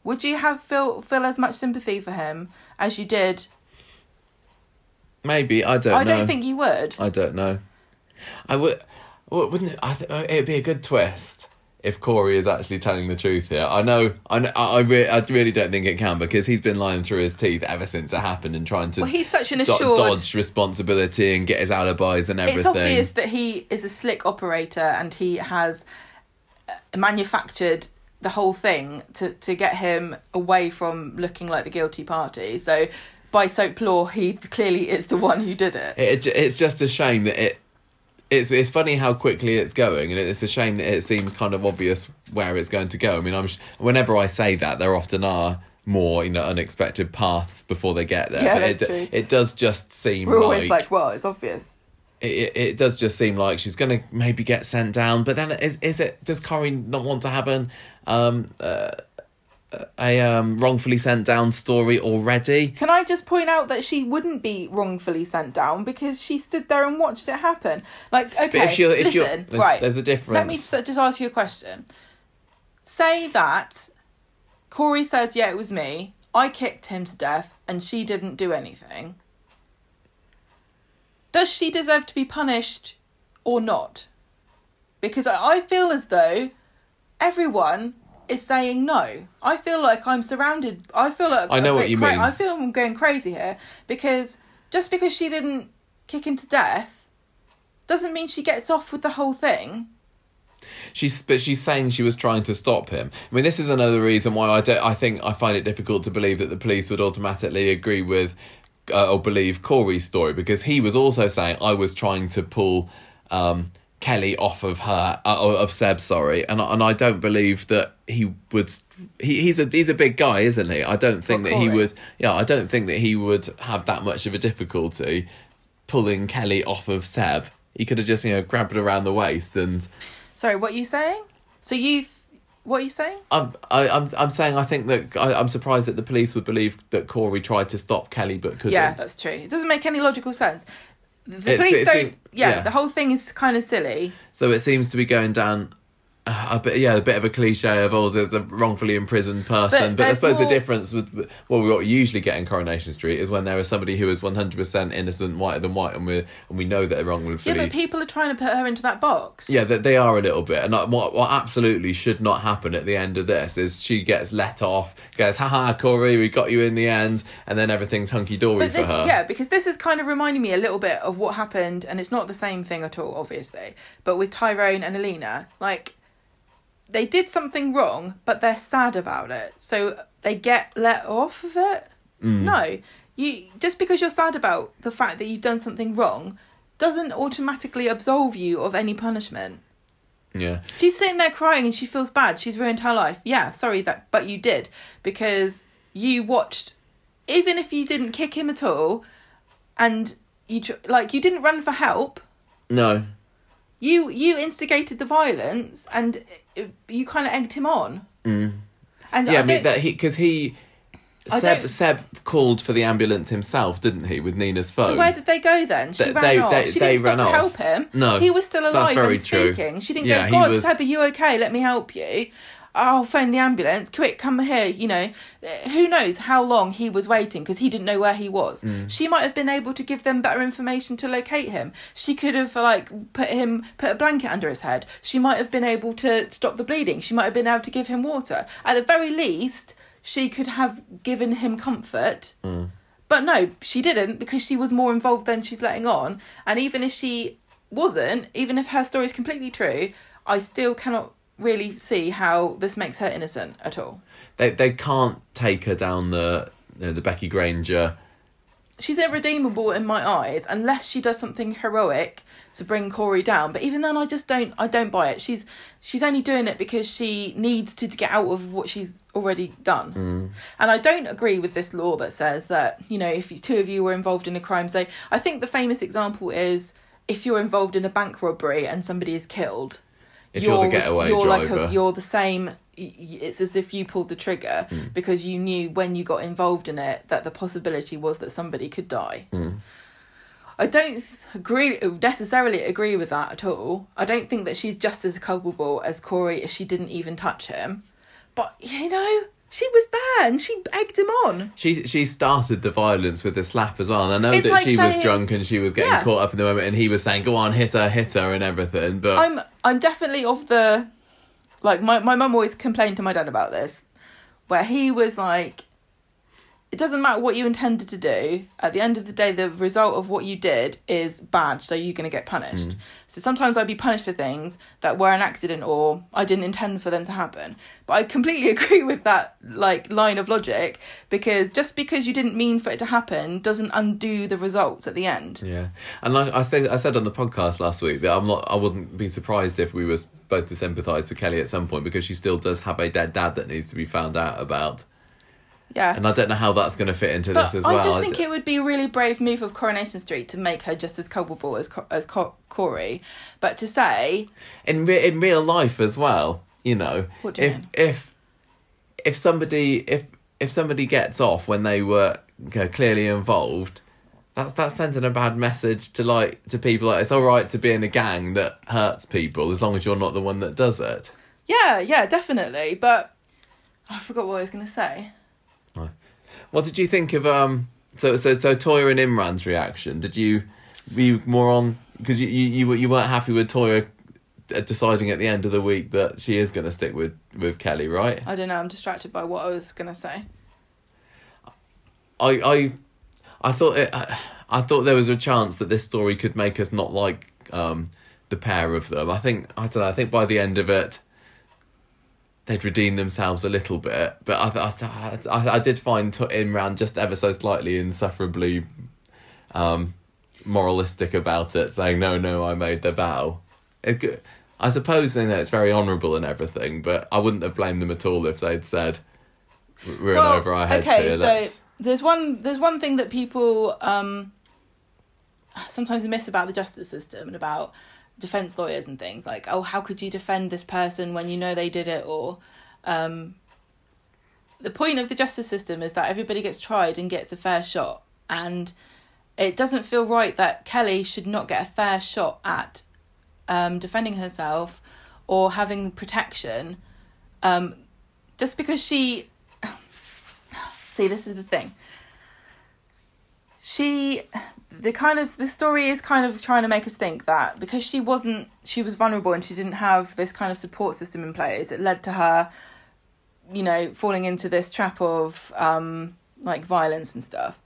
Would you have feel feel as much sympathy for him as you did? Maybe I don't. I know. don't think you would. I don't know. I would. Wouldn't it? I th- it'd be a good twist if Corey is actually telling the truth here. I know. I know, I, re- I really don't think it can because he's been lying through his teeth ever since it happened and trying to Well, he's such an do- assured. dodge responsibility and get his alibis and everything. It's obvious that he is a slick operator and he has uh, manufactured the whole thing to, to get him away from looking like the guilty party. So, by soap law, he clearly is the one who did it, it- it's just a shame that it it's it's funny how quickly it's going and it's a shame that it seems kind of obvious where it's going to go i mean i'm sh- whenever i say that there often are more you know unexpected paths before they get there Yeah, but it, true. it does just seem We're like, always like, well, it's obvious. it, it, does just seem like she's going to maybe get sent down but then is is it does Corey not want to happen? um uh, a um wrongfully sent down story already Can I just point out that she wouldn't be wrongfully sent down because she stood there and watched it happen? Like, okay, but if you're if you're listen, there's, right. there's a difference Let me just ask you a question. Say that Corey says, "Yeah, it was me. I kicked him to death, and she didn't do anything." Does she deserve to be punished or not? Because I feel as though everyone is saying no. I feel like I'm surrounded. I feel like I know what you cra- mean. I feel I'm going crazy here because just because she didn't kick him to death doesn't mean she gets off with the whole thing. She's but she's saying she was trying to stop him. I mean, this is another reason why I don't. I think I find it difficult to believe that the police would automatically agree with uh, or believe Corey's story because he was also saying I was trying to pull um, Kelly off of her uh, of Seb. Sorry, and I- and I don't believe that he would. He, he's a he's a big guy, isn't he? I don't think that he would. Yeah, I don't think that he would have that much of a difficulty pulling Kelly off of Seb. He could have just you know grabbed her around the waist and. Sorry, what are you saying? So you, what are you saying? I'm, I, I'm, I'm saying I think that I, I'm surprised that the police would believe that Corey tried to stop Kelly but couldn't. Yeah, that's true. It doesn't make any logical sense. The It's- police don't. yeah, yeah. the whole thing is kind of silly. So it seems to be going down a bit, yeah, a bit of a cliche of oh, there's a wrongfully imprisoned person. But But, I suppose the difference with well, what we usually get in Coronation Street is when there is somebody who is 100 percent innocent, whiter than white, and we and we know that they're wrongfully. Yeah, but people are trying to put her into that box. Yeah, that they are a little bit, and I- what what absolutely should not happen at the end of this is she gets let off, goes, "Haha, Corey, we got you in the end," and then everything's hunky dory for this, her. yeah, because this is kind of reminding me a little bit of what happened, and it's not the same thing at all, obviously. But with Tyrone and Alina, like they did something wrong, but they're sad about it, so they get let off of it. Mm. No, you just because you're sad about the fact that you've done something wrong doesn't automatically absolve you of any punishment. yeah. She's sitting there crying and she feels bad. She's ruined her life. Yeah, sorry that, but you did because you watched. Even if you didn't kick him at all, and you like you didn't run for help, No, you you instigated the violence and you kind of egged him on. Mm. And yeah, I I mean that he because he I Seb, don't- Seb called for the ambulance himself, didn't he, with Nina's phone? So where did they go then? She They- ran they- off. they- she they didn't stop to off. help him. No, he was still that's alive very and true. speaking. She didn't Yeah, go, God, was- Seb, are you okay? Let me help you. I'll phone the ambulance. Quick, come here. You know, who knows how long he was waiting because he didn't know where he was. Mm. She might have been able to give them better information to locate him. She could have like put him put a blanket under his head. She might have been able to stop the bleeding. She might have been able to give him water. At the very least, she could have given him comfort. Mm. But no, she didn't because she was more involved than she's letting on. And even if she wasn't, even if her story is completely true, I still cannot really see how this makes her innocent at all. They they can't take her down the you know, the Becky Granger. She's irredeemable in my eyes unless she does something heroic to bring Corey down. But even then, I just don't. I don't buy it. She's she's only doing it because she needs to, to get out of what she's already done. Mm. And I don't agree with this law that says that you know if you, two of you were involved in a crime, say I think the famous example is if you're involved in a bank robbery and somebody is killed. If you're the getaway you're like driver. a, you're the same. It's as if you pulled the trigger Hmm. because you knew when you got involved in it that the possibility was that somebody could die. Hmm. I don't agree necessarily agree with that at all. I don't think that she's just as culpable as Corey if she didn't even touch him. But you know, she was there and she egged him on. She she started the violence with the slap as well, and I know It's that like she was saying- drunk and she was getting Yeah. caught up in the moment, and he was saying, "Go on, hit her, hit her," and everything. But I'm I'm definitely of the like my my mum always complained to my dad about this, where he was like, it doesn't matter what you intended to do. At the end of the day, the result of what you did is bad, so you're going to get punished. Mm. So sometimes I'd be punished for things that were an accident or I didn't intend for them to happen. But I completely [laughs] agree with that like line of logic because just because you didn't mean for it to happen doesn't undo the results at the end. Yeah, and like I said, I said on the podcast last week that I'm not. I wouldn't be surprised if we were both to sympathise for Kelly at some point because she still does have a dead dad that needs to be found out about, Yeah. and I don't know how that's going to fit into But this as I well. just think it would be a really brave move of Coronation Street to make her just as culpable as as Corey, but to say in re- in real life as well. You know, What do you if mean? if if somebody if if somebody gets off when they were you know, clearly involved. That's that's sending a bad message to like to people. Like it's all right to be in a gang that hurts people as long as you're not the one that does it. yeah, yeah, definitely. But I forgot what I was going to say. What did you think of um? So so so Toyah and Imran's reaction. Did you were you more on because you you you, were- you weren't happy with Toyah uh, deciding at the end of the week that she is going to stick with with Kelly, right? I don't know. I'm distracted by what I was going to say. I I I thought it, I, I thought there was a chance that this story could make us not like um the pair of them. I think I don't know. I think by the end of it. They'd redeem themselves a little bit, but I I, I I did find Imran just ever so slightly insufferably um, moralistic about it, saying no, no, I made the vow. It, I suppose you know it's very honourable and everything, but I wouldn't have blamed them at all if they'd said we're in over our heads okay, here. so let's-" there's one there's one thing that people um, sometimes miss about the justice system and about defense lawyers and things like oh how could you defend this person when you know they did it? Or um, the point of the justice system is that everybody gets tried and gets a fair shot. And it doesn't feel right that Kelly should not get a fair shot at um, defending herself or having protection um, just because she [laughs] see this is the thing. She the kind of the story is kind of trying to make us think that because she wasn't she was vulnerable and she didn't have this kind of support system in place it led to her you know falling into this trap of um like violence and stuff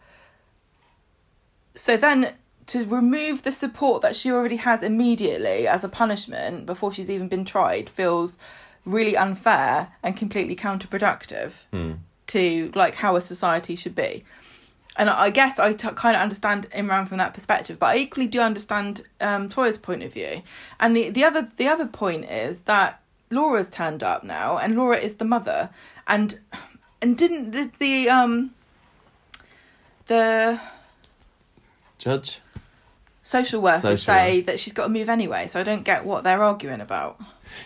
so then to remove the support that she already has immediately as a punishment before she's even been tried feels really unfair and completely counterproductive Hmm. to like how a society should be and I guess I t- kind of understand Imran from that perspective, but I equally do understand um, Toyah's point of view. And the, the other the other point is that Laura's turned up now, and Laura is the mother, and and didn't the, the um the Judge. social workers Social say that she's got to move anyway, so I don't get what they're arguing about.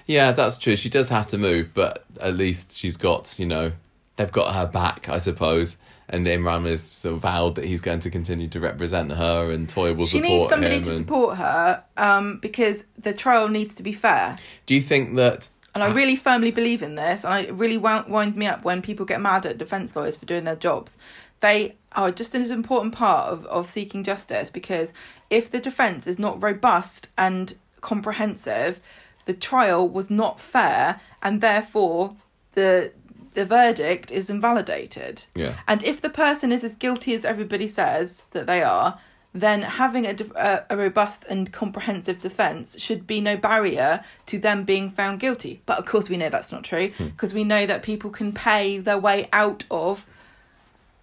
Yeah, that's true. She does have to move, but at least she's got you know they've got her back, I suppose. And Imran has sort of vowed that he's going to continue to represent her, and Toyah will support her. She support needs somebody to and- support her um, because the trial needs to be fair. Do you think that? And I really firmly believe in this, and it really winds me up when people get mad at defence lawyers for doing their jobs. They are just an important part of, of seeking justice because if the defence is not robust and comprehensive, the trial was not fair, and therefore the the verdict is invalidated. Yeah. And if the person is as guilty as everybody says that they are, then having a, a, a robust and comprehensive defence should be no barrier to them being found guilty. But of course, we know that's not true because we know that people can pay their way out of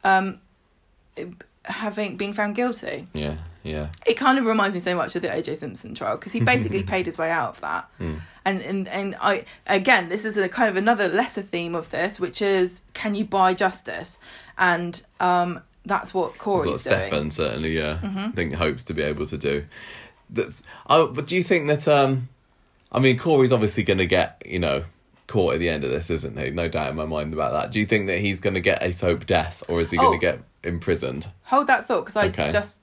um, having being found guilty. Yeah, yeah, It kind of reminds me so much of the OJ Simpson trial because he basically [laughs] paid his way out of that. And and and I again, this is a kind of another lesser theme of this, which is can you buy justice? And um, that's what That's Corey's what doing. Mm-hmm. Stefan certainly, yeah, I think hopes to be able to do. That's. Oh, but do you think that? um I mean, Corey's obviously going to get you know caught at the end of this, isn't he? No doubt in my mind about that. Do you think that he's going to get a soap death, or is he going Oh. to get imprisoned? Hold that thought because I Okay. just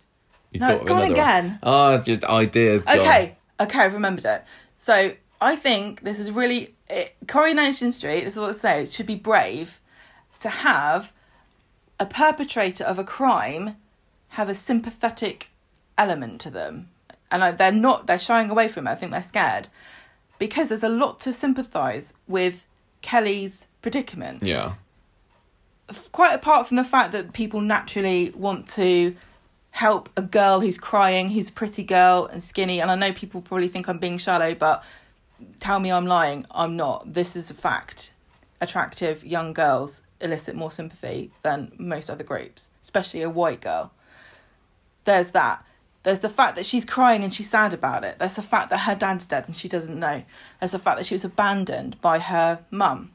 You No, it's gone again. Oh, just ideas. gone. okay. Okay, I've remembered it. So I think this is really it, Coronation Street. This is what I say. It should be brave to have a perpetrator of a crime have a sympathetic element to them, and I, they're not. They're shying away from it. I think they're scared because there's a lot to sympathise with Kelly's predicament Yeah. Quite apart from the fact that people naturally want to help a girl who's crying, who's a pretty girl and skinny, and I know people probably think I'm being shallow, but tell me I'm lying. I'm not. This is a fact. Attractive young girls elicit more sympathy than most other groups, especially a white girl. There's that. There's the fact that she's crying and she's sad about it. There's the fact that her dad's dead and she doesn't know. There's the fact that she was abandoned by her mum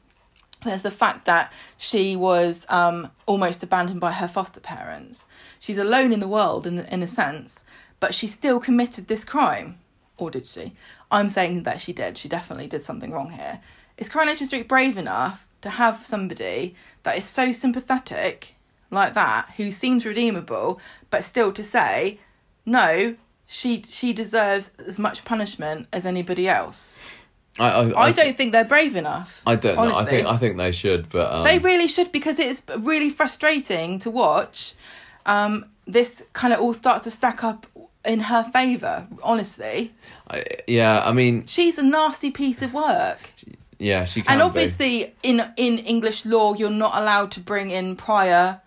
there's the fact that she was um, almost abandoned by her foster parents. She's alone in the world, in, in a sense, but she still committed this crime. Or did she? I'm saying that she did. She definitely did something wrong here. Is Coronation Street brave enough to have somebody that is so sympathetic like that, who seems redeemable, but still to say, no, she she deserves as much punishment as anybody else? I, I, I don't think they're brave enough. I don't know. I think I think they should, but um, They really should because it's really frustrating to watch um, this kind of all start to stack up in her favour. Honestly, I, yeah. I mean, she's a nasty piece of work, yeah, she can and be. obviously in in English law, you're not allowed to bring in prior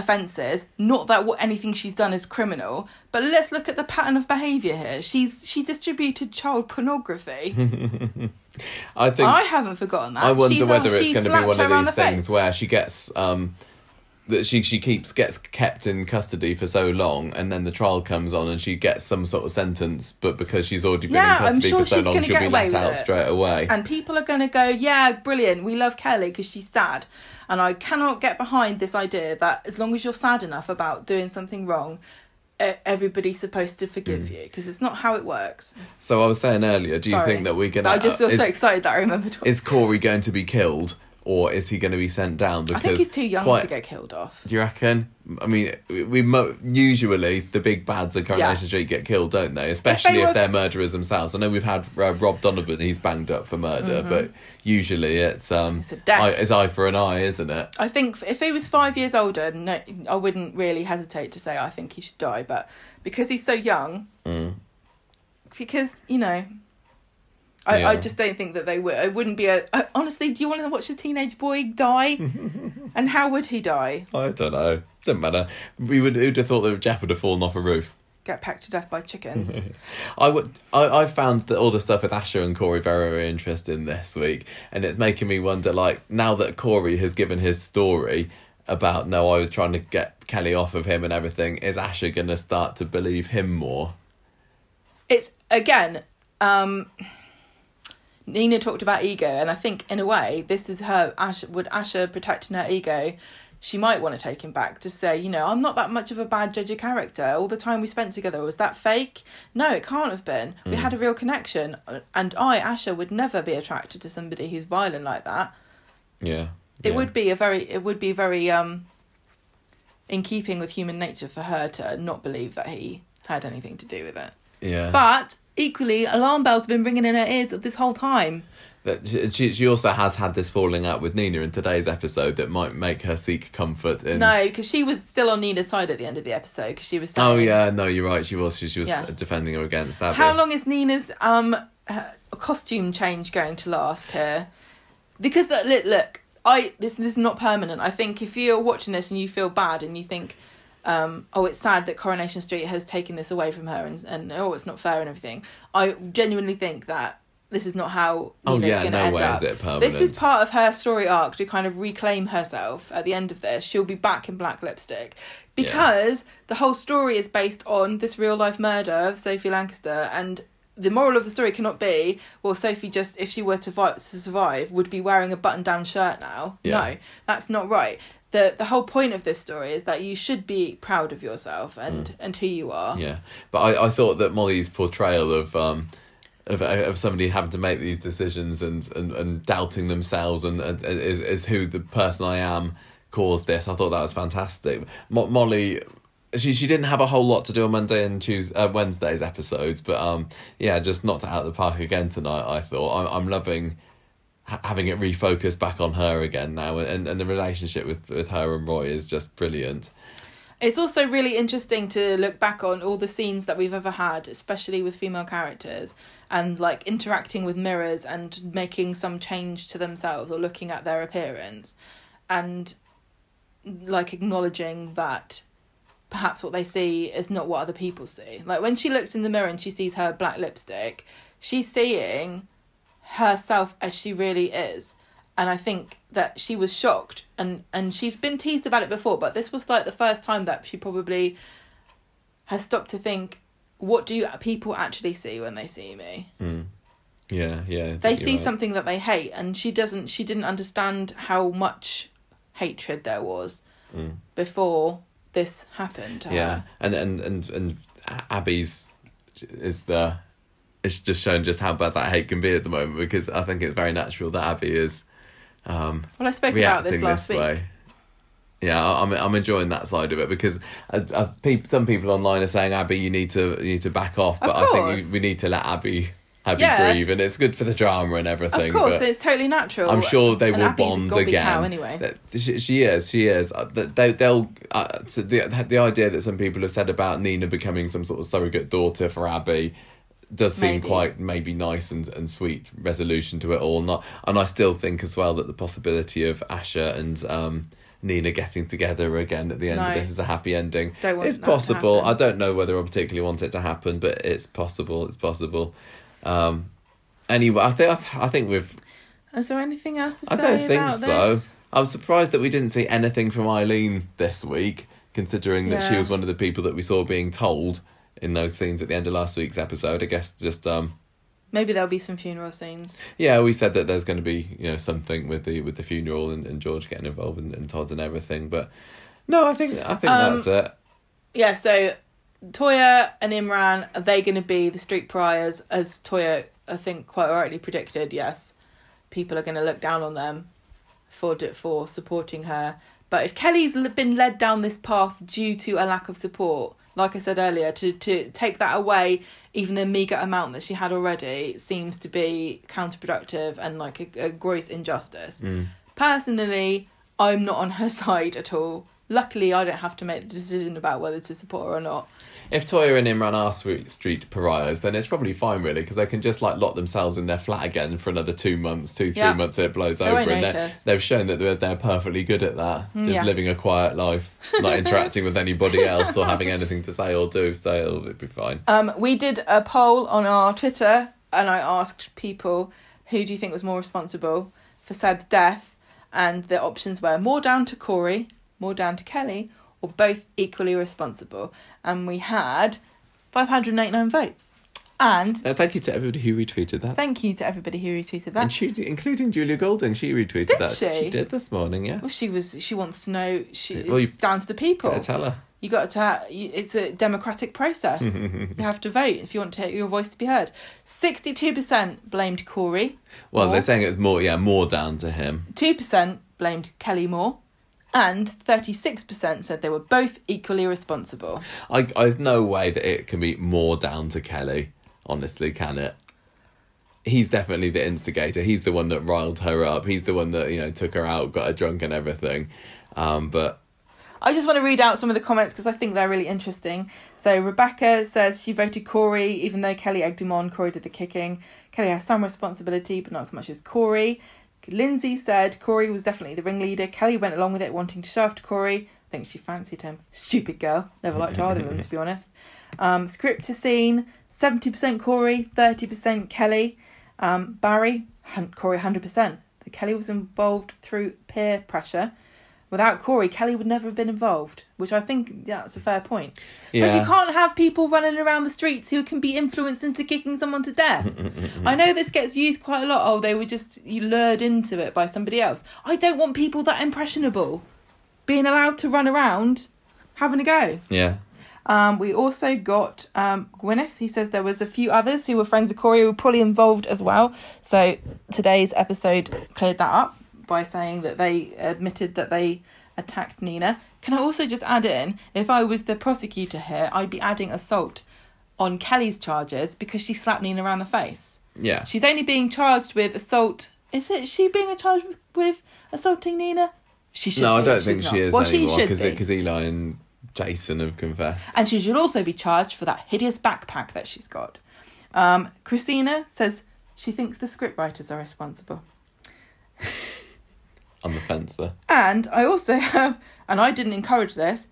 offences. Not that what anything she's done is criminal, but let's look at the pattern of behaviour here. She's she distributed child pornography. [laughs] I think I haven't forgotten that. I wonder She's, whether uh, it's going to be one of these the face. things where she gets um that she she keeps gets kept in custody for so long, and then the trial comes on, and she gets some sort of sentence, but because she's already been Yeah, in custody sure for so long, she'll be let out it. straight away. and people are going to go, yeah, brilliant, we love Kelly because she's sad. And I cannot get behind this idea that as long as you're sad enough about doing something wrong, everybody's supposed to forgive Mm. you because it's not how it works. so I was saying earlier, do you Sorry. think that we're going But I just feel is, so excited that I remembered. Is Corey going to be killed, or is he going to be sent down? Because I think he's too young quite- to get killed off. Do you reckon? I mean, we, we mo- usually the big bads at Coronation Yeah. Street get killed, don't they? Especially if, were- they're murderers themselves. I know we've had uh, Rob Donovan; he's banged up for murder, but usually it's um, Mm-hmm. It's eye, it's eye for an eye, isn't it? I think if he was five years older, no, I wouldn't really hesitate to say I think he should die. But because he's so young, Mm. because you know, I, Yeah. I just don't think that they would. It wouldn't be a. I, honestly, do you want to watch a teenage boy die? [laughs] and how would he die? I don't know. Doesn't matter. We would. Who'd have thought that Geoff would have fallen off a roof? Get pecked to death by chickens. [laughs] I would. I, I found that all the stuff with Asha and Corey very, very interesting this week, and it's making me wonder. Like now that Corey has given his story about no, I was trying to get Kelly off of him and everything. Is Asha gonna start to believe him more? it's again. um Nina talked about ego, and I think in a way, this is her. Asha, would Asha protecting her ego? She might want to take him back to say, you know, I'm not that much of a bad judge of character. All the time we spent together was that fake? No, it can't have been. We had a real connection, and I, Asha, would never be attracted to somebody who's violent like that. Yeah, It Yeah. would be a very it would be very um in keeping with human nature for her to not believe that he had anything to do with it. Yeah. But equally, alarm bells have been ringing in her ears this whole time. But she, she also has had this falling out with Nina in today's episode that might make her seek comfort in. No, because she was still on Nina's side at the end of the episode because she was saying, Oh yeah, no, you're right. She was. She, she was Yeah. defending her against Abi. How long is Nina's um costume change going to last here? Because look, look, look, I this this is not permanent. I think if you're watching this and you feel bad and you think, um, oh, it's sad that Coronation Street has taken this away from her and and oh, it's not fair and everything. I genuinely think that this is not how Oh, Nina's yeah, going to no end way up. is it This is part of her story arc to kind of reclaim herself at the end of this. She'll be back in black lipstick because the whole story is based on this real life murder of Sophie Lancaster and the moral of the story cannot be well Sophie just if she were to, vi- to survive would be wearing a button down shirt now. Yeah. No, that's not right. The the whole point of this story is that you should be proud of yourself and and who you are. Yeah, but I, I thought that Mollie's portrayal of um of of somebody having to make these decisions and and, and doubting themselves and, and, and is, is who the person I am caused this. I thought that was fantastic. Mo- Mollie. She she didn't have a whole lot to do on Monday and Tuesday, uh, Wednesday's episodes, but um yeah, just knocked it out of the park again tonight. I thought I'm I'm loving having it refocused back on her again now, and and the relationship with with her and Roy is just brilliant. It's also really interesting to look back on all the scenes that we've ever had, especially with female characters, and like interacting with mirrors and making some change to themselves or looking at their appearance, and like acknowledging that perhaps what they see is not what other people see. Like when she looks in the mirror and she sees her black lipstick, she's seeing herself as she really is. And I think that she was shocked and, and she's been teased about it before, but this was like the first time that she probably has stopped to think, what do people actually see when they see me? Mm. Yeah, yeah. They see right. something that they hate and she doesn't she didn't understand how much hatred there was Mm. before this happened to Yeah, her. and and and and Abi's is the it's just shown just how bad that hate can be at the moment because I think it's very natural that Abi is um, Well, I spoke about this last this week. way. Yeah, I- I'm I'm enjoying that side of it because uh, uh, peop some people online are saying Abi, you need to you need to back off, Of but I think course. we, need to let Abi Abi Yeah. breathe, and it's good for the drama and everything. Of course, it's totally natural. I'm sure they And will Abi's bond again. cow anyway. She, she is. She is. Uh, They, they'll. Uh, so the the idea that some people have said about Nina becoming some sort of surrogate daughter for Abi does seem Maybe. quite maybe nice and, and sweet resolution to it all. Not, and I still think as well that the possibility of Asha and um, Nina getting together again at the end No. of this is a happy ending. Don't want it's possible. I don't know whether I particularly want it to happen, but it's possible. It's possible. Um, anyway, I think I think we've Is there anything else to say I don't think so. this? I was surprised that we didn't see anything from Eileen this week, considering that she was one of the people that we saw being told in those scenes at the end of last week's episode. I guess just um Maybe there'll be some funeral scenes. yeah, we said that there's going to be you know something with the with the funeral and, and George getting involved and, and Todd and everything, but no, I think I think Um, that's it. Yeah, so Toyah and Imran, are they going to be the street pariahs? As Toyah, I think, quite rightly predicted, yes. People are going to look down on them for, for supporting her. But if Kelly's been led down this path due to a lack of support, like I said earlier, to, to take that away, even the meagre amount that she had already, seems to be counterproductive and like a, a gross injustice. Mm. Personally, I'm not on her [laughs] side at all. Luckily, I don't have to make the decision about whether to support her or not. If Toyah and Imran are street, pariahs, then it's probably fine, really, because they can just like lock themselves in their flat again for another two months, two, three Yeah. months, and it blows over. And they've shown that they're, they're perfectly good at that, just yeah. living a quiet life, [laughs] not interacting with anybody else or having anything to say or do. So it'll be fine. Um, we did a poll on our Twitter, and I asked people who do you think was more responsible for Seb's death, and the options were more down to Corey, more down to Kelly, or both equally responsible. And we had 589 votes. And Uh, thank you to everybody who retweeted that. thank you to everybody who retweeted and that. she, including Julia Goulding, she retweeted Did that. she? did this morning, yes. Well, she was. She wants to know. She Well, you- it's down to the people. Tell her. You got to. It's a democratic process. [laughs] you have to vote if you want to, your voice to be heard. Sixty-two percent blamed Corey. Well, Moore. they're saying it was more, yeah, more down to him. Two percent blamed Kelly Moore, and thirty-six percent said they were both equally responsible. I, I've no way that it can be more down to Kelly. Honestly, can it? He's definitely the instigator. He's the one that riled her up. He's the one that you know took her out, got her drunk, and everything. Um, but I just want to read out some of the comments because I think they're really interesting. So Rebecca says she voted Corey, even though Kelly egged him on. Corey did the kicking. Kelly has some responsibility, but not as much as Corey. Lindsay said Corey was definitely the ringleader. Kelly went along with it, wanting to show off to Corey. I think she fancied him. Stupid girl. Never liked either of them, to be honest. Um, script to scene 70% Corey, 30% Kelly. Um, Barry, Corey 100%. The Kelly was involved through peer pressure. Without Corey, Kelly would never have been involved, which I think yeah, that's a fair point. But you can't have people running around the streets who can be influenced into kicking someone to death. [laughs] I know this gets used quite a lot. Oh, they were just lured into it by somebody else. I don't want people that impressionable being allowed to run around having a go. yeah, Um, we also got um, Gwyneth. He says there was a few others who were friends of Corey who were probably involved as well. So today's episode cleared that up by saying that they admitted that they attacked Nina. Can I also just add in, if I was the prosecutor here, I'd be adding assault on Kelly's charges because she slapped Nina around the face. yeah. She's only being charged with assault. Is it she being charged with, assaulting Nina? She should. no, I don't she's think not. she is well, anymore she should because be. because Eli and Jason have confessed. And she should also be charged for that hideous backpack that she's got. Um, Christina says she thinks the scriptwriters are responsible. [laughs] on the fence there. And I also [laughs] have, and I didn't encourage this,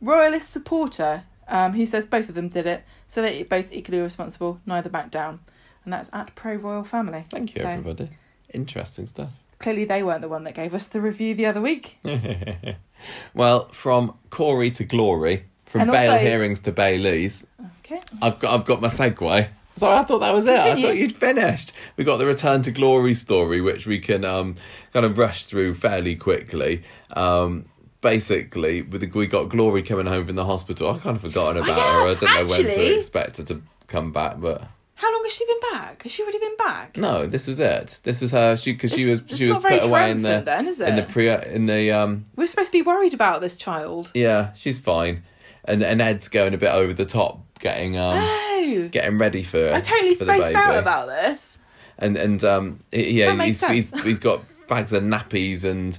royalist supporter um, who says both of them did it, so they're both equally responsible, neither back down. And that's at Pro Royal Family. Thank you, So everybody. Interesting stuff. Clearly, they weren't the one that gave us the review the other week. [laughs] well, from Corey to glory, from And Bale also- hearings to Bailey's, Okay. I've got I've got my segue. So I thought that was it. I thought you'd finished. We got the return to glory story, which we can um, kind of rush through fairly quickly. Um, basically, with the, we got Glory coming home from the hospital. I kind of forgotten about yeah, her. I don't know when to expect her to come back, but How long has she been back? Has she already been back? no, this was it. This was her. She because she was she was put away in the then, is in the pre in the um We're supposed to be worried about this child. yeah she's fine, and and Ed's going a bit over the top, getting um Oh, getting ready for I totally for spaced out about this. and and um yeah he's, he's he's got bags of nappies and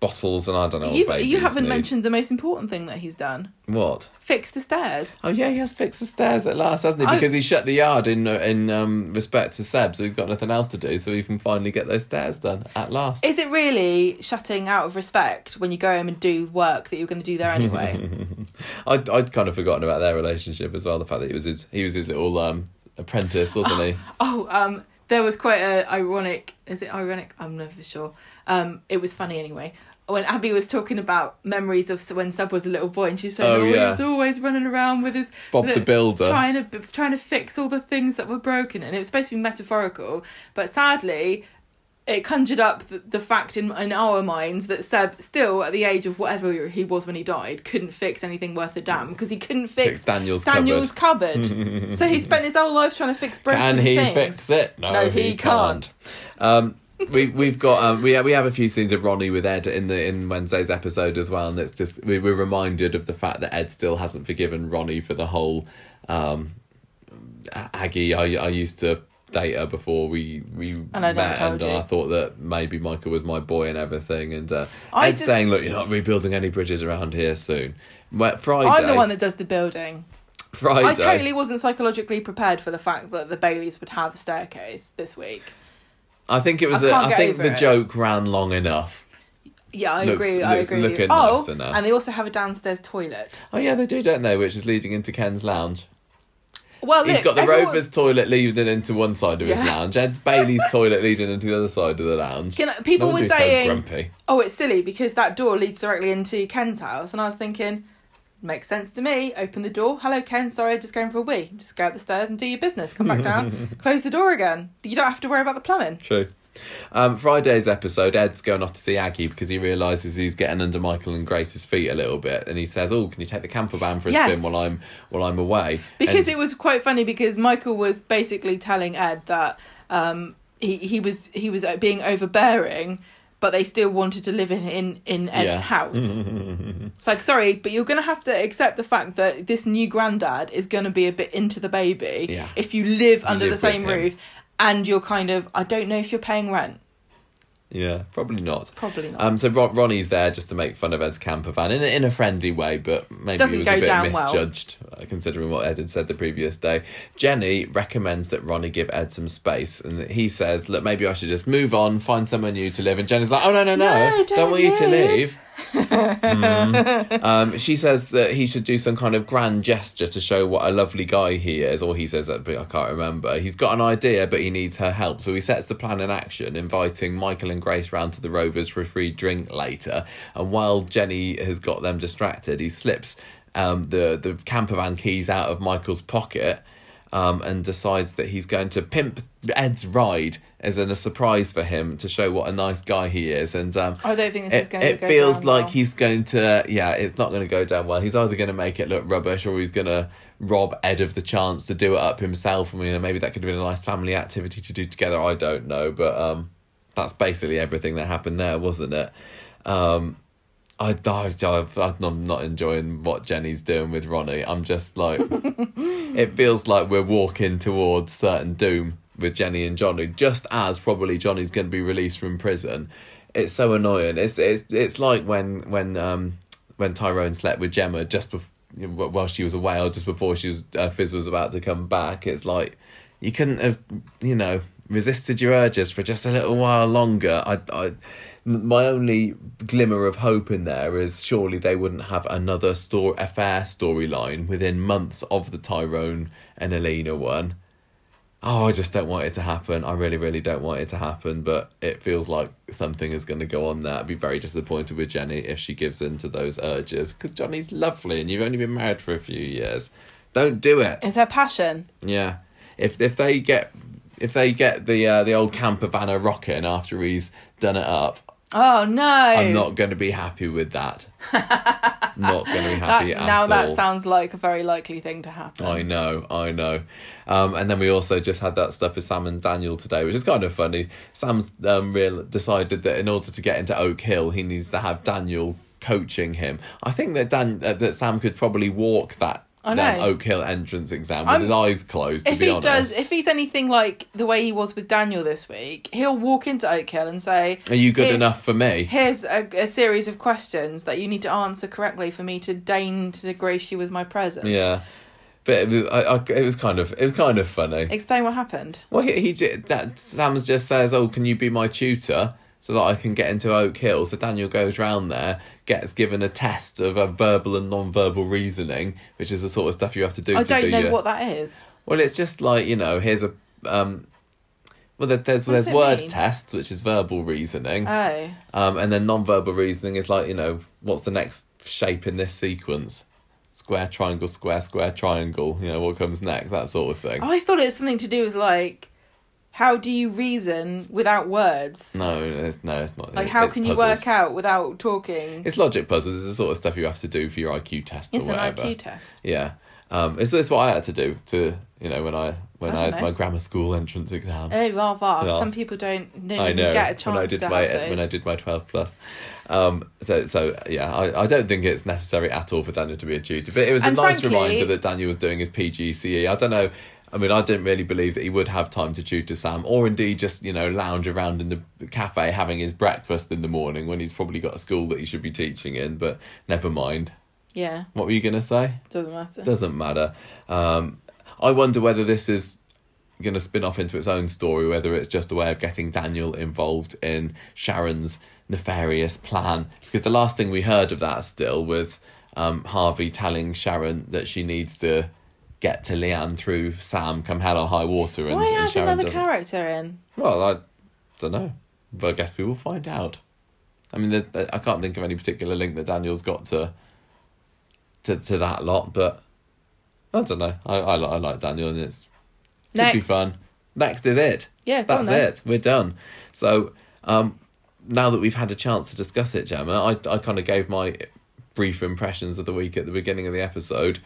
bottles and I don't know what You, babies you haven't mentioned the most important thing that he's done. what Fix the stairs. oh yeah he has fixed the stairs at last hasn't he I- because he shut the yard in in um respect to Seb so he's got nothing else to do so he can finally get those stairs done at last Is it really shutting out of respect when you go home and do work that you're going to do there anyway? [laughs] I'd, I'd kind of forgotten about their relationship as well the fact that he was his he was his little um apprentice wasn't he [laughs] oh, um, there was quite a ironic. Is it ironic? I'm never sure. Um, it was funny anyway. When Abi was talking about memories of when Seb was a little boy, and she said, Oh, "Oh, he was always running around with his Bob the Builder. trying to trying to fix all the things that were broken." And it was supposed to be metaphorical, but sadly, it conjured up the, the fact in in our minds that Seb, still at the age of whatever he was when he died, couldn't fix anything worth a damn because he couldn't fix, Fix Daniel's Daniel's cupboard. [laughs] so he spent his whole life trying to fix broken Can he things. fix it? No, No, he, he can't. Um, we we've got um, we we have a few scenes of Ronnie with Ed in the in Wednesday's episode as well, and it's just we, we're reminded of the fact that Ed still hasn't forgiven Ronnie for the whole um, Aggie. I I used to her before we we And I met, and. I thought that maybe Michael was my boy and everything, and uh, I Ed's just- saying, "Look, you're not rebuilding any bridges around here soon." Well, Friday, I'm the one that does the building. Friday. I totally wasn't psychologically prepared for the fact that the Baileys would have a staircase this week. I think it was. I a- I think the it. joke ran long enough. Yeah, I Looks- agree. I looks- agree. with you. looking Oh, nicer now. and they also have a downstairs toilet. Oh yeah, they do, don't they? Which is leading into Ken's lounge. Well, He's look, got the everyone- Rovers toilet leading into one side of his lounge. Ed's Bailey's [laughs] toilet leading into the other side of the lounge. I- people were saying, so grumpy. "Oh, it's silly because that door leads directly into Ken's house," and I was thinking, "Makes sense to me." Open the door. Hello, Ken. Sorry, just going for a wee. Just go up the stairs and do your business. Come back down. [laughs] Close the door again. You don't have to worry about the plumbing. True. Um, Friday's episode, Ed's going off to see Aggie because he realizes he's getting under Michael and Grace's feet a little bit, and he says, "Oh, can you take the camper van for a Yes. spin while I'm while I'm away?" Because And- it was quite funny because Michael was basically telling Ed that um, he he was he was uh, being overbearing, but they still wanted to live in in, in Ed's Yeah. house. [laughs] it's like sorry, but you're going to have to accept the fact that this new granddad is going to be a bit into the baby Yeah. if you live under live the same roof, and you're kind of I don't know if you're paying rent. Yeah, probably not. Probably not. Um, so Ron- Ronnie's there just to make fun of Ed's camper van in a, in a friendly way, but maybe Doesn't he was a bit down well. misjudged uh, considering what Ed had said the previous day. Jenny recommends that Ronnie give Ed some space, and he says, "Look, maybe I should just move on, find somewhere new to live." And Jenny's like, "Oh no, no, no, No, don't want you to leave." Mm. um, she says that he should do some kind of grand gesture to show what a lovely guy he is, or he says that, but I can't remember. He's got an idea, but he needs her help, so he sets the plan in action, inviting Michael and Grace round to the Rovers for a free drink later. And while Jenny has got them distracted, he slips um, the the camper van keys out of Michael's pocket. Um, and decides that he's going to pimp Ed's ride as in a surprise for him to show what a nice guy he is. And um, I don't think this is it, going to it feels like well. he's going to yeah it's not going to go down well he's either going to make it look rubbish or he's going to rob ed of the chance to do it up himself i mean maybe that could have been a nice family activity to do together i don't know but um that's basically everything that happened there wasn't it um I, I, I'm not enjoying what Jenny's doing with Ronnie. I'm just like, [laughs] it feels like we're walking towards certain doom with Jenny and Johnny, just as probably Johnny's going to be released from prison. It's so annoying. It's it's it's like when when um when Tyrone slept with Gemma just before while she was away or just before she was uh, Fizz was about to come back. It's like you couldn't have you know resisted your urges for just a little while longer. I I my only glimmer of hope in there is surely they wouldn't have another store affair storyline within months of the Tyrone and Alina one. Oh, I just don't want it to happen. I really, really don't want it to happen, but it feels like something is going to go on there. I'd be very disappointed with Jenny if she gives in to those urges because Johnny's lovely and you've only been married for a few years. Don't do it. It's her passion. Yeah, if if they get if they get the uh, the old camper van a rocking after he's done it up, Oh no! I'm not going to be happy with that. [laughs] not going to be That, happy at now all. that sounds like a very likely thing to happen. I know, I know. Um, and then we also just had that stuff with Sam and Daniel today, which is kind of funny. Sam's um, real decided that in order to get into Oakhill, he needs to have Daniel coaching him. I think that Dan uh, that Sam could probably walk that. I that know. Oakhill entrance exam with I'm- his eyes closed. To if be he honest, does, if he's anything like the way he was with Daniel this week, he'll walk into Oakhill and say, are you good "Here's- enough for me? Here's a, a series of questions that you need to answer correctly for me to deign to grace you with my presence." Yeah, but it was, I, I, it was kind of it was kind of funny. Explain what happened. Well, he, he ju- that Sam just says, "Oh, can you be my tutor so that I can get into Oakhill?" So Daniel goes round there, gets given a test of a verbal and non-verbal reasoning, which is the sort of stuff you have to do. I to don't do know your- what that is. Well, it's just like you know, here's a um. Well, there- there's there's word mean? tests, which is verbal reasoning, Oh, um, and then non-verbal reasoning is like you know, what's the next shape in this sequence? Square, triangle, square, square, triangle. You know what comes next, that sort of thing. I thought it was something to do with like, how do you reason without words? No, it's, no, it's not. Like, how It's can you work out without talking? It's logic puzzles. It's the sort of stuff you have to do for your IQ test or It's an. IQ test. Yeah, um, it's, it's what I had to do to you know when I when I I, had know. my grammar school entrance exam. Oh, well, well, Some people don't, don't I know get a chance when I did to my when I did my twelve plus. Um, so so yeah, I, I don't think it's necessary at all for Daniel to be a tutor, but it was And a nice frankly- reminder that Daniel was doing his PGCE. I don't know. I mean, I didn't really believe that he would have time to tutor Sam, or indeed just you know lounge around in the cafe having his breakfast in the morning when he's probably got a school that he should be teaching in. But never mind. yeah, What were you going to say? doesn't matter. Doesn't matter. Um, I wonder whether this is going to spin off into its own story, whether it's just a way of getting Daniel involved in Sharon's nefarious plan. Because the last thing we heard of that still was um, Harvey telling Sharon that she needs to get to Leanne through Sam come hell or high water. And, Why and add another doesn't. character in? Well, I don't know. But I guess we will find out. I mean, the, the- I can't think of any particular link that Daniel's got to to, to that lot, but I don't know. I, I, I like Daniel, and it's should be fun. next is it. Yeah, that's it. We're done. So um, now that we've had a chance to discuss it, Gemma, I I kind of gave my brief impressions of the week at the beginning of the episode.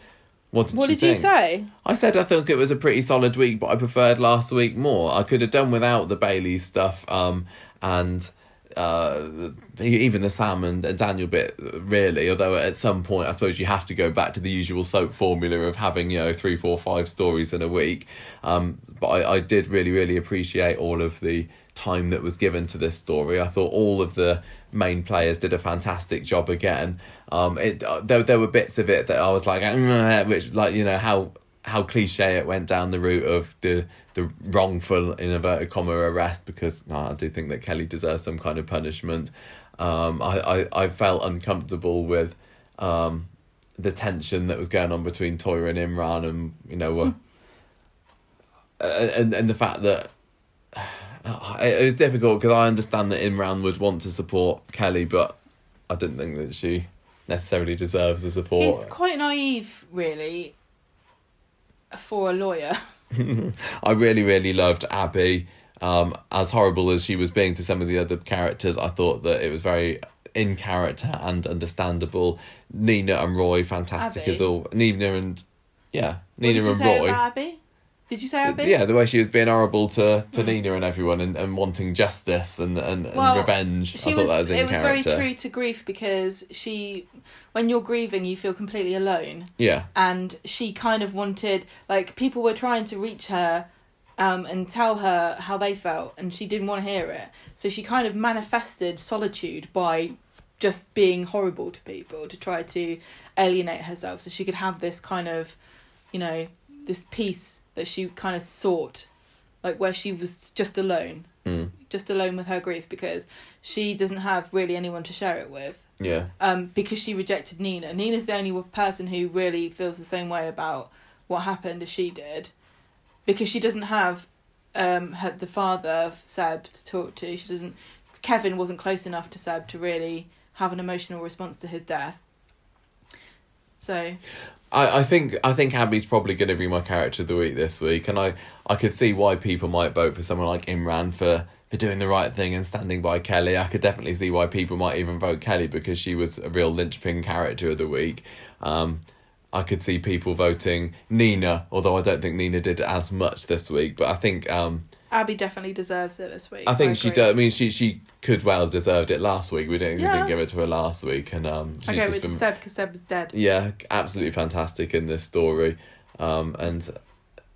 What did, What you, did you say? I said I think it was a pretty solid week, but I preferred last week more. I could have done without the Bailey stuff, um, and uh, even the Sam and, and Daniel bit, really. Although at some point, I suppose you have to go back to the usual soap formula of having you know three, four, five stories in a week. Um, but I, I did really, really appreciate all of the time that was given to this story. I thought all of the main players did a fantastic job again. Um, it uh, there there were bits of it that I was like, "Mm," which like you know how how cliche it went down the route of the the wrongful in inverted comma arrest because I do think that Kelly deserves some kind of punishment. Um, I, I, I felt uncomfortable with um, the tension that was going on between Toyah and Imran, and you know, and and the fact that [sighs] it was difficult because I understand that Imran would want to support Kelly, but I didn't think that she necessarily deserves the support. He's quite naive, really, for a lawyer. [laughs] [laughs] I really, really loved Abi. Um, as horrible as she was being to some of the other characters, I thought that it was very in character and understandable. Nina and Roy, fantastic Abi? as all. Nina and yeah, Nina did you and Roy. Abi? Did you say Abi? Yeah, the way she was being horrible to, to Nina and everyone and, and wanting justice and, and, and Well, revenge. I thought was. that was in it was character. very true to grief because she, when you're grieving, you feel completely alone. Yeah, and she kind of wanted like people were trying to reach her um, and tell her how they felt and she didn't want to hear it so she kind of manifested solitude by just being horrible to people to try to alienate herself so she could have this kind of you know this peace that she kind of sought like where she was just alone mm, just alone with her grief because she doesn't have really anyone to share it with yeah, um, because she rejected Nina. Nina's the only person who really feels the same way about what happened as she did, because she doesn't have um, her, the father of Seb to talk to. She doesn't. Kevin wasn't close enough to Seb to really have an emotional response to his death. So I, I think I think Abi's probably going to be my character of the week this week, and I, I could see why people might vote for someone like Imran for, for doing the right thing and standing by Kelly. I could definitely see why people might even vote Kelly because she was a real linchpin character of the week. Um, I could see people voting Nina, although I don't think Nina did as much this week. But I think um, Abi definitely deserves it this week. I think she does. I mean, she she could well have deserved it last week. We didn't we didn't give it to her last week, and um, she's I go just been Seb because Seb was dead. yeah, absolutely fantastic in this story, um, and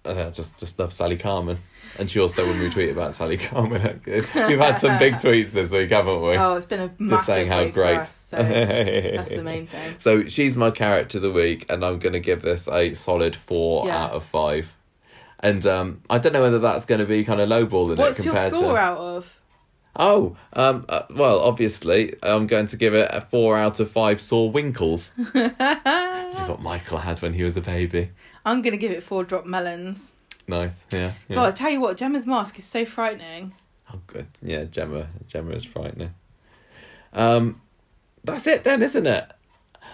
uh, just just love Sally Carman. And she also when we tweet about [laughs] Sally Carman, [laughs] we've had some big tweets this week, haven't we? Oh, it's been a massive just saying how great. Us, so that's the [laughs] main thing. So she's my character of the week, and I'm going to give this a solid four Yeah. out of five. And um, I don't know whether that's going to be kind of lowballing What's it your compared score to. out of? Oh, um, uh, well, obviously, I'm going to give it a four out of five sore winkles, [laughs] which is what Michael had when he was a baby. I'm gonna give it four drop melons. Nice, yeah. yeah. God, I tell you what, Gemma's mask is so frightening. Oh, good. Yeah, Gemma. Gemma is frightening. Um, that's it then, isn't it?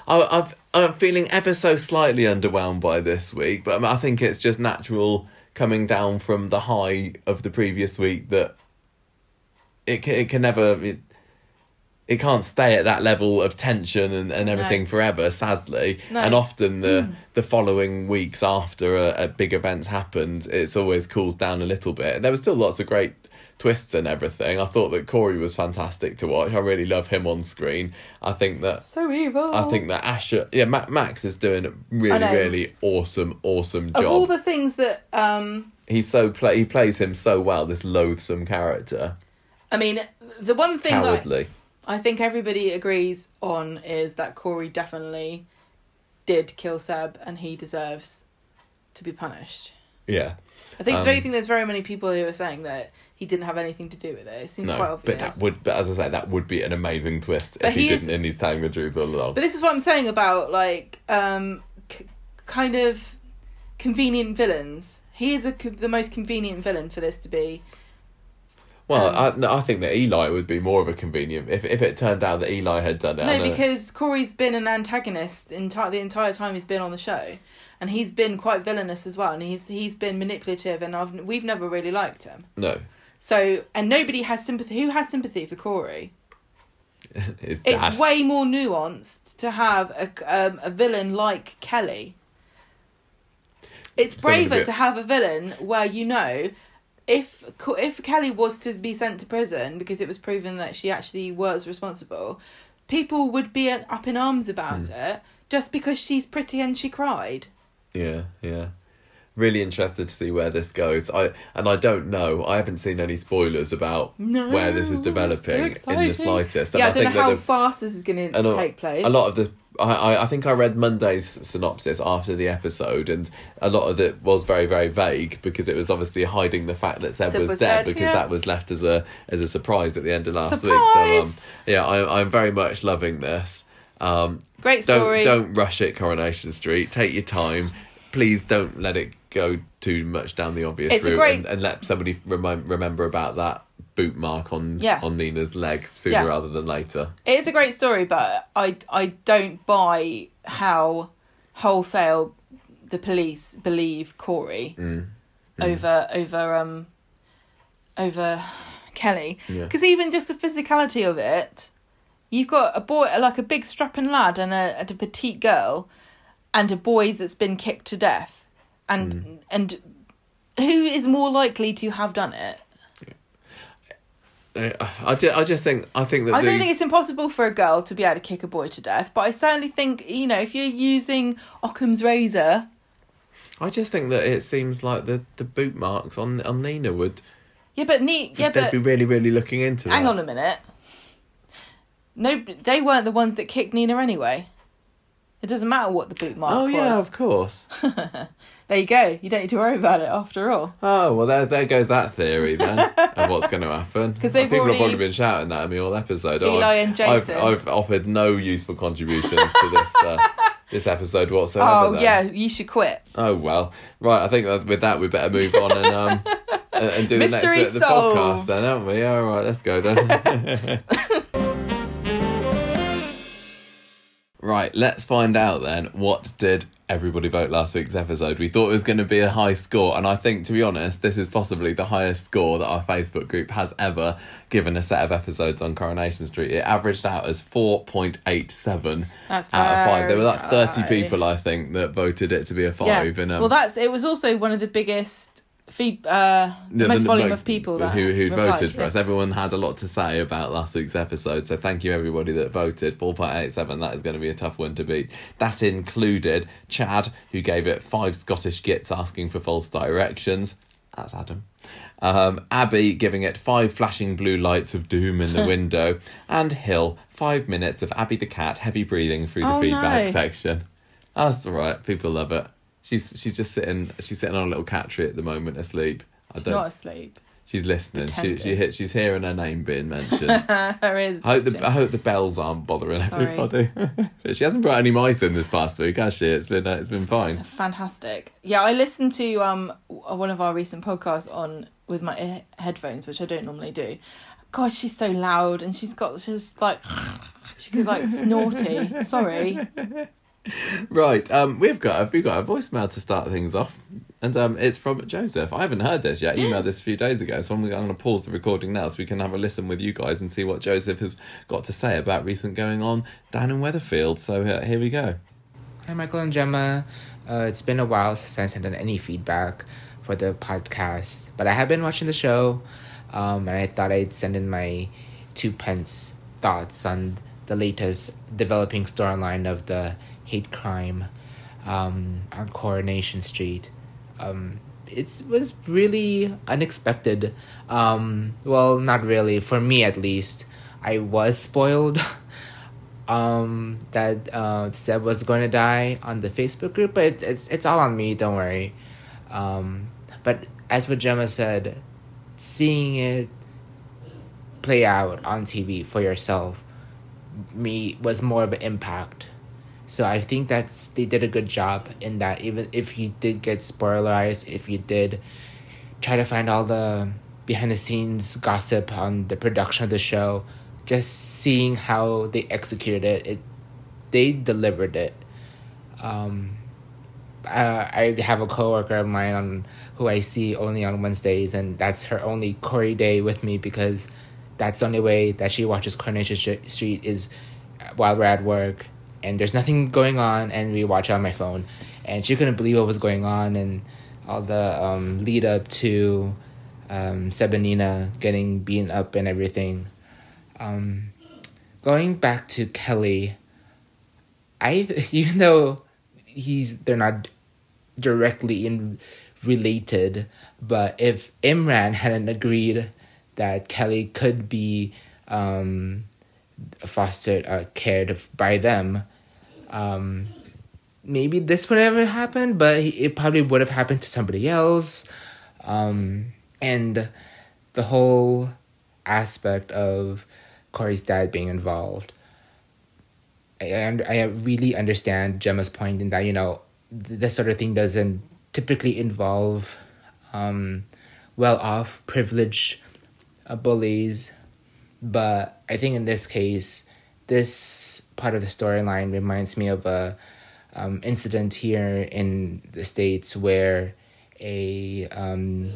I, I've I'm feeling ever so slightly underwhelmed by this week, but I think it's just natural coming down from the high of the previous week that it can, it can never it, it can't stay at that level of tension and, and everything No. forever sadly No. and often the hmm. the following weeks after a, a big event's happened it's always cools down a little bit there were still lots of great twists and everything i thought that corey was fantastic to watch i really love him on screen i think that So evil. I think that Asha, yeah, Ma- Max is doing a really, really awesome, awesome of all the things that um He's so play, he plays him so well. This loathsome character, I mean, the one thing that cowardly. I think everybody agrees on is that Corey definitely did kill Seb and he deserves to be punished. Yeah, I think Um, don't think there's very many people who are saying that he didn't have anything to do with it. It seems quite no, obvious. but that would, but as I say, that would be an amazing twist But if he, he didn't, and he's telling the truth all along. But this is what I'm saying about like um, c- kind of convenient villains. He is a, the most convenient villain for this to be. Well, I, no, I think that Eli would be more of a convenient if if it turned out that Eli had done it. No, because Corey's been an antagonist entire the entire time he's been on the show, and he's been quite villainous as well, and he's he's been manipulative, and I've we've never really liked him. no, So, and nobody has sympathy. Who has sympathy for Corey? [laughs] It's way more nuanced to have a um, a villain like Kelly. It's braver bit- to have a villain where you know if if Kelly was to be sent to prison because it was proven that she actually was responsible, people would be up in arms about Hmm. it just because she's pretty and she cried. Yeah, yeah. Really interested to see where this goes. I and I don't know. I haven't seen any spoilers about No, where this is developing in the slightest. And yeah, I, don't know how the- fast this is going to take place. A lot of the I, I I think I read Monday's synopsis after the episode, and a lot of it was very very vague because it was obviously hiding the fact that Seb, Seb was, was dead, dead, because yeah. that was left as a as a surprise at the end of last week. So Surprise! um, yeah, I, I'm very much loving this. Um, Great don't story. don't rush it, Coronation Street. Take your time. Please don't let it go too much down the obvious It's route, great- and, and let somebody remind, remember about that boot mark on Yeah. on Nina's leg sooner Yeah. rather than later. It is a great story, but I I don't buy how wholesale the police believe Corey Mm. over over um over Kelly Yeah. because even just the physicality of it, you've got a boy like a big strapping lad and a, and a petite girl, and a boy that's been kicked to death, and Mm. and who is more likely to have done it? Uh, I, I just think I think that I don't think it's impossible for a girl to be able to kick a boy to death, but I certainly think you know if you're using Occam's razor, I just think that it seems like the, the boot marks on on Nina would yeah, but neat, yeah, they'd but be really really looking into. That. Hang that. on a minute. No, they weren't the ones that kicked Nina anyway. It doesn't matter what the boot mark Oh was. yeah, of course. [laughs] There you go. You don't need to worry about it after all. Oh well, there there goes that theory then of what's going to happen. [laughs] 'Cause they've people already- have probably been shouting that at me all episode. Eli I've- and Jason. I've, I've offered no useful contributions to this uh, [laughs] this episode whatsoever. Oh then. yeah, you should quit. Oh well, right. I think that with that we better move on and um [laughs] and, and do the next bit of the podcast then, haven't we? All right, let's go then. Right, let's find out then. What did everybody vote last week's episode? We thought it was going to be a high score, and I think, to be honest, this is possibly the highest score that our Facebook group has ever given a set of episodes on Coronation Street. It averaged out as four point eight seven That's out of five. There were like thirty high. people, I think, that voted it to be a five. And um, well, that's it. Was also one of the biggest feed, uh, the, most volume mo- of people that who who voted for yeah. us. Everyone had a lot to say about last week's episode, so thank you everybody that voted. Four point eight seven. That is going to be a tough one to beat. That included Chad, who gave it five Scottish gits asking for false directions. That's Adam. Um, Abby giving it five flashing blue lights of doom in the [laughs] window, and Hill five minutes of Abby the cat heavy breathing through the Oh, feedback no. section. That's all right. People love it. She's she's just sitting. She's sitting on a little cat tree at the moment, asleep. I She's don't. not asleep. She's listening. She she hit, she's hearing her name being mentioned. [laughs] there is. I hope the I hope the bells aren't bothering everybody. [laughs] She hasn't brought any mice in this past week, has she? It's been uh, it's been fine. Fantastic. Yeah, I listened to um one of our recent podcasts on with my headphones, which I don't normally do. God, she's so loud, and she's got she's like she goes like snorty. [laughs] Sorry. Right, um, we've got a, we've got a voicemail to start things off, and um, it's from Joseph. I haven't heard this yet. I emailed this a few days ago, so I'm, I'm going to pause the recording now so we can have a listen with you guys and see what Joseph has got to say about recent going on down in Weatherfield. So uh, here we go. Hi, Michael and Gemma. Uh, it's been a while since I sent in any feedback for the podcast, but I have been watching the show, um, and I thought I'd send in my two pence thoughts on the latest developing storyline of the hate crime um, on Coronation Street. Um, it was really unexpected. Um, well, not really for me at least. I was spoiled. [laughs] um, that uh, Seb was going to die on the Facebook group, but it, it's it's all on me. Don't worry. Um, but as what Gemma said, seeing it play out on TV for yourself, me was more of an impact. So I think that's they did a good job in that. Even if you did get spoilerized, if you did try to find all the behind the scenes gossip on the production of the show, just seeing how they executed it, it they delivered it. Um, uh, I have a coworker of mine on who I see only on Wednesdays, and that's her only Corrie day with me because that's the only way that she watches Coronation Street is while we're at work and there's nothing going on, and we watch on my phone, and she couldn't believe what was going on and all the um, lead up to um, getting beaten up and everything. Um, going back to Kelly, I [laughs] even though he's they're not directly in related, but if Imran hadn't agreed that Kelly could be um, fostered uh, cared by them, um, maybe this would never happen, but it probably would have happened to somebody else. Um, and the whole aspect of Corey's dad being involved. I, I really understand Gemma's point in that, you know, this sort of thing doesn't typically involve um, well off, privileged uh, bullies. But I think in this case, this part of the storyline reminds me of a um, incident here in the states where a um,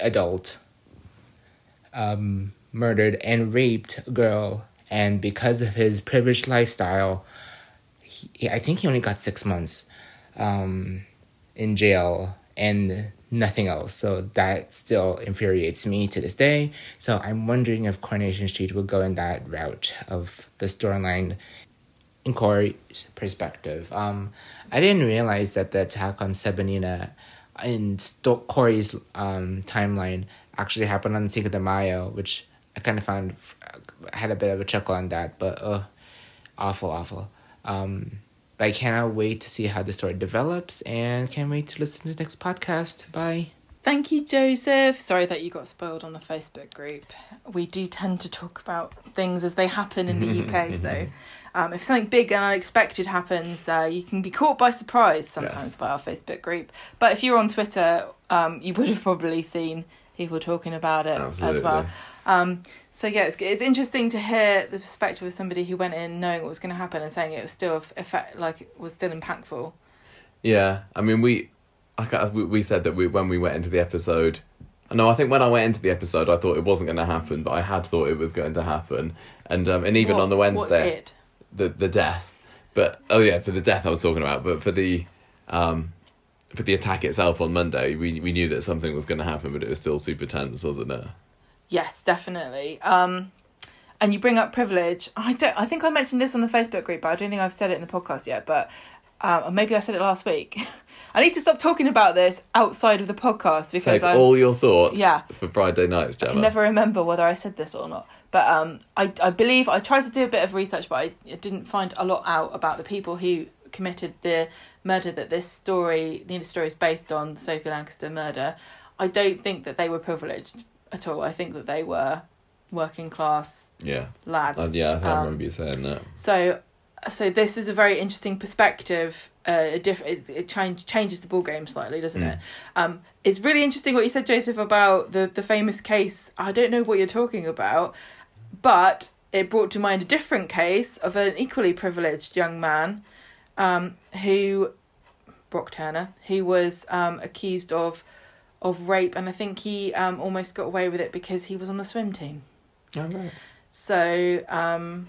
adult um, murdered and raped a girl, and because of his privileged lifestyle, he, I think he only got six months um, in jail. And nothing else. So that still infuriates me to this day. So I'm wondering if Coronation Street will go in that route of the storyline in Corey's perspective. Um, I didn't realize that the attack on Seb and Nina in Sto- Corey's um, timeline actually happened on Cinco de Mayo, which I kind of found I had a bit of a chuckle on that, but uh, awful, awful. Um, but I cannot wait to see how the story develops and can't wait to listen to the next podcast. Bye. Thank you, Joseph. Sorry that you got spoiled on the Facebook group. We do tend to talk about things as they happen in the [laughs] UK, though. Um, if something big and unexpected happens, uh, you can be caught by surprise sometimes Yes. by our Facebook group. But if you're on Twitter, um, you would have probably seen people talking about it as well. Um, so yeah, it's, it's interesting to hear the perspective of somebody who went in knowing what was going to happen and saying it was still effect like it was still impactful. Yeah, I mean, we, I we we said that we when we went into the episode. No, I think when I went into the episode, I thought it wasn't going to happen, but I had thought it was going to happen, and um, and even What- on the Wednesday, it? the the death. But oh yeah, for the death I was talking about, but for the um, for the attack itself on Monday, we we knew that something was going to happen, but it was still super tense, wasn't it? Yes, definitely. Um, and you bring up privilege. I don't. I think I mentioned this on the Facebook group, but I don't think I've said it in the podcast yet. But um, or maybe I said it last week. [laughs] I need to stop talking about this outside of the podcast because Save I'm, all your thoughts Yeah. for Friday nights, I can never remember whether I said this or not. But um, I I believe I tried to do a bit of research, but I didn't find a lot out about the people who committed the murder that this story, the story is based on, the Sophie Lancaster murder. I don't think that they were privileged at all. I think that they were working class Yeah, lads. uh, yeah, I Um, remember you saying that. So, so this is a very interesting perspective. Uh, a diff- it, it change, changes the ball game slightly, doesn't Mm. it? Um, it's really interesting what you said, Joseph, about the the famous case. I don't know what you're talking about, but it brought to mind a different case of an equally privileged young man, um, who Brock Turner, who was um, accused of of rape, and I think he um, almost got away with it because he was on the swim team. Oh, right. So um,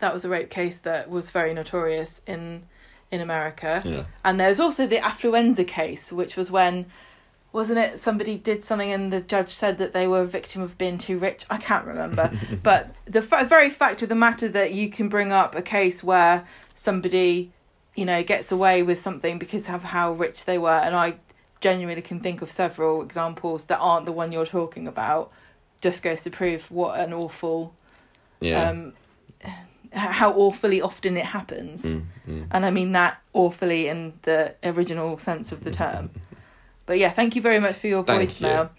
that was a rape case that was very notorious in in America. Yeah. And there's also the affluenza case, which was when wasn't it somebody did something and the judge said that they were a victim of being too rich. I can't remember, [laughs] but the fa- very fact of the matter that you can bring up a case where somebody, you know, gets away with something because of how rich they were, and I genuinely can think of several examples that aren't the one you're talking about. Just goes to prove what an awful Yeah. um, how awfully often it happens. Mm, mm. And I mean that awfully in the original sense of the term. But yeah, thank you very much for your voicemail.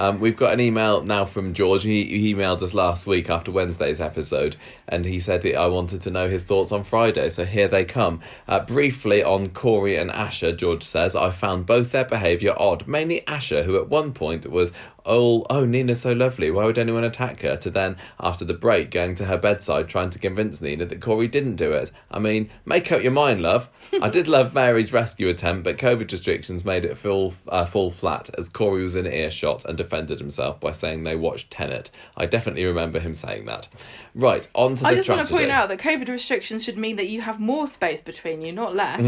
Um, we've got an email now from George. He, he emailed us last week after Wednesday's episode, and he said that I wanted to know his thoughts on Friday. So here they come. Uh, briefly on Corey and Asha, George says I found both their behaviour odd. Mainly Asha, who at one point was oh, oh, Nina's so lovely. Why would anyone attack her? To then, after the break, going to her bedside trying to convince Nina that Corey didn't do it. I mean, make up your mind, love. I did love [laughs] Mary's rescue attempt, but COVID restrictions made it fall, uh, fall flat as Corey was in earshot and defended himself by saying they watched Tenet. I definitely remember him saying that. Right, on to the I just tragedy. want to point out that COVID restrictions should mean that you have more space between you, not less.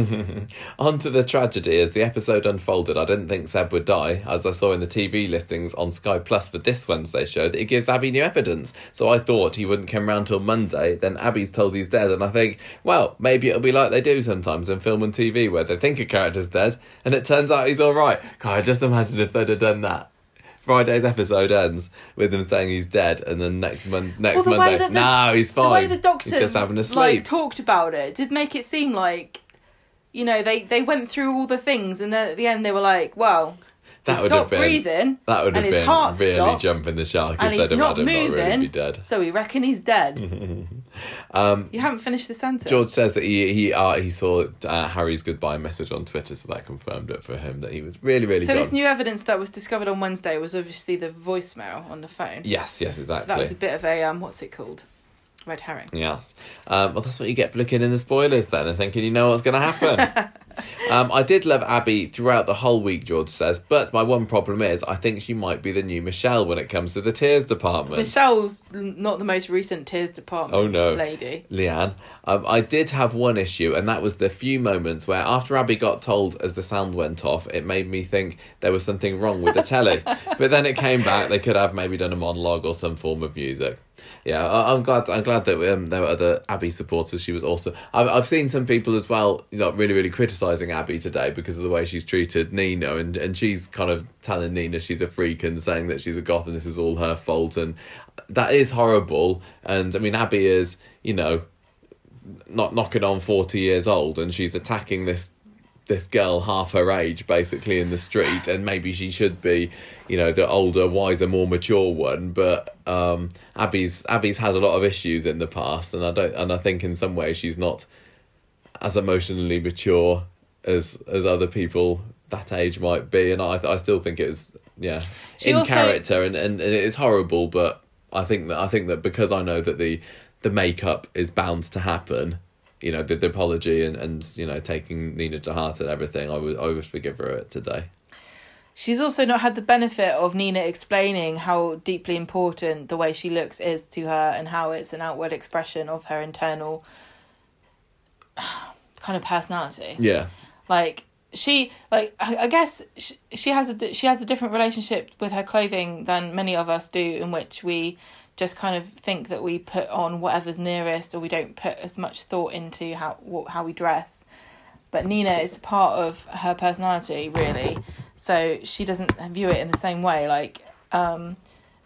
[laughs] On to the tragedy. As the episode unfolded, I didn't think Seb would die, as I saw in the TV listings on Sky Plus for this Wednesday show that it gives Abi new evidence. So I thought he wouldn't come round till Monday. Then Abi's told he's dead, and I think, well, maybe it'll be like they do sometimes in film and TV, where they think a character's dead, and it turns out he's all right. God, I just imagine if they'd have done that. Friday's episode ends with him saying he's dead, and then next mon- next Well, the Monday, the- no, he's fine. The way the doctor he's just having a sleep. like talked about it did make it seem like, you know, they they went through all the things, and then at the end they were like, well, That he would have been- breathing, that would have and his been really stopped, jumping the shark and if they'd have not had him not really moving, be dead. so we reckon he's dead. Um, [laughs] you haven't finished the sentence. George says that he he uh, he saw uh, Harry's goodbye message on Twitter, so that confirmed it for him that he was really really so gone. this new evidence that was discovered on Wednesday was obviously the voicemail on the phone. yes, yes, So exactly. that was a bit of a um, what's it called? Red herring. Yes. Um, well, that's what you get for looking in the spoilers then and thinking you know what's going to happen. [laughs] um, I did love Abi throughout the whole week, George says, but my one problem is I think she might be the new Michelle when it comes to the tears department. Michelle's not the most recent tears department Oh, no. lady. Leanne. Um, I did have one issue, and that was the few moments where, after Abi got told as the sound went off, it made me think there was something wrong with the telly. [laughs] but then it came back; they could have maybe done a monologue or some form of music. Yeah, I, I'm glad. I'm glad that um, there were other Abi supporters. She was also. I've, I've seen some people as well, you know, really, really criticizing Abi today because of the way she's treated Nina, and and she's kind of telling Nina she's a freak and saying that she's a goth and this is all her fault, and that is horrible. And I mean, Abi is, you know, not knocking on 40 years old and she's attacking this this girl half her age basically in the street and maybe she should be you know the older wiser more mature one but um abi's abi's has a lot of issues in the past and i don't and i think in some ways she's not as emotionally mature as as other people that age might be and i i still think it is yeah She in also- character and, and, and it is horrible but i think that i think that because i know that the the makeup is bound to happen you know the, the apology and and you know taking nina to heart and everything i would i would forgive her it today She's also not had the benefit of Nina explaining how deeply important the way she looks is to her and how it's an outward expression of her internal [sighs] kind of personality. yeah Like she like I I guess she, she has a she has a different relationship with her clothing than many of us do in which we just kind of think that we put on whatever's nearest or we don't put as much thought into how wh- how we dress. But Nina is part of her personality really. So she doesn't view it in the same way like um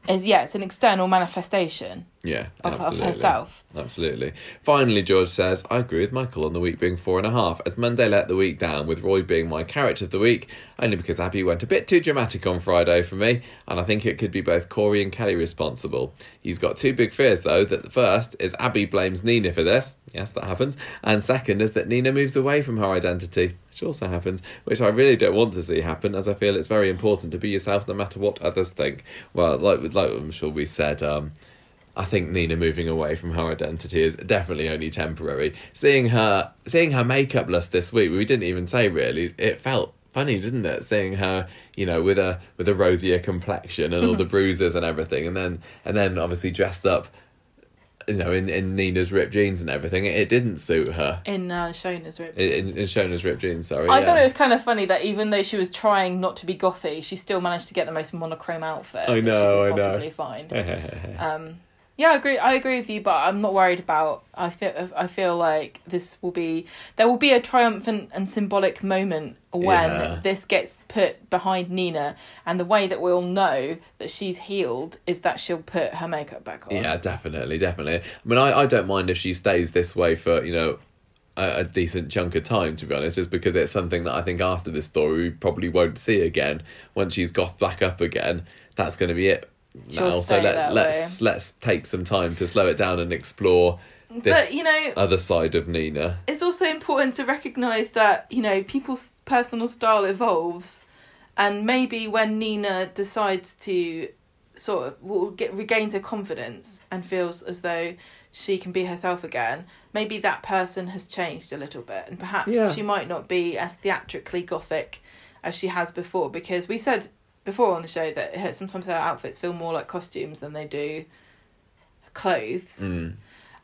is yeah it's an external manifestation yeah of, of herself Absolutely. Finally, George says, I agree with Michael on the week being four and a half, as Monday let the week down, with Roy being my character of the week, only because Abi went a bit too dramatic on Friday for me, and I think it could be both Corey and Kelly responsible. He's got two big fears, though, that the first is Abi blames Nina for this, yes, that happens, and second is that Nina moves away from her identity, which also happens, which I really don't want to see happen, as I feel it's very important to be yourself no matter what others think. Well, like, like I'm sure we said, um, I think Nina moving away from her identity is definitely only temporary. Seeing her seeing her makeup list this week, we didn't even say really. It felt funny, didn't it? Seeing her, you know, with a with a rosier complexion and all the bruises and everything, and then and then obviously dressed up, you know, in, in Nina's ripped jeans and everything. It, it didn't suit her. in uh, Shona's rib In, in Shona's ripped jeans, sorry. I yeah. thought it was kind of funny that even though she was trying not to be gothy, she still managed to get the most monochrome outfit I know, I she could know. find. [laughs] Um, yeah, I agree. I agree with you, but I'm not worried about. I feel. I feel like this will be. There will be a triumphant and symbolic moment when Yeah. this gets put behind Nina, and the way that we'll know that she's healed is that she'll put her makeup back on. Yeah, definitely, definitely. I mean, I, I don't mind if she stays this way for, you know, a, a decent chunk of time, to be honest, just because it's something that I think after this story we probably won't see again. Once she's got back up again, that's going to be it She'll now. So stay let, let's let's take some time to slow it down and explore this but you know, other side of Nina. it's also important to recognize that you know people's personal style evolves and maybe when Nina decides to sort of will get regains her confidence and feels as though she can be herself again, maybe that person has changed a little bit, and perhaps Yeah. she might not be as theatrically gothic as she has before. Because we said before on the show that her, sometimes her outfits feel more like costumes than they do clothes. Mm.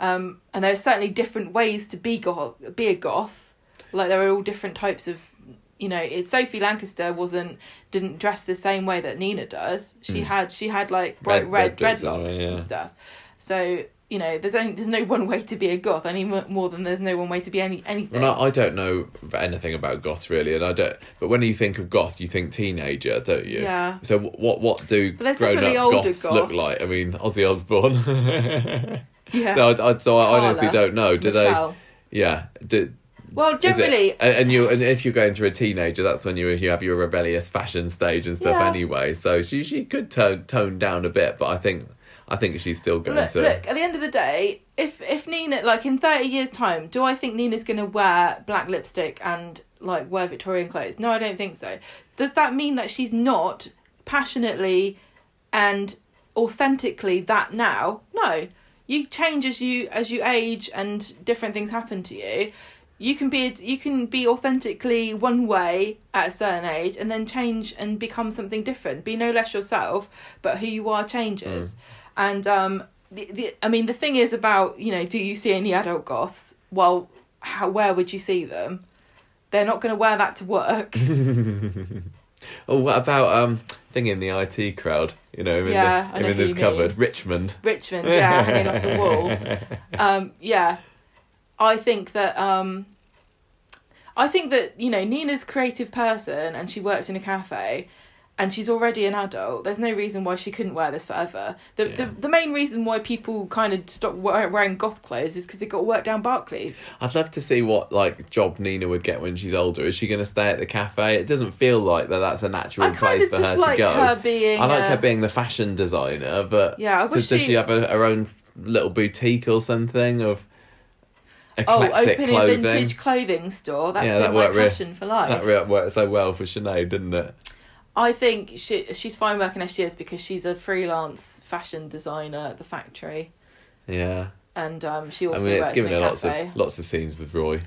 Um, and there are certainly different ways to be goth, be a goth. Like there are all different types of, you know. It, Sophie Lancaster wasn't didn't dress the same way that Nina does. She Mm. had she had like bright Red- red, red dreadlocks yeah. and stuff. So you know, there's only there's no one way to be a goth any more than there's no one way to be any anything. Well, I, I don't know anything about goth really, and I don't. But when you think of goth, you think teenager, don't you? Yeah. So what what do grown up older goths, look like? I mean, Ozzy Osbourne. [laughs] yeah. no, I, I, so I honestly don't know. Do Michelle. they? Yeah. Do, Well, generally, and, and you and if you're going through a teenager, that's when you you have your rebellious fashion stage and stuff Yeah. anyway. So she she could tone tone down a bit, but I think I think she's still going look, to. look. At the end of the day, if if Nina, like in thirty years' time, do I think Nina's going to wear black lipstick and like wear Victorian clothes? No, I don't think so. Does that mean that she's not passionately and authentically that now? No. You change as you as you age and different things happen to you. You can be you can be authentically one way at a certain age and then change and become something different. Be no less yourself, but who you are changes. Mm. And um, the, the I mean the thing is about you know do you see any adult goths? Well, how where would you see them? They're not going to wear that to work. [laughs] Oh, what about um thing in the IT crowd? You know, in Yeah, the, I know in this cupboard, mean. Richmond. Richmond, yeah, hanging off the wall. [laughs] Um, yeah, I think that um, I think that you know Nina's a creative person and she works in a cafe, and she's already an adult. There's no reason why she couldn't wear this forever. The Yeah. the, the main reason why people kind of stop wearing goth clothes is because they got work down Barclays. I'd love to see what like job Nina would get when she's older. Is she going to stay at the cafe? It doesn't feel like that. That's a natural place for her like to go. her being. I like uh, her being the fashion designer, but Yeah, does, wish does she- she have a, her own little boutique or something of Oh, eclectic opening a vintage clothing store. That's Yeah, been that my worked re- for life. That worked so well for Sinead, didn't it? I think she she's fine working as she is because she's a freelance fashion designer at the factory, Yeah, and um, she I also mean it's works in a lots cafe. of lots of scenes with Roy.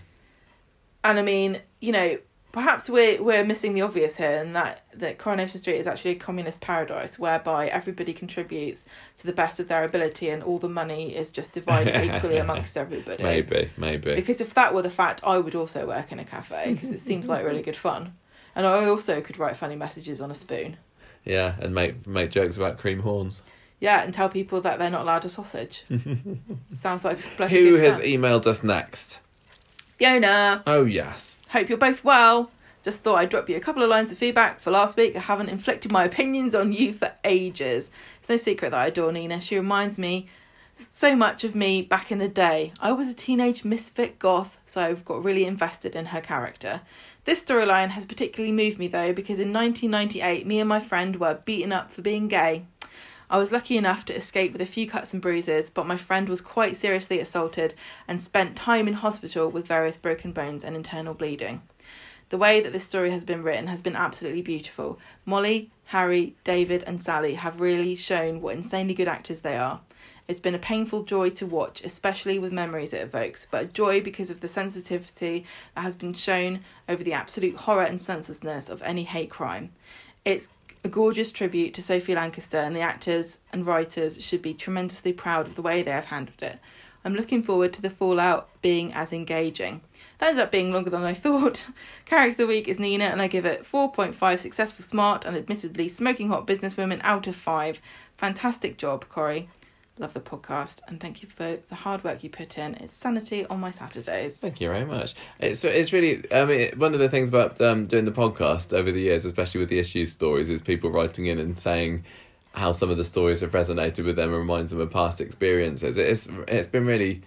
And I mean, you know, perhaps we're we're missing the obvious here, and that that Coronation Street is actually a communist paradise whereby everybody contributes to the best of their ability, and all the money is just divided [laughs] equally amongst everybody. Maybe, maybe. Because if that were the fact, I would also work in a cafe because it seems like really good fun. And I also could write funny messages on a spoon. Yeah, and make make jokes about cream horns. Yeah, and tell people that they're not allowed a sausage. [laughs] Sounds like bloody Who has fun. emailed us next? Fiona, Oh yes. hope you're both well. Just thought I'd drop you a couple of lines of feedback for last week. I haven't inflicted my opinions on you for ages. It's no secret that I adore Nina. She reminds me so much of me back in the day. I was a teenage misfit goth, so I've got really invested in her character. This storyline has particularly moved me though because in 1998, me and my friend were beaten up for being gay. I was lucky enough to escape with a few cuts and bruises, but my friend was quite seriously assaulted and spent time in hospital with various broken bones and internal bleeding. The way that this story has been written has been absolutely beautiful. Mollie, Harry, David, and Sally have really shown what insanely good actors they are. It's been a painful joy to watch, especially with memories it evokes, but a joy because of the sensitivity that has been shown over the absolute horror and senselessness of any hate crime. It's a gorgeous tribute to Sophie Lancaster, and the actors and writers should be tremendously proud of the way they have handled it. I'm looking forward to the fallout being as engaging. That ends up being longer than I [laughs] thought. Character of the week is Nina, and I give it 4.5 successful, smart, and admittedly smoking hot businesswomen out of 5. Fantastic job, Corrie. Love the podcast, and thank you for the hard work you put in. It's sanity on my Saturdays. Thank you very much. It's it's really I mean one of the things about um, doing the podcast over the years, especially with the issues stories, is people writing in and saying how some of the stories have resonated with them and reminds them of past experiences. It's it's been really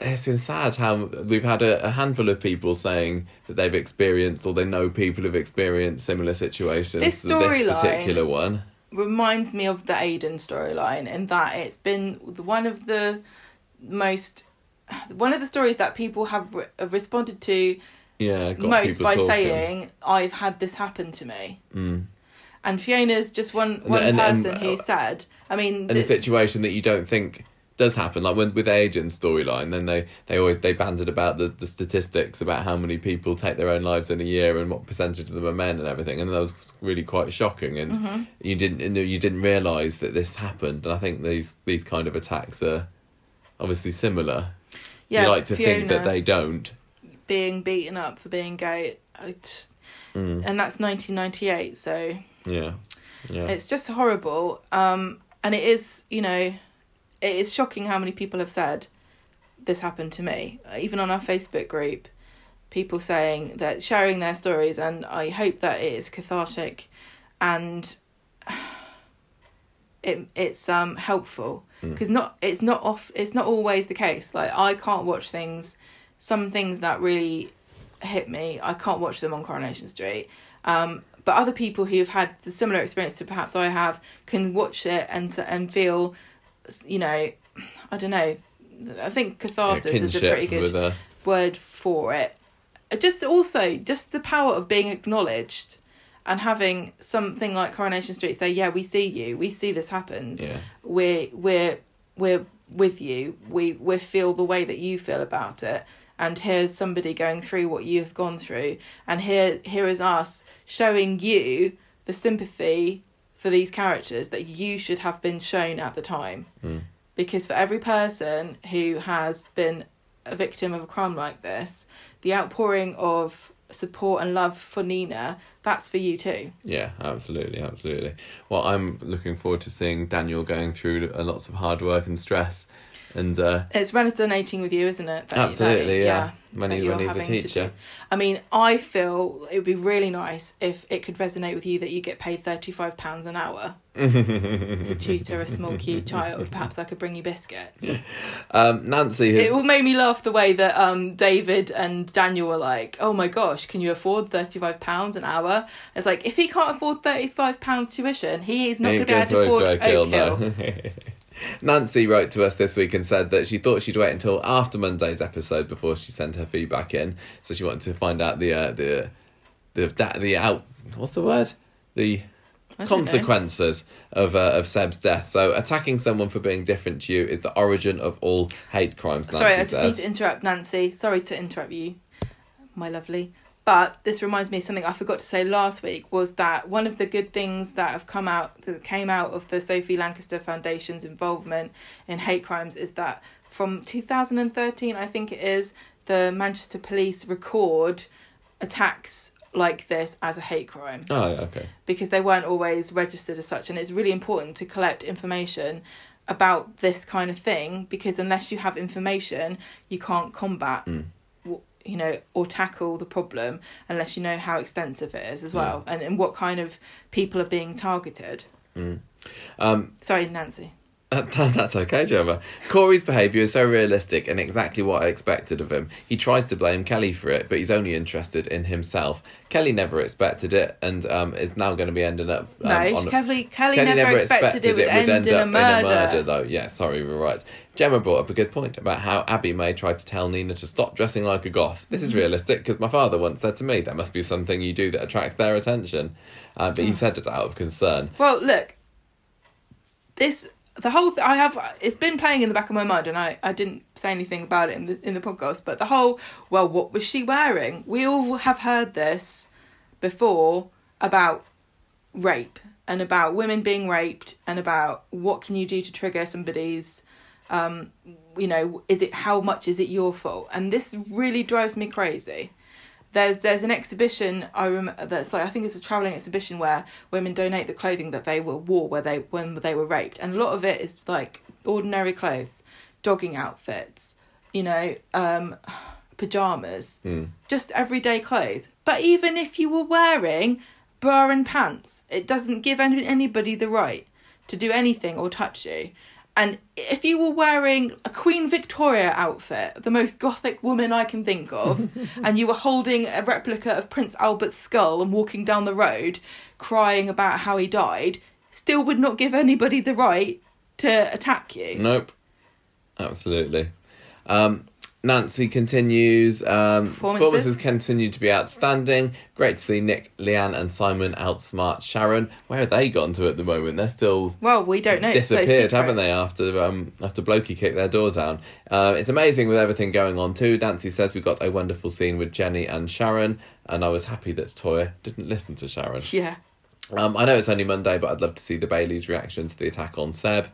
it's been sad how we've had a, a handful of people saying that they've experienced or they know people who've experienced similar situations. This to this particular one. Reminds me of the Aidan storyline in that it's been one of the most one of the stories that people have re- responded to Yeah, got most by talking. saying I've had this happen to me. Mm. And Fiona's just one one and- and- person who said, I mean, in a situation that you don't think does happen, like when with Aidan's storyline, then they they always they banded about the, the statistics about how many people take their own lives in a year and what percentage of them are men and everything, and that was really quite shocking. And Mm-hmm. you didn't you didn't realise that this happened. And I think these these kind of attacks are obviously similar. yeah, you like to think that they don't. being beaten up for being gay, I t- Mm. and that's 1998. So Yeah, yeah. it's just horrible. Um, and it is, you know, it is shocking how many people have said this happened to me. Even on our Facebook group, people saying that sharing their stories, and I hope that it is cathartic, and [sighs] it it's um helpful Mm. because not it's not off it's not always the case. Like I can't watch things, some things that really hit me. I can't watch them on Coronation Street. Um, but other people who have had the similar experience to perhaps I have can watch it and and feel, you know, I don't know. I think catharsis Yeah, is a pretty good a word for it. Uh, Just also, just the power of being acknowledged and having something like Coronation Street say, "Yeah, we see you. We see this happens. yeah. We're we're we're with you. We we feel the way that you feel about it." And here's somebody going through what you've gone through, and here here is us showing you the sympathy for these characters that you should have been shown at the time Mm. because for every person who has been a victim of a crime like this, the outpouring of support and love for Nina, that's for you too. Yeah, absolutely, absolutely. Well, I'm looking forward to seeing Daniel going through lots of hard work and stress, and uh, It's resonating with you, isn't it? That- absolutely, that- yeah. When he when he's a teacher. I mean, I feel it would be really nice if it could resonate with you that you get paid thirty-five pounds an hour to [laughs] tutor a small, cute child. Perhaps I could bring you biscuits. [laughs] um, Nancy has. It all made me laugh the way that um, David and Daniel were like, "Oh my gosh, can you afford thirty-five pounds an hour?" It's like if he can't afford thirty-five pounds tuition, he is not going to be able to afford Oakhill, Oak Hill. no. Nancy wrote to us this week and said that she thought she'd wait until after Monday's episode before she sent her feedback in, so she wanted to find out the uh, the the da- the out what's the word the don't know. consequences of uh, of Seb's death. So attacking someone for being different to you is the origin of all hate crimes. Nancy Sorry, I just says. need to interrupt Nancy. Sorry to interrupt you, my lovely. But this reminds me of something I forgot to say last week was that one of the good things that have come out that came out of the Sophie Lancaster Foundation's involvement in hate crimes is that from 2013, I think it is, the Manchester police record attacks like this as a hate crime Oh, okay. because they weren't always registered as such and it's really important to collect information about this kind of thing because unless you have information you can't combat Mm. You know or tackle the problem unless you know how extensive it is as well and, and what kind of people are being targeted. Mm. Um, sorry nancy [laughs] that's okay, Gemma. Corey's behaviour is so realistic and exactly what I expected of him. He tries to blame Kelly for it, but he's only interested in himself. Kelly never expected it and um, is now going to be ending up. Um, no a- kelly, kelly, never, expected, it would end, in, a murder. though. Yeah, sorry, we were right. Gemma brought up a good point about how Abi May tried to tell Nina to stop dressing like a goth. This is realistic because my father once said to me, "That must be something you do that attracts their attention," uh, but he said it out of concern. Well, look, this the whole th- I have it's been playing in the back of my mind, and I I didn't say anything about it in the in the podcast. But the whole well, what was she wearing? We all have heard this before about rape and about women being raped and about what can you do to trigger somebody's um you know is it how much is it your fault and this really drives me crazy there's there's an exhibition I rem- that's like I think it's a traveling exhibition where women donate the clothing that they were wore where they when they were raped, and a lot of it is like ordinary clothes, jogging outfits, you know, um, pajamas, Mm. just everyday clothes. But even if you were wearing bra and pants, it doesn't give any, anybody the right to do anything or touch you. And if you were wearing a Queen Victoria outfit, the most gothic woman I can think of, [laughs] and you were holding a replica of Prince Albert's skull and walking down the road crying about how he died, still would not give anybody the right to attack you. Nope. Absolutely. Um, Nancy continues. Um, Performances. performances continue to be outstanding. Great to see Nick, Leanne, and Simon outsmart Sharon. Where have they gone to at the moment? They're still Well, we don't know. It's so disappeared, haven't they? After um, after Blokey kicked their door down. Uh, it's amazing with everything going on too. Nancy says we got a wonderful scene with Jenny and Sharon, and I was happy that Toyah didn't listen to Sharon. Yeah. Um, I know it's only Monday, but I'd love to see the Baileys' reaction to the attack on Seb.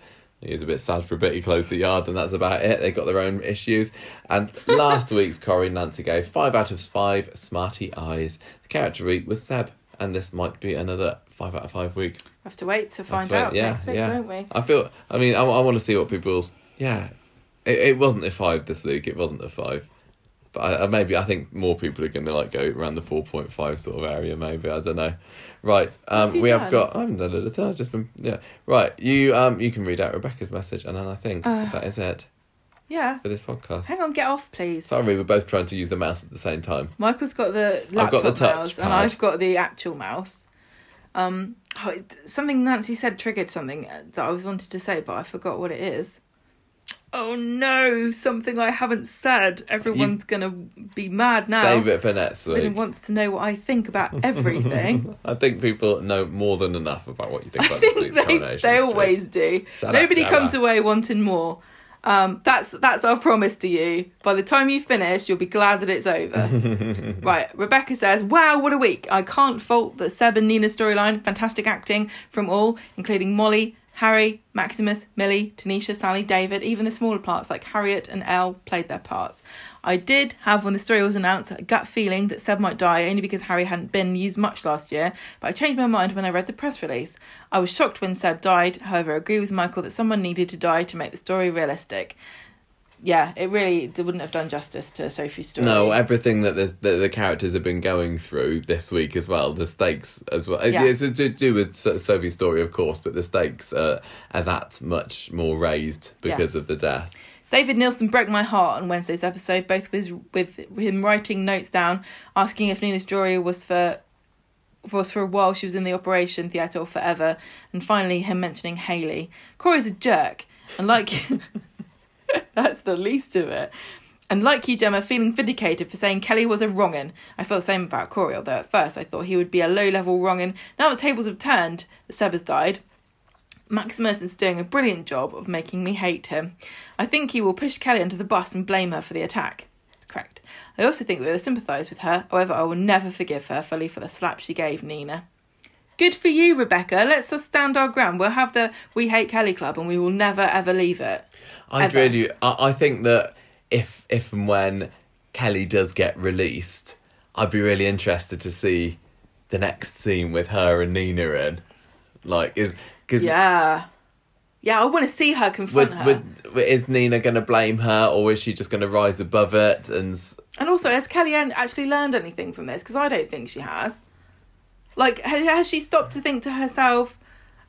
He was a bit sad for a bit. He closed the yard, and that's about it. They got their own issues. And last week's Corrie and Nancy gave five out of five smarty eyes. The character week was Seb, and this might be another five out of five week. have to wait to find right, out yeah, next week, yeah. won't we? I feel. I mean, I, I want to see what people. Yeah, it, it wasn't a five this week. It wasn't a five, but I, I- maybe I think more people are going to like go around the four point five sort of area. Maybe I don't know. Right, um, have we done? have got. I haven't done anything. I've just been. Yeah, right. You um, you can read out Rebecca's message, and then I think Uh. that is it Yeah. for this podcast. Hang on, get off, please. Sorry, we're both trying to use the mouse at the same time. Michael's got the I've laptop got the touch mouse, pad. and I've got the actual mouse. Um, oh, it- something Nancy said triggered something that I was wanted to say, but I forgot what it is. Oh no! Something I haven't said. Everyone's gonna be mad now. Save it for next Everyone wants to know what I think about everything. [laughs] I think people know more than enough about what you think I about this think week's they, coronation. they Street. always do. Shut up, Nobody comes away wanting more. Um, that's that's our promise to you. By the time you finish, you'll be glad that it's over. [laughs] right, Rebecca says, "Wow, what a week! I can't fault the Seb and Nina storyline. Fantastic acting from all, including Mollie, Harry, Maximus, Millie, Tanisha, Sally, David. Even the smaller parts like Harriet and Elle played their parts. I did have, when the story was announced, a gut feeling that Seb might die only because Harry hadn't been used much last year, but I changed my mind when I read the press release. I was shocked when Seb died, however, I agree with Michael that someone needed to die to make the story realistic. Yeah, it really wouldn't have done justice to Sophie's story. No, everything that, that the characters have been going through this week as well, the stakes as well. Yeah. It's to do with Sophie's story, of course, but the stakes are, are that much more raised because of the death. David Neilson broke my heart on Wednesday's episode, both with with him writing notes down, asking if Nina's Jory was for was for a while she was in the operation theatre or forever, and finally him mentioning Hayley. Corey's a jerk, and like [laughs] [laughs] that's the least of it. And like you, Gemma, feeling vindicated for saying Kelly was a wrong'un. I felt the same about Corey, although at first I thought he would be a low level wrong'un. Now the tables have turned, Seb has died. Maximus is doing a brilliant job of making me hate him. I think he will push Kelly under the bus and blame her for the attack. Correct. I also think we will sympathise with her, however, I will never forgive her fully for the slap she gave Nina. Good for you, Rebecca. Let's just stand our ground. We'll have the We Hate Kelly Club and we will never ever leave it. I'd Ever. really, I, I think that if if and when Kelly does get released, I'd be really interested to see the next scene with her and Nina in. Like, is because Yeah. Yeah, I want to see her confront would, her. would, is Nina going to blame her, or is she just going to rise above it? And And also, has Kelly Ann actually learned anything from this? Because I don't think she has. Like, ha- has she stopped to think to herself?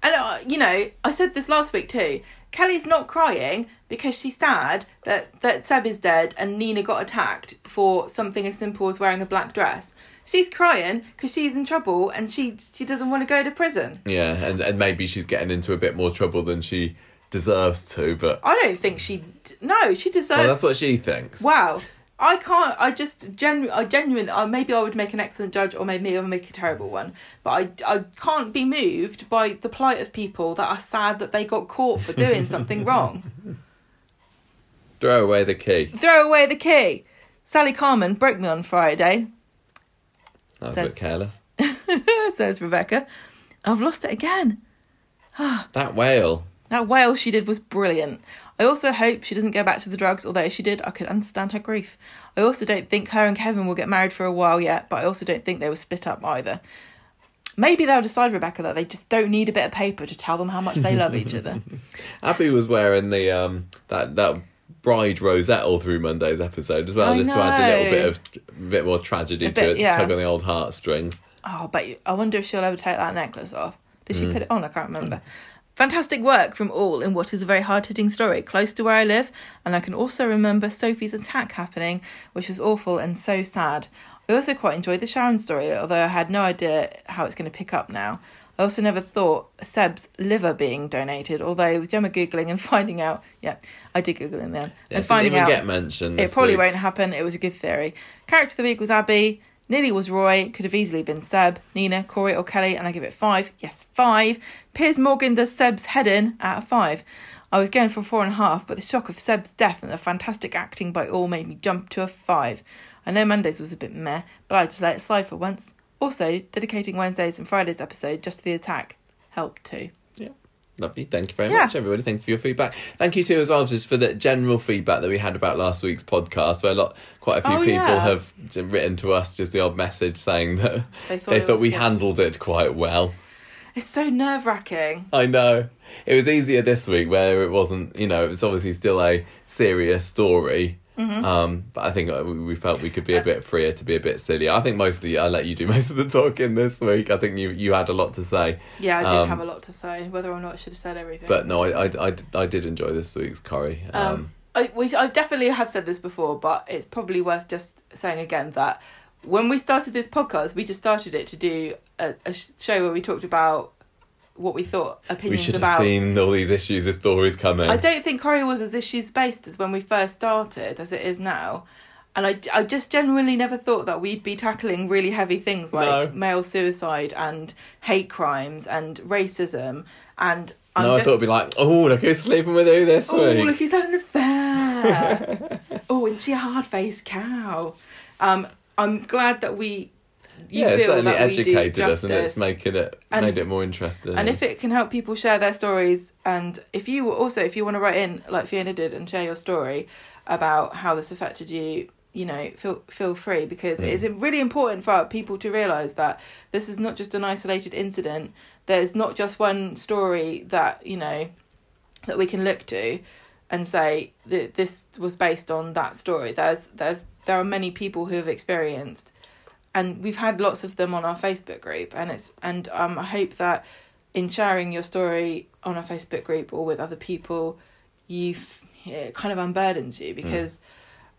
And uh, you know, I said this last week too. Kelly's not crying because she's sad that that Seb is dead and Nina got attacked for something as simple as wearing a black dress. She's crying because she's in trouble and she she doesn't want to go to prison. yeah, and and maybe she's getting into a bit more trouble than she deserves to. But I don't think she. No, she deserves. well, that's what she thinks. Wow. I can't. I just genu. I genuine. Uh, maybe I would make an excellent judge, or maybe I would make a terrible one. But I, I can't be moved by the plight of people that are sad that they got caught for doing [laughs] something wrong. Throw away the key. Throw away the key. Sally Carman broke me on Friday. That was Says- a bit careless. [laughs] says Rebecca. I've lost it again. [sighs] That wail. That wail she did was brilliant. I also hope she doesn't go back to the drugs, although if she did, I could understand her grief. I also don't think her and Kevin will get married for a while yet, but I also don't think they will split up either. Maybe they'll decide, Rebecca, that they just don't need a bit of paper to tell them how much they love each other. [laughs] Abi was wearing the um that that bride rosette all through Monday's episode as well, I just to add a little bit of a bit more tragedy A to bit, it, yeah. to tug on the old heartstrings. Oh, but I wonder if she'll ever take that necklace off. Did she put it on? I can't remember. Fantastic work from all in what is a very hard hitting story, close to where I live, and I can also remember Sophie's attack happening, which was awful and so sad. I also quite enjoyed the Sharon story, although I had no idea how it's going to pick up now. I also never thought Seb's liver being donated, although with Gemma googling and [laughs] finding out, yeah, I did Google in then Yeah, and finding out get mentioned. it probably week. won't happen. It was a good theory. Character of the week was Abi. Nearly was Roy. Could have easily been Seb, Nina, Corey, or Kelly, and I give it five. Yes, five. Piers Morgan does Seb's head in out of five. I was going for four and a half, but the shock of Seb's death and the fantastic acting by all made me jump to a five. I know Mondays was a bit meh, but I just let it slide for once. Also, dedicating Wednesdays and Fridays episode just to the attack helped too. Lovely. Thank you very Yeah. much, everybody. Thank you for your feedback. Thank you too, as well, just for the general feedback that we had about last week's podcast, where a lot, quite a few Oh, people yeah. have written to us just the odd message saying that They thought they thought we good. handled it quite well. It's so nerve wracking. I know. It was easier this week where it wasn't, you know, it was obviously still a serious story. Mm-hmm. Um, but I think uh, we we felt we could be a bit freer to be a bit silly. I think mostly I let you do [laughs] most of the talking this week. I think you you had a lot to say. Yeah, I did Um, have a lot to say, whether or not I should have said everything. But no, I, I, I, I did enjoy this week's Corrie. Um, Um, I, we, I definitely have said this before, but it's probably worth just saying again that when we started this podcast, we just started it to do a, a show where we talked about what we thought opinions we should have seen all these issues, the stories coming. I don't think Corrie was as issues based as when we first started as it is now. And I, I just genuinely never thought that we'd be tackling really heavy things like No. male suicide and hate crimes and racism. And I'm no, I thought it'd be like, oh, look who's sleeping with who this Oh, week. look, he's had an affair. [laughs] oh, isn't she a hard faced cow? Um, I'm glad that we. You yeah, it feel certainly that we do educated us and it's making it And- made it more interesting. And if it can help people share their stories, and if you also, if you want to write in like Fiona did and share your story about how this affected you, you know, feel feel free because it is Mm. really important for people to realise that this is not just an isolated incident. There's not just one story that you know that we can look to and say that this was based on that story. There's there's there are many people who have experienced and we've had lots of them on our Facebook group and it's and um I hope that in sharing your story on our Facebook group or with other people you've it kind of unburdens you because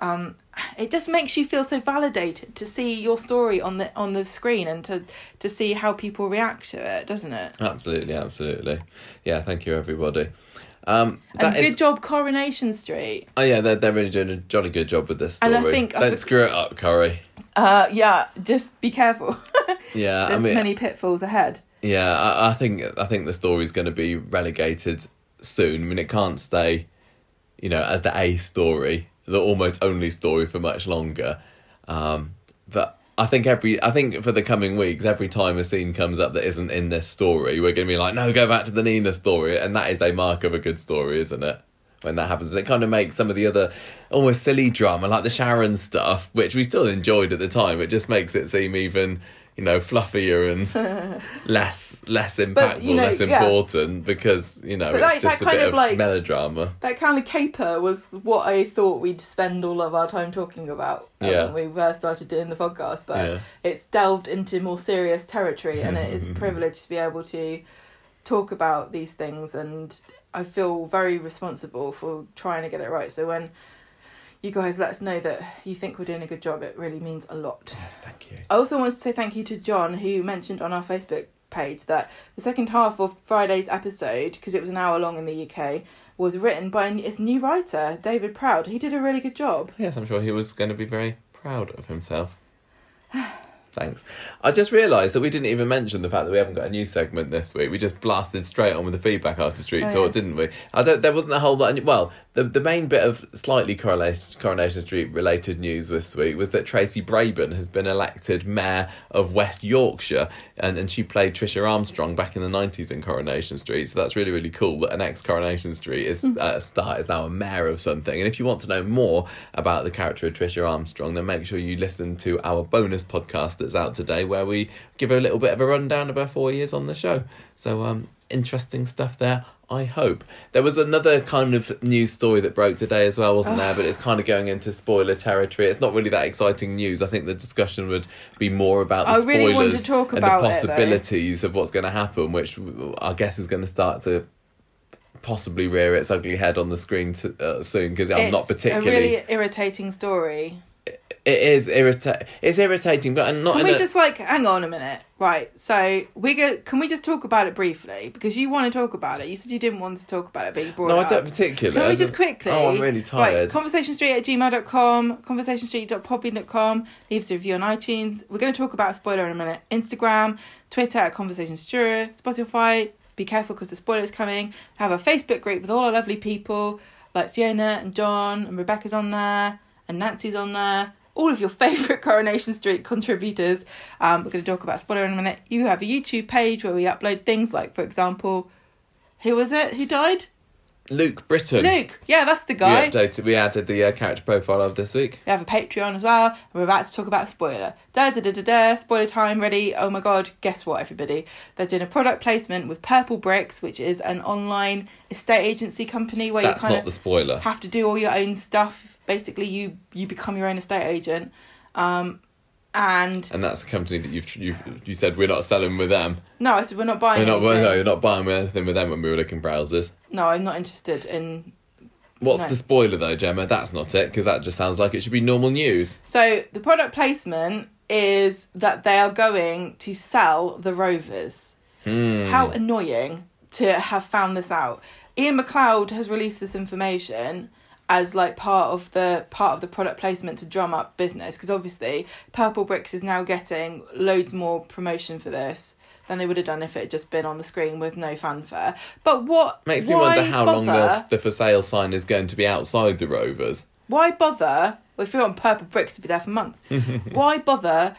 um it just makes you feel so validated to see your story on the on the screen and to to see how people react to it doesn't it Absolutely, absolutely. Yeah, thank you, everybody. Um, and good is- job coronation street Oh yeah, they're they're really doing a jolly good job with this story. And I think- I don't think- screw it up, Corrie. Uh yeah just be careful [laughs] Yeah, I there's mean, many pitfalls ahead yeah, I, I think I think the story's going to be relegated soon. I mean, it can't stay, you know, as the A story, the almost only story for much longer. Um, but I think every I think for the coming weeks, every time a scene comes up that isn't in this story, we're going to be like, no, go back to the Nina story, and that is a mark of a good story, isn't it? When that happens, it kind of makes some of the other almost silly drama, like the Sharon stuff, which we still enjoyed at the time. It just makes it seem even, you know, fluffier and [laughs] less less impactful, you know, less yeah. important because you know But it's just a kind bit of of like- melodrama. that kind of caper was what I thought we'd spend all of our time talking about um, Yeah. when we first started doing the podcast. But Yeah. it's delved into more serious territory, and it is [laughs] a privilege to be able to talk about these things. And I feel very responsible for trying to get it right. So when you guys let us know that you think we're doing a good job, it really means a lot. Yes, thank you. I also wanted to say thank you to John, who mentioned on our Facebook page that the second half of Friday's episode, because it was an hour long in the UK, was written by his new writer, David Proud. He did a really good job. Yes, I'm sure he was going to be very proud of himself. [sighs] [sighs] [sighs] Thanks. I just realised that we didn't even mention the fact that we haven't got a new segment this week. We just blasted straight on with the feedback after Street Oh, Talk, yeah. didn't we? I don't. There wasn't a whole lot. Well, the the main bit of slightly Coronation, Street related news this week was that Tracy Brabin has been elected mayor of West Yorkshire, and, and she played Tricia Armstrong back in the nineties in Coronation Street. So that's really really cool that an ex Coronation Street is uh, star is now a mayor of something. And if you want to know more about the character of Tricia Armstrong, then make sure you listen to our bonus podcast that's out today, where we give a little bit of a rundown of her four years on the show. So um, interesting stuff there. I hope there was another kind of news story that broke today as well, wasn't there? But it's kind of going into spoiler territory. It's not really that exciting news. I think the discussion would be more about the I spoilers really wanted to talk and about the it, possibilities of what's going to happen, which I guess is going to start to possibly rear its ugly head on the screen to, uh, soon because I'm not It's particularly a really irritating story. It is irritating. It's irritating, but not Can we a, just like hang on a minute? Right. So we go. Can we just talk about it briefly? Because you want to talk about it. You said you didn't want to talk about it, but you brought No, it I don't particularly. Can we just quickly? Oh, I'm really tired. Right, conversationstreet at gmail.com, conversationstreet.podbean.com, leave us a review on iTunes. We're going to talk about a spoiler in a minute. Instagram, Twitter at conversationstreet, Spotify, be careful because the spoiler's coming. Have a Facebook group with all our lovely people like Fiona and John and Rebecca's on there and Nancy's on there. All of your favourite [laughs] Coronation Street contributors. Um, we're going to talk about spoiler in a minute. You have a YouTube page where we upload things like, for example, who was it? Who died? Luke Britton. Luke. Yeah, that's the guy. We updated. We added the uh, character profile of this week. We have a Patreon as well. and We're about to talk about spoiler. Da da da da da. Spoiler time. Ready? Oh my god! Guess what, everybody? They're doing a product placement with Purple Bricks, which is an online estate agency company where That's you kind not the spoiler. of have to do all your own stuff. Basically, you you become your own estate agent. Um, and And that's the company that you've you you said we're not selling with them. no, I said we're not buying. We're not. anything. No, you're not buying anything with them when we were looking browsers. No, I'm not interested in What's No. the spoiler though, Gemma? That's not it because that just sounds like it should be normal news. So the product placement is that they are going to sell the Rovers. Hmm. How annoying to have found this out. Iain MacLeod has released this information as like part of the part of the product placement to drum up business because obviously Purple Bricks is now getting loads more promotion for this than they would have done if it had just been on the screen with no fanfare. But what Makes me wonder how long the, the for sale sign is going to be outside the Rovers. why bother? Well, if you're on Purple Bricks, to be there for months. [laughs] why bother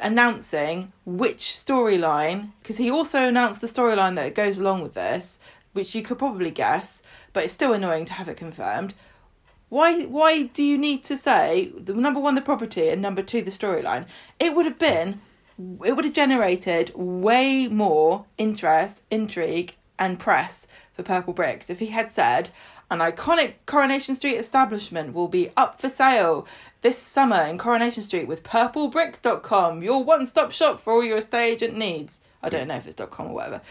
announcing which storyline? Because he also announced the storyline that goes along with this, which you could probably guess, but it's still annoying to have it confirmed. Why? Why do you need to say the number one the property and number two the storyline? It would have been, it would have generated way more interest, intrigue, and press for Purple Bricks if he had said an iconic Coronation Street establishment will be up for sale this summer in Coronation Street with purplebricks.com, your one stop shop for all your estate agent needs. I don't know if it's .com or whatever.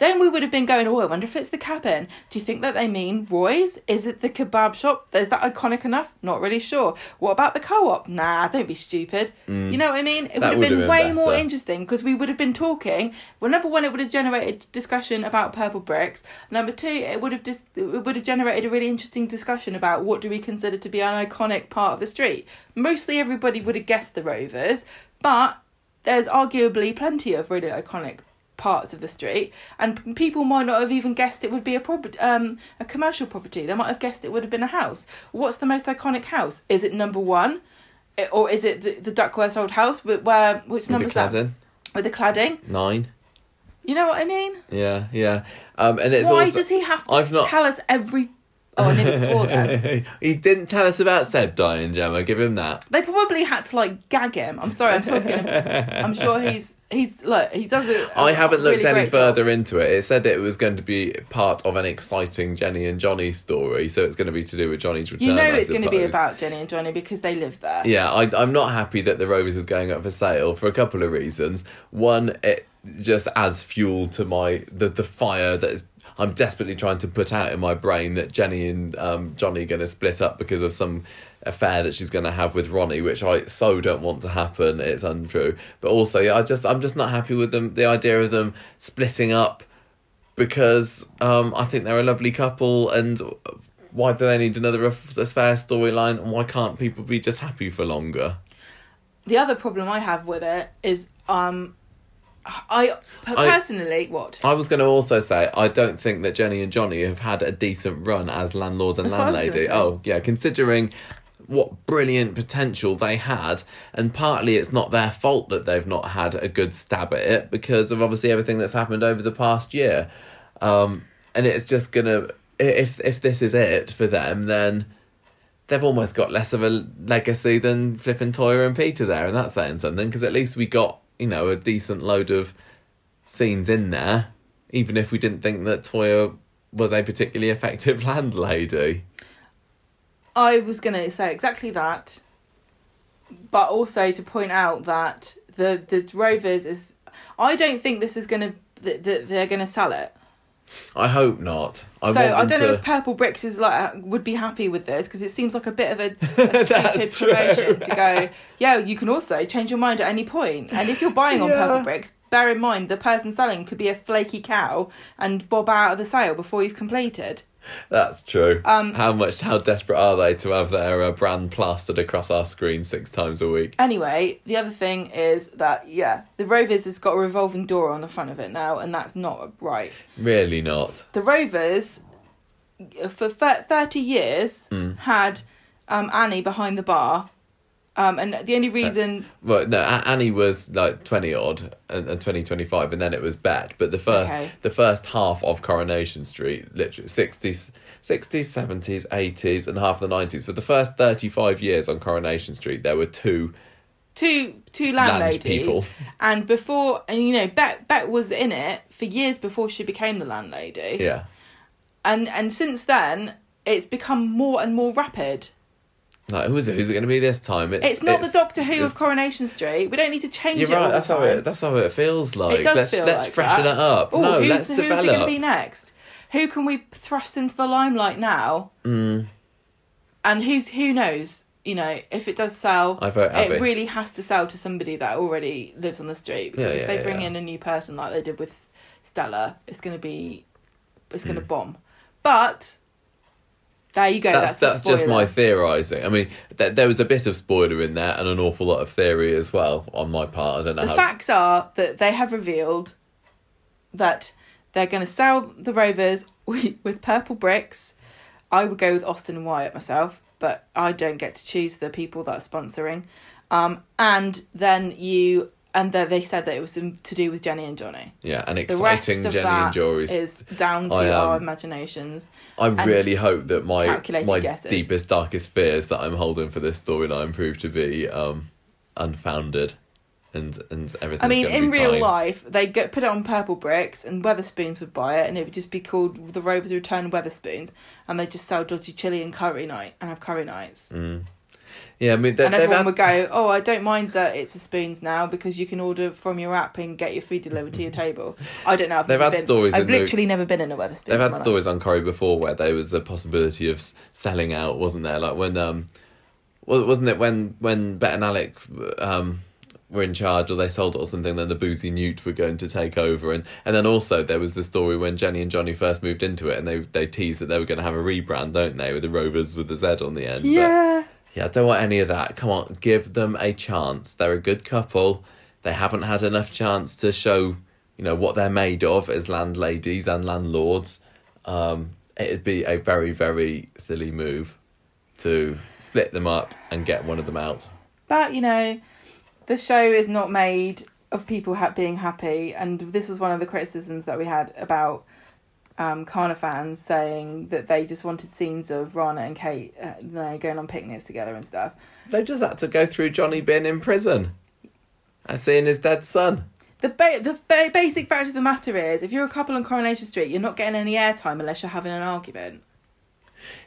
Then we would have been going, oh, I wonder if it's the cabin. Do you think that they mean Roy's? Is it the kebab shop? Is that iconic enough? Not really sure. What about the co op? Nah, don't be stupid. You know what I mean? It Mm. Would have been, been way more interesting because we would have been talking. Well, number one, it would have generated discussion about purple bricks. Number two, it would have just it would have generated a really interesting discussion about what do we consider to be an iconic part of the street. Mostly everybody would have guessed the Rovers, but there's arguably plenty of really iconic parts of the street and people might not have even guessed it would be a property um a commercial property. They might have guessed it would have been a house. What's the most iconic house? Is it number one? Or is it the, the duckworth's old house with where which the number's that? with the cladding? Nine. you know what i mean? Yeah, yeah. Um, and it's why also does he have to I've not- tell us every oh i nearly swore then [laughs] he didn't tell us about Seb dying, Gemma. Give him that. they probably had to like gag him i'm sorry i'm talking i'm sure [laughs] he's he's look he does it I haven't looked any great further job. into it. It said it was going to be part of an exciting Jenny and Johnny story, so it's going to be to do with Johnny's return. you know I it's going to be about jenny and johnny because they live there Yeah, I, I'm not happy that the Rovers is going up for sale for a couple of reasons. One, it just adds fuel to my the the fire that is I'm desperately trying to put out in my brain that Jenny and um, Johnny are going to split up because of some affair that she's going to have with Ronnie, which I so don't want to happen. It's untrue, but also yeah, I just I'm just not happy with them. The idea of them splitting up because um, I think they're a lovely couple and. Why do they need another aff- affair storyline? And why can't people be just happy for longer? the other problem I have with it is um I personally what I was going to also say I don't think that Jenny and Johnny have had a decent run as landlord and That's what I was gonna landlady. Oh yeah, considering what brilliant potential they had, and partly it's not their fault that they've not had a good stab at it because of obviously everything that's happened over the past year, um, and it's just gonna if if this is it for them then. They've almost got less of a legacy than Flippin' Toyah and Peter there, and that's saying something because at least we got you know a decent load of scenes in there, even if we didn't think that Toyah was a particularly [laughs] effective landlady. I was going to say exactly that but also to point out that the the Rovers is I don't think this is going to that they're going to sell it I hope not. I so I don't know if Purple Bricks is like uh, would be happy with this because it seems like a bit of a, [laughs] a stupid promotion to go. Yeah, you can also change your mind at any. And if you're buying on Yeah. Purple Bricks, bear in mind the person selling could be a flaky cow and bob out of the sale before you've completed. That's true. Um, how much? How desperate are they to have their uh, brand plastered across our screen six times a week? Anyway, the other thing is that yeah, the Rovers has got a revolving door on the front of it now, and that's not right. Really not. The Rovers, for thirty years, Mm. had um, Annie behind the bar, um, and the only reason Well, no, Annie was like twenty odd and, and twenty twenty five, and then it was Bet. But the first, Okay. the first half of Coronation Street, literally sixties, sixties, seventies, eighties, and half of the nineties. For the first thirty five years on Coronation Street, there were two two two land landladies, people. and before and you know Bet Bet was in it for years before she became the landlady, Yeah, and and since then it's become more and more rapid. Like who's it? Who's it going to be this time? It's, not the Doctor Who of Coronation Street. We don't need to change You're it right. That's how it. That's how it feels like. it does let's feel let's like freshen that. it up. Oh, no, who's, let's who's it going to be next? Who can we thrust into the limelight now? Mm, And who's who knows? You know, if it does sell, I vote Abi. it really has to sell to somebody that already lives on the street. Because Yeah, if yeah, they bring yeah. in a new person like they did with Stella, it's going to be, it's going to Mm. bomb. But there you go. that's That's, that's just my theorising. I mean, th- there was a bit of spoiler in there and an awful lot of theory as well on my part. I don't know The how. facts are that they have revealed that they're going to sell the Rovers [laughs] with, with purple bricks. I would go with Austin and Wyatt myself, but I don't get to choose the people that are sponsoring. Um, and then you, and then they said that it was to do with Jenny and Johnny. yeah, and exciting Jenny that and Jory's. is down to I, um, our imaginations. I really hope that my my guesses. deepest, darkest fears that I'm holding for this storyline prove to be um, unfounded, and and everything. I mean, in real life, they get put it on purple bricks, and Wetherspoons would buy it, and it would just be called the Rovers Return Wetherspoons, and they just sell dodgy chili and curry night and have curry nights, Mm. Yeah, I mean, they, and everyone had- would go, "Oh, I don't mind that it's a spoons now because you can order from your app and get your food delivered to your table." I don't know. I've They've had been. stories I've in the- literally never been in a Wetherspoons. They've had my life. stories on Corrie before where there was a possibility of selling out, wasn't there? Like when um, wasn't it when when Bet and Alec um were in charge or they sold it or something? Then the boozy Newt were going to take over, and and then also there was the story when Jenny and Johnny first moved into it, and they they teased that they were going to have a rebrand, don't they, with the Rovers with the Z on the end? But- Yeah. I don't want any of that. Come on, give them a chance. They're a good couple. They haven't had enough chance to show, you know, what they're made of as landladies and landlords. Um, it'd be a very, very silly move to split them up and get one of them out. But you know, the show is not made of people ha- being happy, and this was one of the criticisms that we had about um, Kana fans saying that they just wanted scenes of Rana and Kate, uh, you know, going on picnics together and stuff. They just had to go through Johnny being in prison and seeing his dead son. The ba- the ba- basic fact of the matter is, if you're a couple on Coronation Street, you're not getting any airtime unless you're having an argument,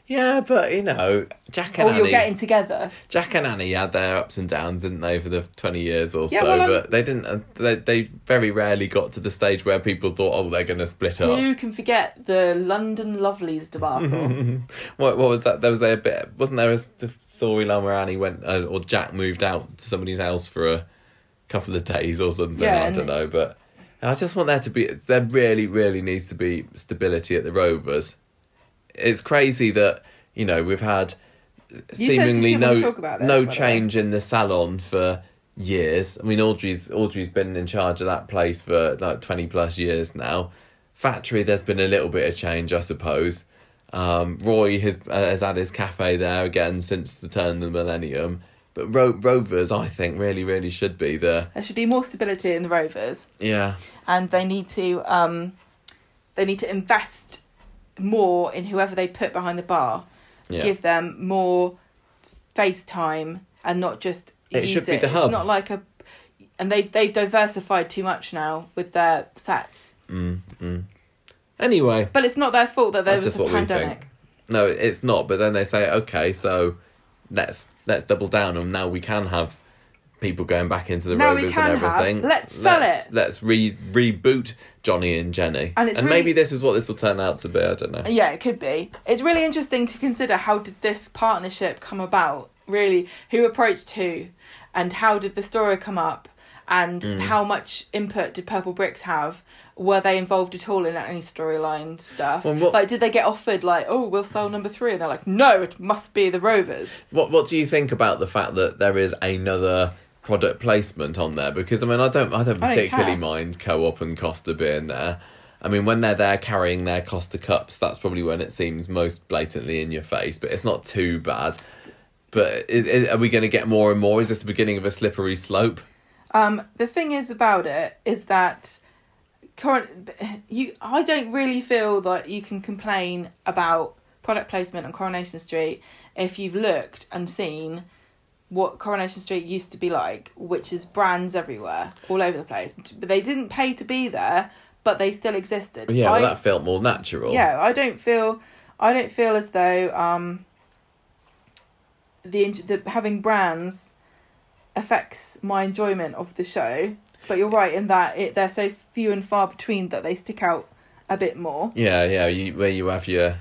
Yeah, but you know, Jack and or you're Annie. getting together. Jack and Annie had their ups and downs, didn't they, for the twenty years or Yeah, so? well, but they didn't. uh, They, they very rarely got to the stage where people thought, "Oh, they're going to split up." Who can forget the London Lovelies debacle? [laughs] what What was that? There was a bit. Wasn't there a st- storyline where Annie went uh, or Jack moved out to somebody's house for a couple of days or something? Yeah, I don't know, but I just want there to be. There really, really needs to be stability at the Rovers. It's crazy that you know we've had seemingly you want no to talk about this, no by the way. change in the salon for years. I mean, Audrey's Audrey's been in charge of that place for like twenty plus years now. Factory, there's been a little bit of change, I suppose. Um, Roy has uh, has had his cafe there again since the turn of the millennium. But Ro- Rovers, I think, really, really should be there. there should be more stability in the Rovers. yeah. and they need to um, they need to invest more in whoever they put behind the bar. Yeah. Give them more face time and not just It should be it. the hub. It's not like a and they've they've diversified too much now with their sets. Mm, mm. Anyway, But it's not their fault that there was a pandemic. no, it's not. But then they say, okay, so let's let's double down, and now we can have people going back into the Now Rovers and have. everything. Let's sell let's, it. Let's re reboot Johnny and Jenny, And it's really- maybe this is what this will turn out to be. I don't know. Yeah, it could be. It's really interesting to consider how did this partnership come about? Really, who approached who, and how did the story come up, and Mm. how much input did Purple Bricks have? Were they involved at all in any storyline stuff? Well, what- Like, did they get offered like, oh, we'll sell number three, and they're like, no, it must be the Rovers. What What do you think about the fact that there is another product placement on there? Because I mean, I don't, I don't I don't particularly mind Co-op and Costa being there. I mean, when they're there carrying their Costa cups, that's probably when it seems most blatantly in your face. But it's not too bad. But i i are we going to get more and more? Is this the beginning of a slippery slope? Um, the thing is about it is that current you I don't really feel that you can complain about product placement on Coronation Street if you've looked and seen what Coronation Street used to be like, which is brands everywhere, all over the place. But they didn't pay to be there, but they still existed. Yeah, well, I- that felt more natural. yeah, I don't feel I don't feel as though um the, the having brands affects my enjoyment of the show. But you're right in that it they're so few and far between that they stick out a bit more. Yeah, yeah. You, where you have your,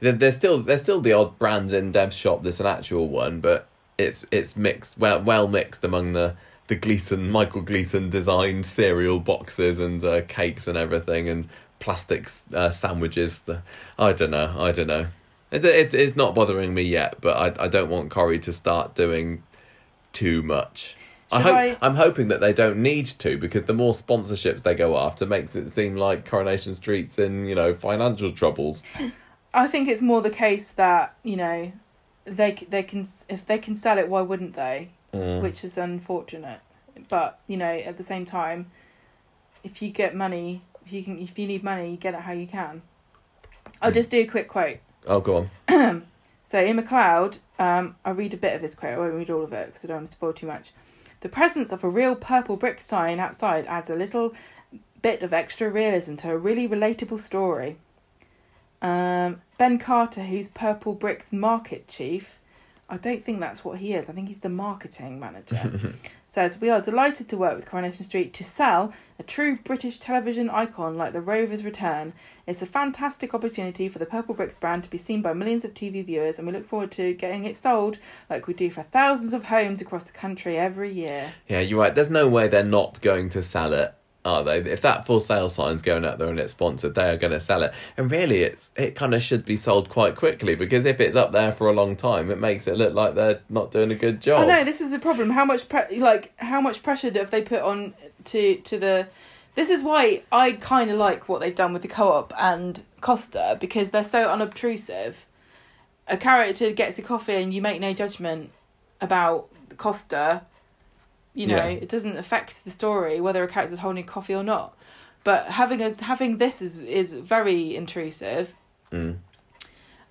there- there's still there's still the odd brands in Dev's shop. There's an actual one, but it's it's mixed well well mixed among the the Gleason Michael Gleason designed cereal boxes and uh, cakes and everything and plastic uh, sandwiches. The, I don't know. I don't know. It, it it's not bothering me yet, but I I don't want Corrie to start doing too much. I hope, I... I'm hoping that they don't need to because the more sponsorships they go after makes it seem like Coronation Street's in you know financial troubles. I think it's more the case that you know they c- they can if they can sell it, why wouldn't they? Mm. Which is unfortunate. But you know, at the same time, if you get money, if you can, if you need money, you get it how you can. I'll just do a quick quote. Oh, go on. [clears throat] So Iain MacLeod, um, I'll read a bit of his quote. I won't read all of it because I don't want to spoil too much. The presence of a real purple brick sign outside adds a little bit of extra realism to a really relatable story. Um, ben Carter, who's Purple Brick's market chief, I don't think that's what he is. I think he's the marketing manager. [laughs] says we are delighted to work with Coronation Street to sell a true British television icon like the Rovers return. It's a fantastic opportunity for the Purple Bricks brand to be seen by millions of TV viewers, and we look forward to getting it sold like we do for thousands of homes across the country every year. Yeah, you're right. There's no way they're not going to sell it, are they? If that for sale sign's going out there and it's sponsored, they are going to sell it. And really, it's it kind of should be sold quite quickly because if it's up there for a long time, it makes it look like they're not doing a good job. I know this is the problem. How much pre- like how much pressure have they put on to to the? This is why I kind of like what they've done with the co-op and Costa because they're so unobtrusive. A character gets a coffee and you make no judgment about Costa. You know, Yeah. it doesn't affect the story whether a character's holding coffee or not. But having a having this is is very intrusive. Mm.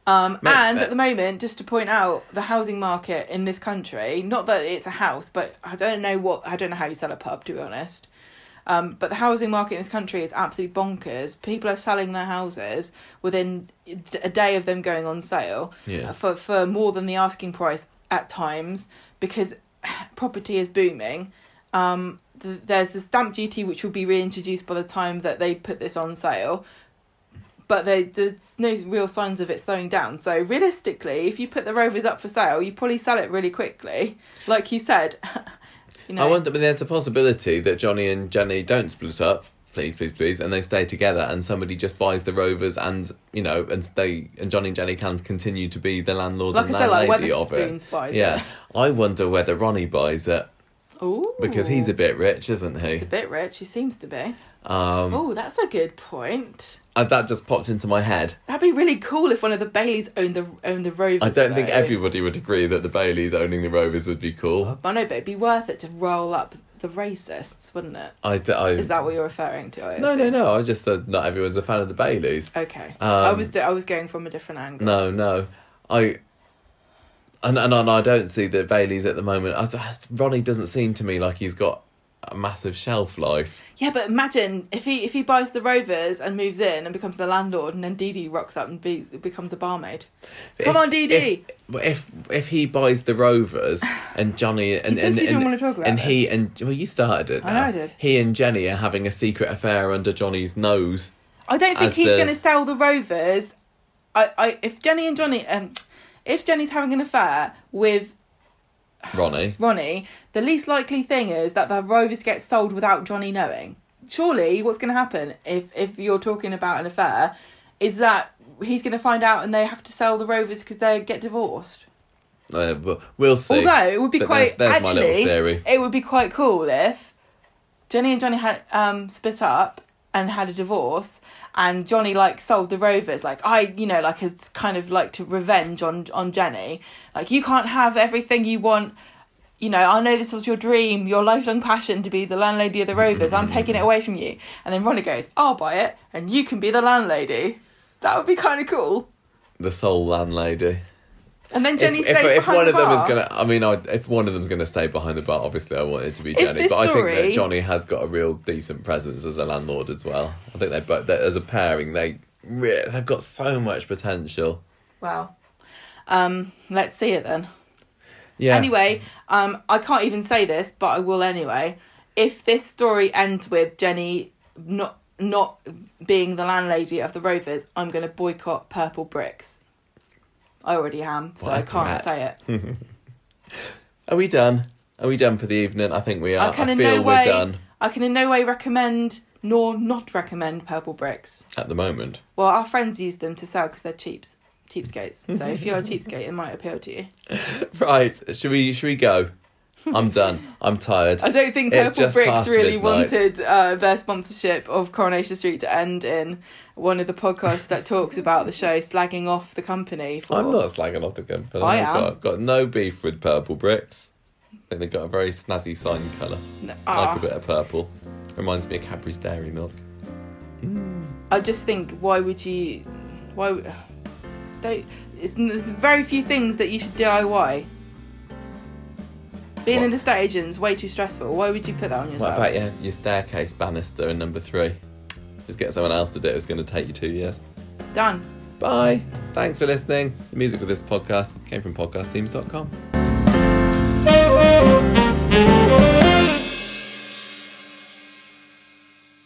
Um, Mate, and uh, at the moment, just to point out the housing market in this country, not that it's a house, but I don't know what I don't know how you sell a pub to be honest. Um, but the housing market in this country is absolutely bonkers. People are selling their houses within a day of them going on sale Yeah. for for more than the asking price at times because property is booming. Um, th- there's the stamp duty which will be reintroduced by the time that they put this on sale, but they, there's no real signs of it slowing down. So realistically, if you put the Rovers up for sale, you probably sell it really quickly, like you said. [laughs] you know, I wonder, but there's a possibility that Johnny and Jenny don't split up. Please, please, please, and they stay together, and somebody just buys the Rovers, and you know, and they and Johnny and Jenny can continue to be the landlord like and I said, like of it. Buys Yeah, I wonder whether Ronnie buys it it. Ooh, because he's a bit rich, isn't he? He's a bit rich. He seems to be. Um, Oh, that's a good point. and that just popped into my head. That'd be really cool if one of the Baileys owned the owned the Rovers. I don't think everybody would agree that the Baileys owning the Rovers would be cool. I know, but it'd be worth it to roll up the racists, wouldn't it? I, I Is that what you're referring to? I no, no, assume? no. I just said not everyone's a fan of the Baileys. Okay, I Um, was do- I was going from a different angle. No, no. I and and, and I don't see the Baileys at the moment. I, Ronnie doesn't seem to me like he's got a massive shelf life. Yeah, but imagine if he if he buys the Rovers and moves in and becomes the landlord, and then Dee Dee rocks up and be, becomes a barmaid. Come If- on, Dee Dee. If, if if he buys the Rovers and Johnny and and, and, about and he and well you started it. I know. I did. He and Jenny are having a secret affair under Johnny's nose. I don't think he's the- going to sell the Rovers. I, I if Jenny and Johnny um, if Jenny's having an affair with Ronnie. Ronnie, the least likely thing is that the Rovers get sold without Johnny knowing. Surely, what's going to happen if if you're talking about an affair is that he's going to find out and they have to sell the Rovers because they get divorced. Uh, we'll see. Although it would be But quite there's- there's my little actually, theory. it would be quite cool if Jenny and Johnny had um, split up and had a divorce, and Johnny like sold the Rovers. Like I, you know, like has kind of like to revenge on on Jenny. Like you can't have everything you want. You know, I know this was your dream, your lifelong passion to be the landlady of the Rovers. I'm taking it away from you. And then Ronnie goes, I'll buy it, and you can be the landlady. That would be kind of cool. the sole landlady. And then Jenny if, stays if, if one the of them is gonna, I mean, I, if one of them's gonna stay behind the bar, obviously I want it to be Jenny. But I think that Johnny has got a real decent presence as a landlord as well. I think they both, as a pairing, they they've got so much potential. Wow. Um, let's see it then. Yeah. Anyway, um, I can't even say this, but I will anyway. If this story ends with Jenny not not being the landlady of the Rovers, I'm going to boycott Purple Bricks. I already am, so I can't say it. [laughs] Are we done? Are we done for the evening? I think we are. I can I in no we're way. done I can in no way recommend nor not recommend Purple Bricks. at the moment. Well, our friends use them to sell because they're cheaps, cheapskates. So if you're a [laughs] cheapskate, it might appeal to you. [laughs] Right. Should we? Should we go? I'm done. I'm tired. I don't think Purple Bricks really midnight. wanted uh, their sponsorship of Coronation Street to end in one of the podcasts that talks about the show slagging off the company. For... I'm not slagging off the company. I I've am. Got, I've got no beef with purple bricks. I think they've got a very snazzy sign colour. No, I like ah. a bit of purple. Reminds me of Cadbury's Dairy Milk. I just think, why would you? Why? Don't. It's, there's very few things that you should DIY. Being What? an estate agent's way too stressful. Why would you put that on yourself? What about your, your staircase banister in number three? Just get someone else to do it. It's going to take you two years. Done. Bye. Thanks for listening. The music for this podcast came from podcastthemes.com.